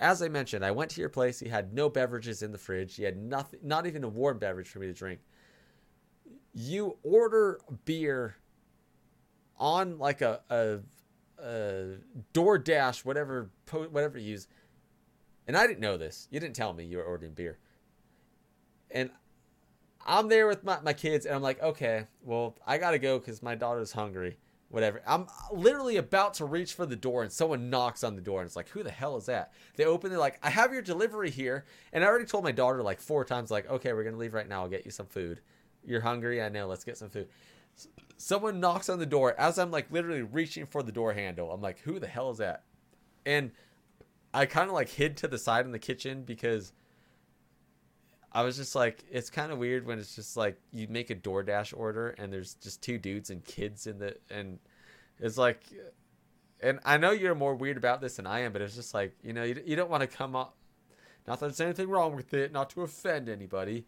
as I mentioned, I went to your place. You had no beverages in the fridge. You had nothing, not even a warm beverage for me to drink. You order beer on like a a, a DoorDash, whatever whatever you use, and I didn't know this. You didn't tell me you were ordering beer. And I'm there with my, my kids, and I'm like, okay, well, I gotta go because my daughter's hungry whatever. I'm literally about to reach for the door and someone knocks on the door and it's like, who the hell is that? They open, they're like, I have your delivery here. And I already told my daughter like four times, like, okay, we're gonna leave right now. I'll get you some food. You're hungry? I know. Let's get some food. Someone knocks on the door as I'm like literally reaching for the door handle. I'm like, who the hell is that? And I kind of like hid to the side in the kitchen because I was just like, it's kind of weird when it's just like you make a DoorDash order and there's just two dudes and kids in the and it's like, and I know you're more weird about this than I am, but it's just like you know you, you don't want to come up. Not that there's anything wrong with it, not to offend anybody.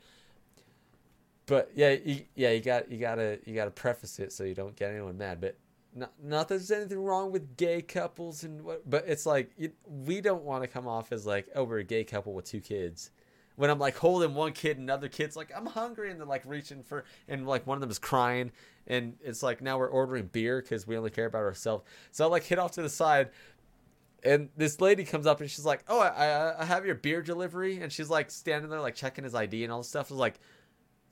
But yeah, you, yeah, you got you gotta you gotta preface it so you don't get anyone mad. But not not that there's anything wrong with gay couples and what, but it's like it, we don't want to come off as like oh we're a gay couple with two kids when I'm like holding one kid and another kid's like I'm hungry and they're like reaching for and like one of them is crying and it's like now we're ordering beer because we only care about ourselves. So I like hit off to the side and this lady comes up and she's like, "Oh, I, I have your beer delivery," and she's like standing there like checking his ID and all this stuff. I was like,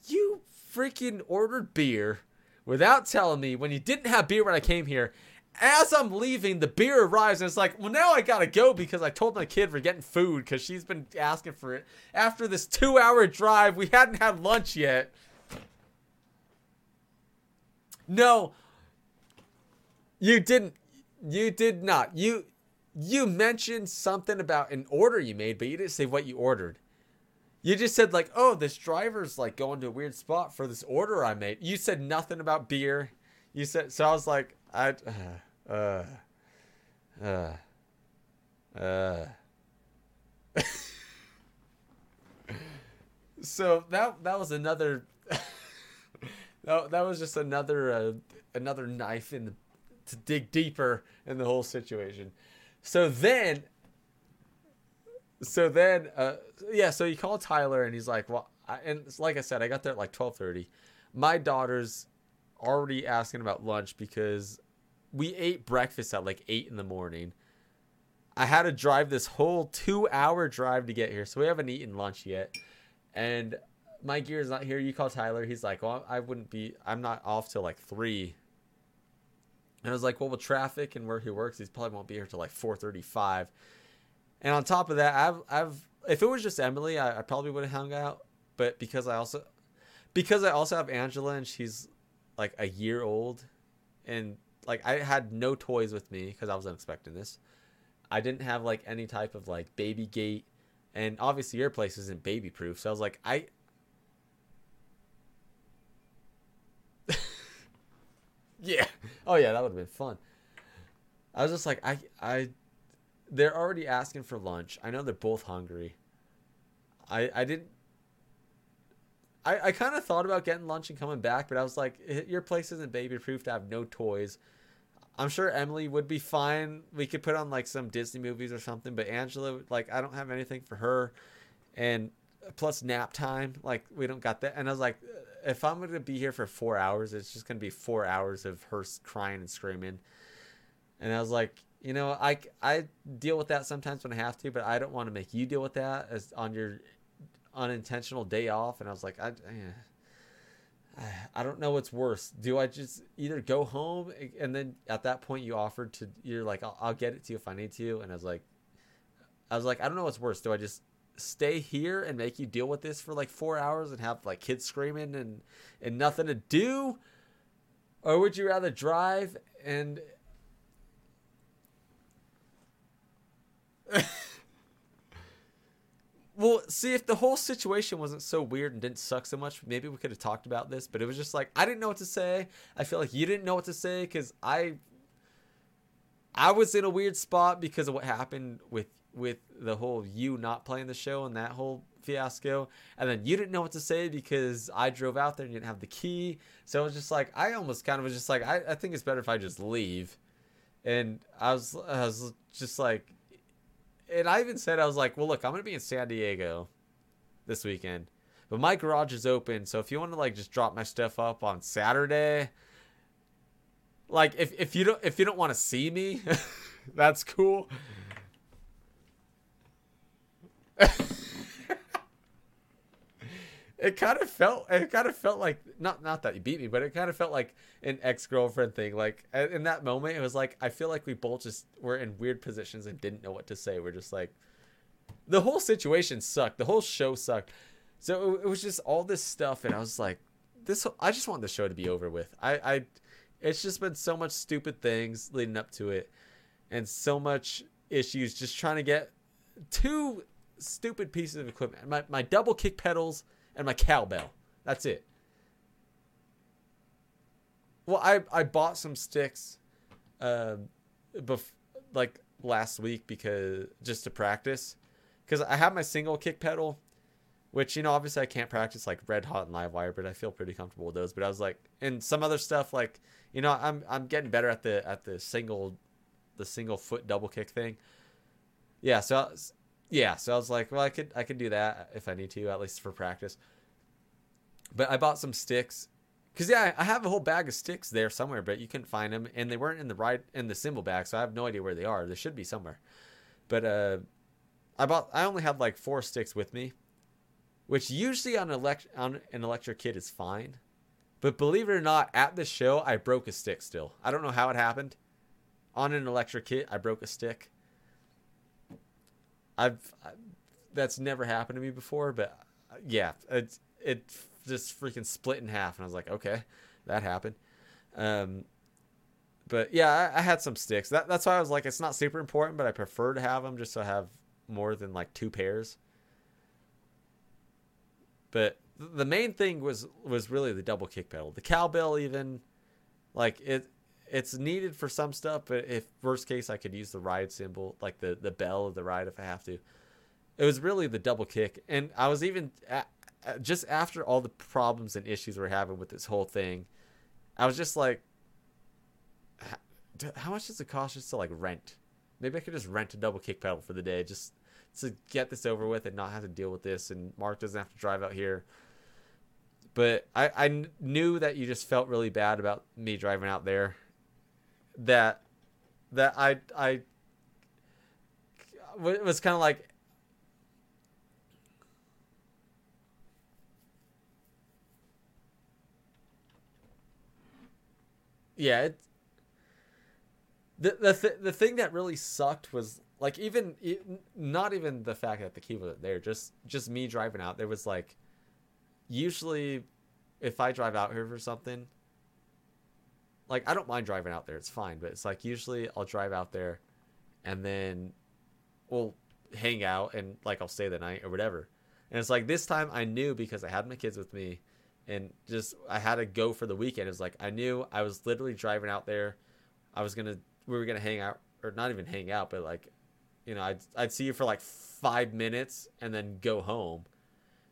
"You freaking ordered beer without telling me when you didn't have beer when I came here, as I'm leaving, the beer arrives, and it's like, well, now I gotta go because I told my kid we're getting food because she's been asking for it. After this two hour drive, we hadn't had lunch yet. No, you didn't. You did not. You you mentioned something about an order you made, but you didn't say what you ordered. You just said like, "Oh, this driver's like going to a weird spot for this order I made." You said nothing about beer. You said so. I was like, I. Uh, uh, uh, uh. so that that was another. that, that was just another uh, another knife in the to dig deeper in the whole situation. So then, so then, uh, yeah. So you call Tyler and he's like, well, I, and like I said, I got there at like twelve thirty. My daughter's already asking about lunch because we ate breakfast at like eight in the morning. I had to drive this whole two hour drive to get here, so we haven't eaten lunch yet. And my gear is not here. You call Tyler. He's like, well, I wouldn't be. I'm not off till like three. And I was like, well, with traffic and where he works, he probably won't be here till like four thirty-five. And on top of that, I've, I've, if it was just Emily, I, I probably would have hung out. But because I also, because I also have Angela and she's like a year old, and like I had no toys with me because I wasn't expecting this. I didn't have like any type of like baby gate, and obviously your place isn't baby proof. So I was like, I. yeah. Oh yeah, that would have been fun. I was just like, I, I, they're already asking for lunch. I know they're both hungry. I, I didn't. I, I kind of thought about getting lunch and coming back, but I was like, your place isn't baby proof to have no toys. I'm sure Emily would be fine. We could put on like some Disney movies or something, but Angela, like, I don't have anything for her. And plus nap time, like, we don't got that. And I was like, uh, if I'm to be here for four hours, it's just to be four hours of her crying and screaming. And I was like, you know, I I deal with that sometimes when I have to, but I don't want to make you deal with that as on your unintentional day off. And I was like, I. I don't know what's worse. Do I just either go home and then at that point you offered to you're like I'll, I'll get it to you if I need to and I was like I was like I don't know what's worse. Do I just stay here and make you deal with this for like 4 hours and have like kids screaming and and nothing to do or would you rather drive and well, see if the whole situation wasn't so weird and didn't suck so much, maybe we could have talked about this. But it was just like I didn't know what to say. I feel like you didn't know what to say because I, I was in a weird spot because of what happened with with the whole you not playing the show and that whole fiasco. And then you didn't know what to say because I drove out there and you didn't have the key. So it was just like I almost kind of was just like I, I think it's better if I just leave. And I was I was just like and I even said I was like, well, look, I'm gonna be in San Diego this weekend, but my garage is open, so if you want to like just drop my stuff up on Saturday, like if if you don't if you don't want to see me, that's cool. it kind of felt it kind of felt like not not that you beat me but it kind of felt like an ex-girlfriend thing like in that moment it was like i feel like we both just were in weird positions and didn't know what to say. We're just like the whole situation sucked. The whole show sucked. So it was just all this stuff and i was like this i just want the show to be over with. I i it's just been so much stupid things leading up to it and so much issues just trying to get two stupid pieces of equipment. My, my double kick pedals and my cowbell. That's it. Well, I I bought some sticks, uh, bef- like last week because just to practice, because I have my single kick pedal, which you know obviously I can't practice like red hot and live wire, but I feel pretty comfortable with those. But I was like, and some other stuff like you know I'm I'm getting better at the at the single, the single foot double kick thing. Yeah, so yeah, so I was like, well, I could I could do that if I need to, at least for practice. But I bought some sticks because yeah, I have a whole bag of sticks there somewhere, but you couldn't find them, and they weren't in the right in the cymbal bag, so I have no idea where they are. They should be somewhere. But uh, I bought I only had like four sticks with me, which usually on, elect- on an electric kit is fine. But believe it or not, at the show I broke a stick still. I don't know how it happened. On an electric kit, I broke a stick. I've I, that's never happened to me before, but yeah, it it just freaking split in half, and I was like, okay, that happened. Um, but yeah, I, I, had some sticks. That, that's why I was like, it's not super important, but I prefer to have them just so I have more than like two pairs. But the main thing was was really the double kick pedal, the cowbell. Even like it, it's needed for some stuff, but if worst case, I could use the ride cymbal, like the the bell of the ride if I have to. It was really the double kick, and I was even just after all the problems and issues we're having with this whole thing, I was just like, how much does it cost just to like rent? Maybe I could just rent a double kick pedal for the day, just to get this over with and not have to deal with this, and Mark doesn't have to drive out here but I, I knew that you just felt really bad about me driving out there that that I I was kind of like yeah it, the the th- the thing that really sucked was like even not even the fact that the key wasn't there just just me driving out there was like usually if I drive out here for something like I don't mind driving out there. It's fine, but it's like usually I'll drive out there and then we'll hang out and like I'll stay the night or whatever. And it's like this time I knew because I had my kids with me and just I had to go for the weekend. It's like I knew I was literally driving out there. I was gonna we were gonna hang out or not even hang out, but like you know I'd I'd see you for like five minutes and then go home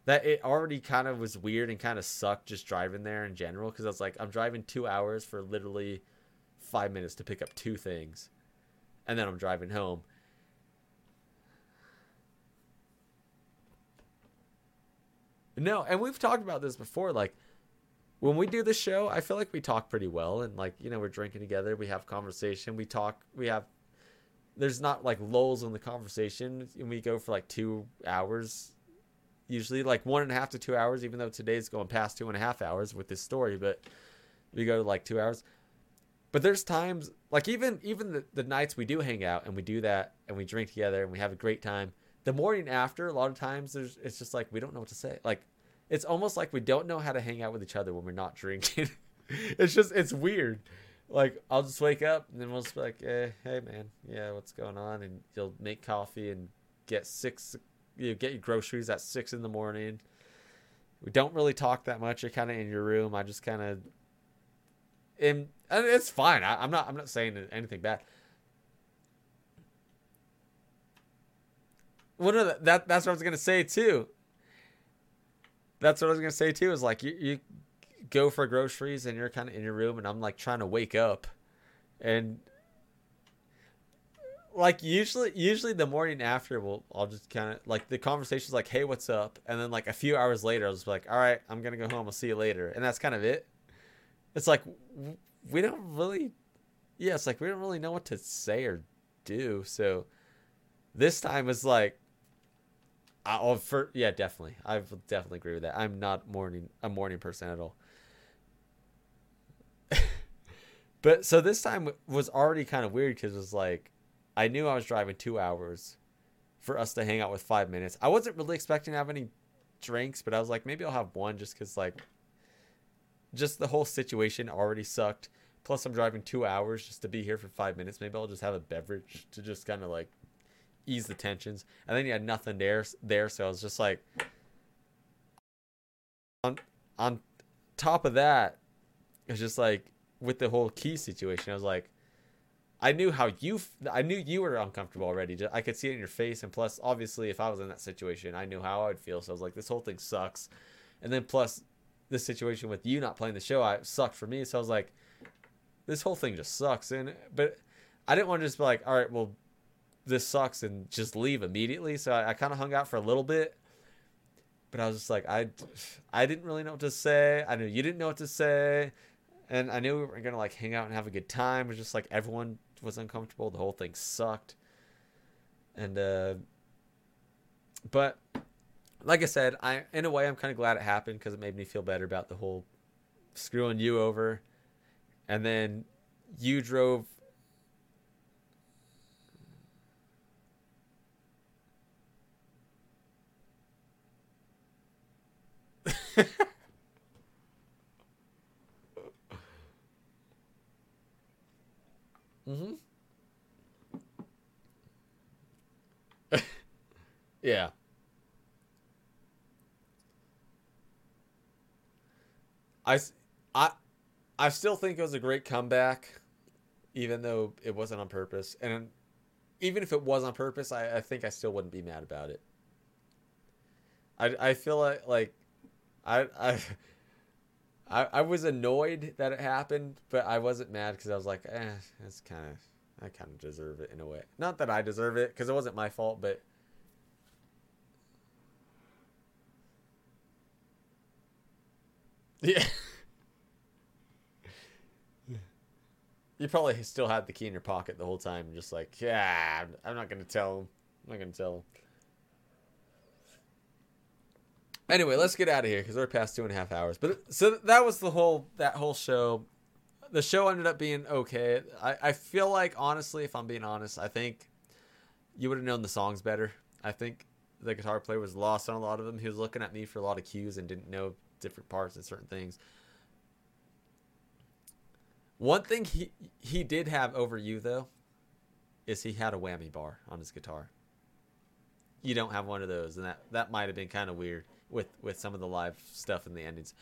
that it already kind of was weird and kind of sucked just driving there in general because I was like, I'm driving two hours for literally five minutes to pick up two things, and then I'm driving home. No, and we've talked about this before. Like when we do the show, I feel like we talk pretty well, and like you know, we're drinking together, we have conversation, we talk, we have there's not like lulls in the conversation, and we go for like two hours, usually like one and a half to two hours. Even though today's going past two and a half hours with this story, but we go to like two hours. But there's times like even even the, the nights we do hang out and we do that and we drink together and we have a great time. The morning after, a lot of times there's it's just like we don't know what to say. Like it's almost like we don't know how to hang out with each other when we're not drinking. it's just it's weird. Like I'll just wake up and then we'll just be like, eh, "Hey man, yeah, what's going on?" And you'll make coffee and get six, you get your groceries at six in the morning. We don't really talk that much. You're kind of in your room. I just kind of, and it's fine. I, I'm not. I'm not saying anything bad. One of the, that that's what I was gonna say too. That's what I was gonna say too. Is like you, you go for groceries and you're kind of in your room and I'm like trying to wake up and like usually usually the morning after we'll I'll just kind of like the conversation's like hey what's up? And then like a few hours later I'll just be like all right I'm gonna go home. I'll see you later. And that's kind of it. It's like we don't really yeah it's like we don't really know what to say or do. So this time is like I'll oh, for yeah definitely. I definitely agree with that. I'm not morning a morning person at all. But so this time was already kind of weird because it was like I knew I was driving two hours for us to hang out with five minutes. I wasn't really expecting to have any drinks, but I was like, maybe I'll have one just because like just the whole situation already sucked. Plus, I'm driving two hours just to be here for five minutes. Maybe I'll just have a beverage to just kind of like ease the tensions. And then you had nothing there there, so I was just like on on top of that, it's just like with the whole key situation, I was like, I knew how you, I knew you were uncomfortable already. I could see it in your face, and plus, obviously, if I was in that situation, I knew how I would feel. So I was like, this whole thing sucks. And then plus, the situation with you not playing the show, I sucked for me. So I was like, this whole thing just sucks. And but I didn't want to just be like, all right, well, this sucks, and just leave immediately. So I, I kind of hung out for a little bit. But I was just like, I, I didn't really know what to say. I knew you didn't know what to say and I knew we were gonna like hang out and have a good time. It was just like everyone was uncomfortable. The whole thing sucked, and uh, but like I said, I in a way I'm kind of glad it happened because it made me feel better about the whole screwing you over, and then you drove. Mm-hmm. yeah. I, I, I still think it was a great comeback, even though it wasn't on purpose. And even if it was on purpose, I, I think I still wouldn't be mad about it. I, I feel like like I I I, I was annoyed that it happened, but I wasn't mad because I was like, eh, it's kind of, I kind of deserve it in a way. Not that I deserve it because it wasn't my fault, but. Yeah. you probably still had the key in your pocket the whole time, just like, yeah, I'm not gonna tell. I'm not gonna tell him. Anyway, let's get out of here because we're past two and a half hours. But so that was the whole that whole show. The show ended up being okay. I, I feel like honestly, if I'm being honest, I think you would have known the songs better. I think the guitar player was lost on a lot of them. He was looking at me for a lot of cues and didn't know different parts and certain things. One thing he he did have over you though is he had a whammy bar on his guitar. You don't have one of those, and that that might have been kind of weird with with some of the live stuff in the endings.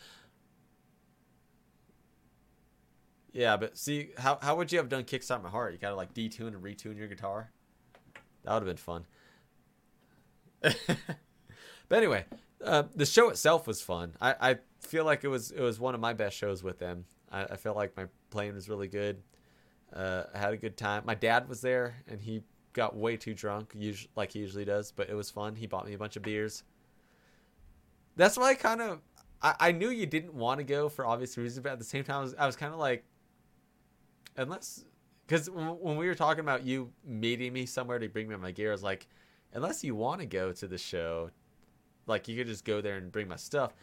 Yeah, but see, how how would you have done "Kickstart My Heart"? You gotta like detune and retune your guitar. That would have been fun. but anyway, uh, the show itself was fun. I, I feel like it was it was one of my best shows with them. I, I felt like my playing was really good. Uh, I had a good time. My dad was there, and he got way too drunk, usually, like he usually does. But it was fun. He bought me a bunch of beers. That's why I kind of I, I knew you didn't want to go for obvious reasons, but at the same time, I was, I was kind of like, unless because when we were talking about you meeting me somewhere to bring me my gear, I was like, unless you want to go to the show, like you could just go there and bring my stuff.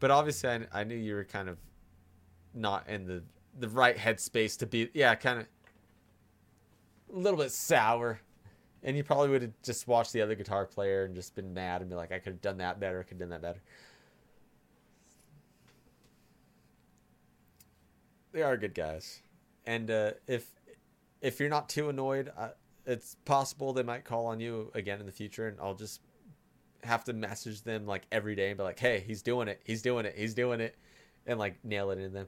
But obviously, I, I knew you were kind of not in the the right headspace to be. Yeah, kind of a little bit sour. And you probably would have just watched the other guitar player and just been mad and be like, I could have done that better, I could have done that better. They are good guys. And uh, if if you're not too annoyed, uh, it's possible they might call on you again in the future, and I'll just have to message them like every day and be like, "Hey, he's doing it, he's doing it, he's doing it," and like nail it in them.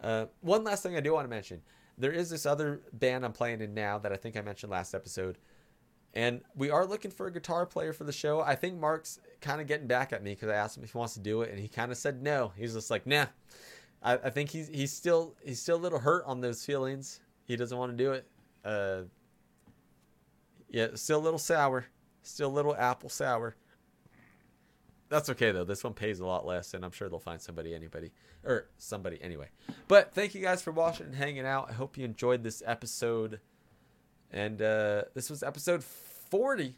Uh, one last thing I do want to mention: there is this other band I'm playing in now that I think I mentioned last episode, and we are looking for a guitar player for the show. I think Mark's kind of getting back at me because I asked him if he wants to do it, and he kind of said no. He's just like, "Nah." I, I think he's he's still he's still a little hurt on those feelings. He doesn't want to do it. Uh, yeah, still a little sour, still a little apple sour. That's okay though. This one pays a lot less, and I'm sure they'll find somebody, anybody, or somebody anyway. But thank you guys for watching and hanging out. I hope you enjoyed this episode. And uh, this was episode 40.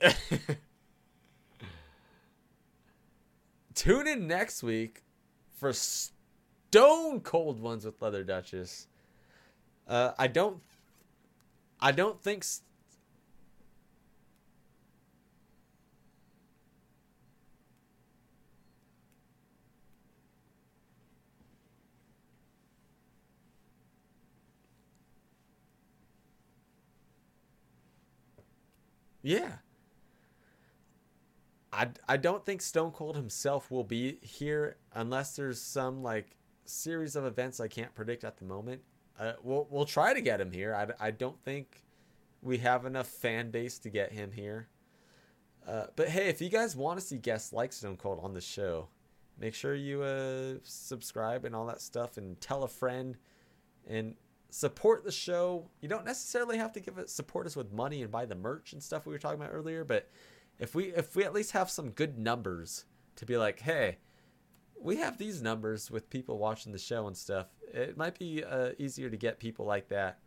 Tune in next week for stone cold ones with Leather Duchess. Uh, I don't, I don't think. St- Yeah. I, I don't think Stone Cold himself will be here unless there's some like series of events I can't predict at the moment. Uh, we'll we'll try to get him here. I, I don't think we have enough fan base to get him here. Uh, but hey, if you guys want to see guests like Stone Cold on the show, make sure you uh, subscribe and all that stuff, and tell a friend, and support the show. You don't necessarily have to give it support us with money and buy the merch and stuff we were talking about earlier, but if we if we at least have some good numbers to be like, hey, we have these numbers with people watching the show and stuff. It might be uh, easier to get people like that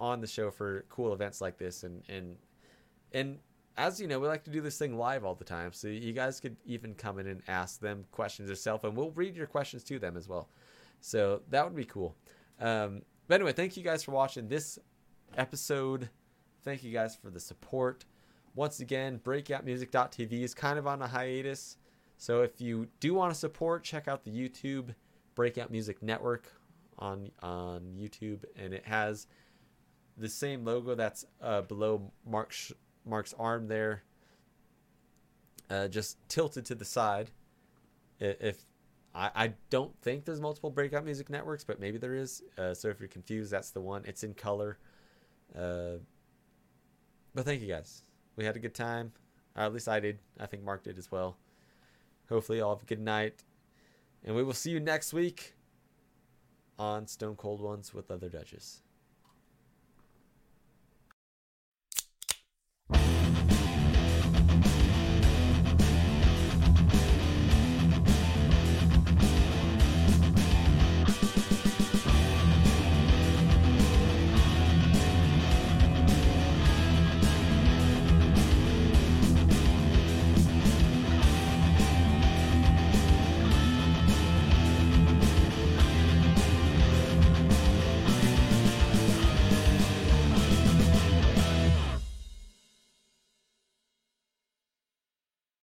on the show for cool events like this, and and and as you know, we like to do this thing live all the time. So you guys could even come in and ask them questions yourself, and we'll read your questions to them as well. So that would be cool. Um, but anyway, thank you guys for watching this episode. Thank you guys for the support. Once again, breakoutmusic.tv is kind of on a hiatus. So if you do want to support, check out the YouTube Breakout Music Network on on YouTube, and it has the same logo that's uh, below Mark's Mark's arm there, uh, just tilted to the side. If I, I don't think there's multiple Breakout Music Networks, but maybe there is. Uh, so if you're confused, that's the one. It's in color. Uh, but thank you guys we had a good time. Or at least I did. I think Mark did as well. Hopefully, all have a good night. And we will see you next week on Stone Cold Ones with Leather Duchess.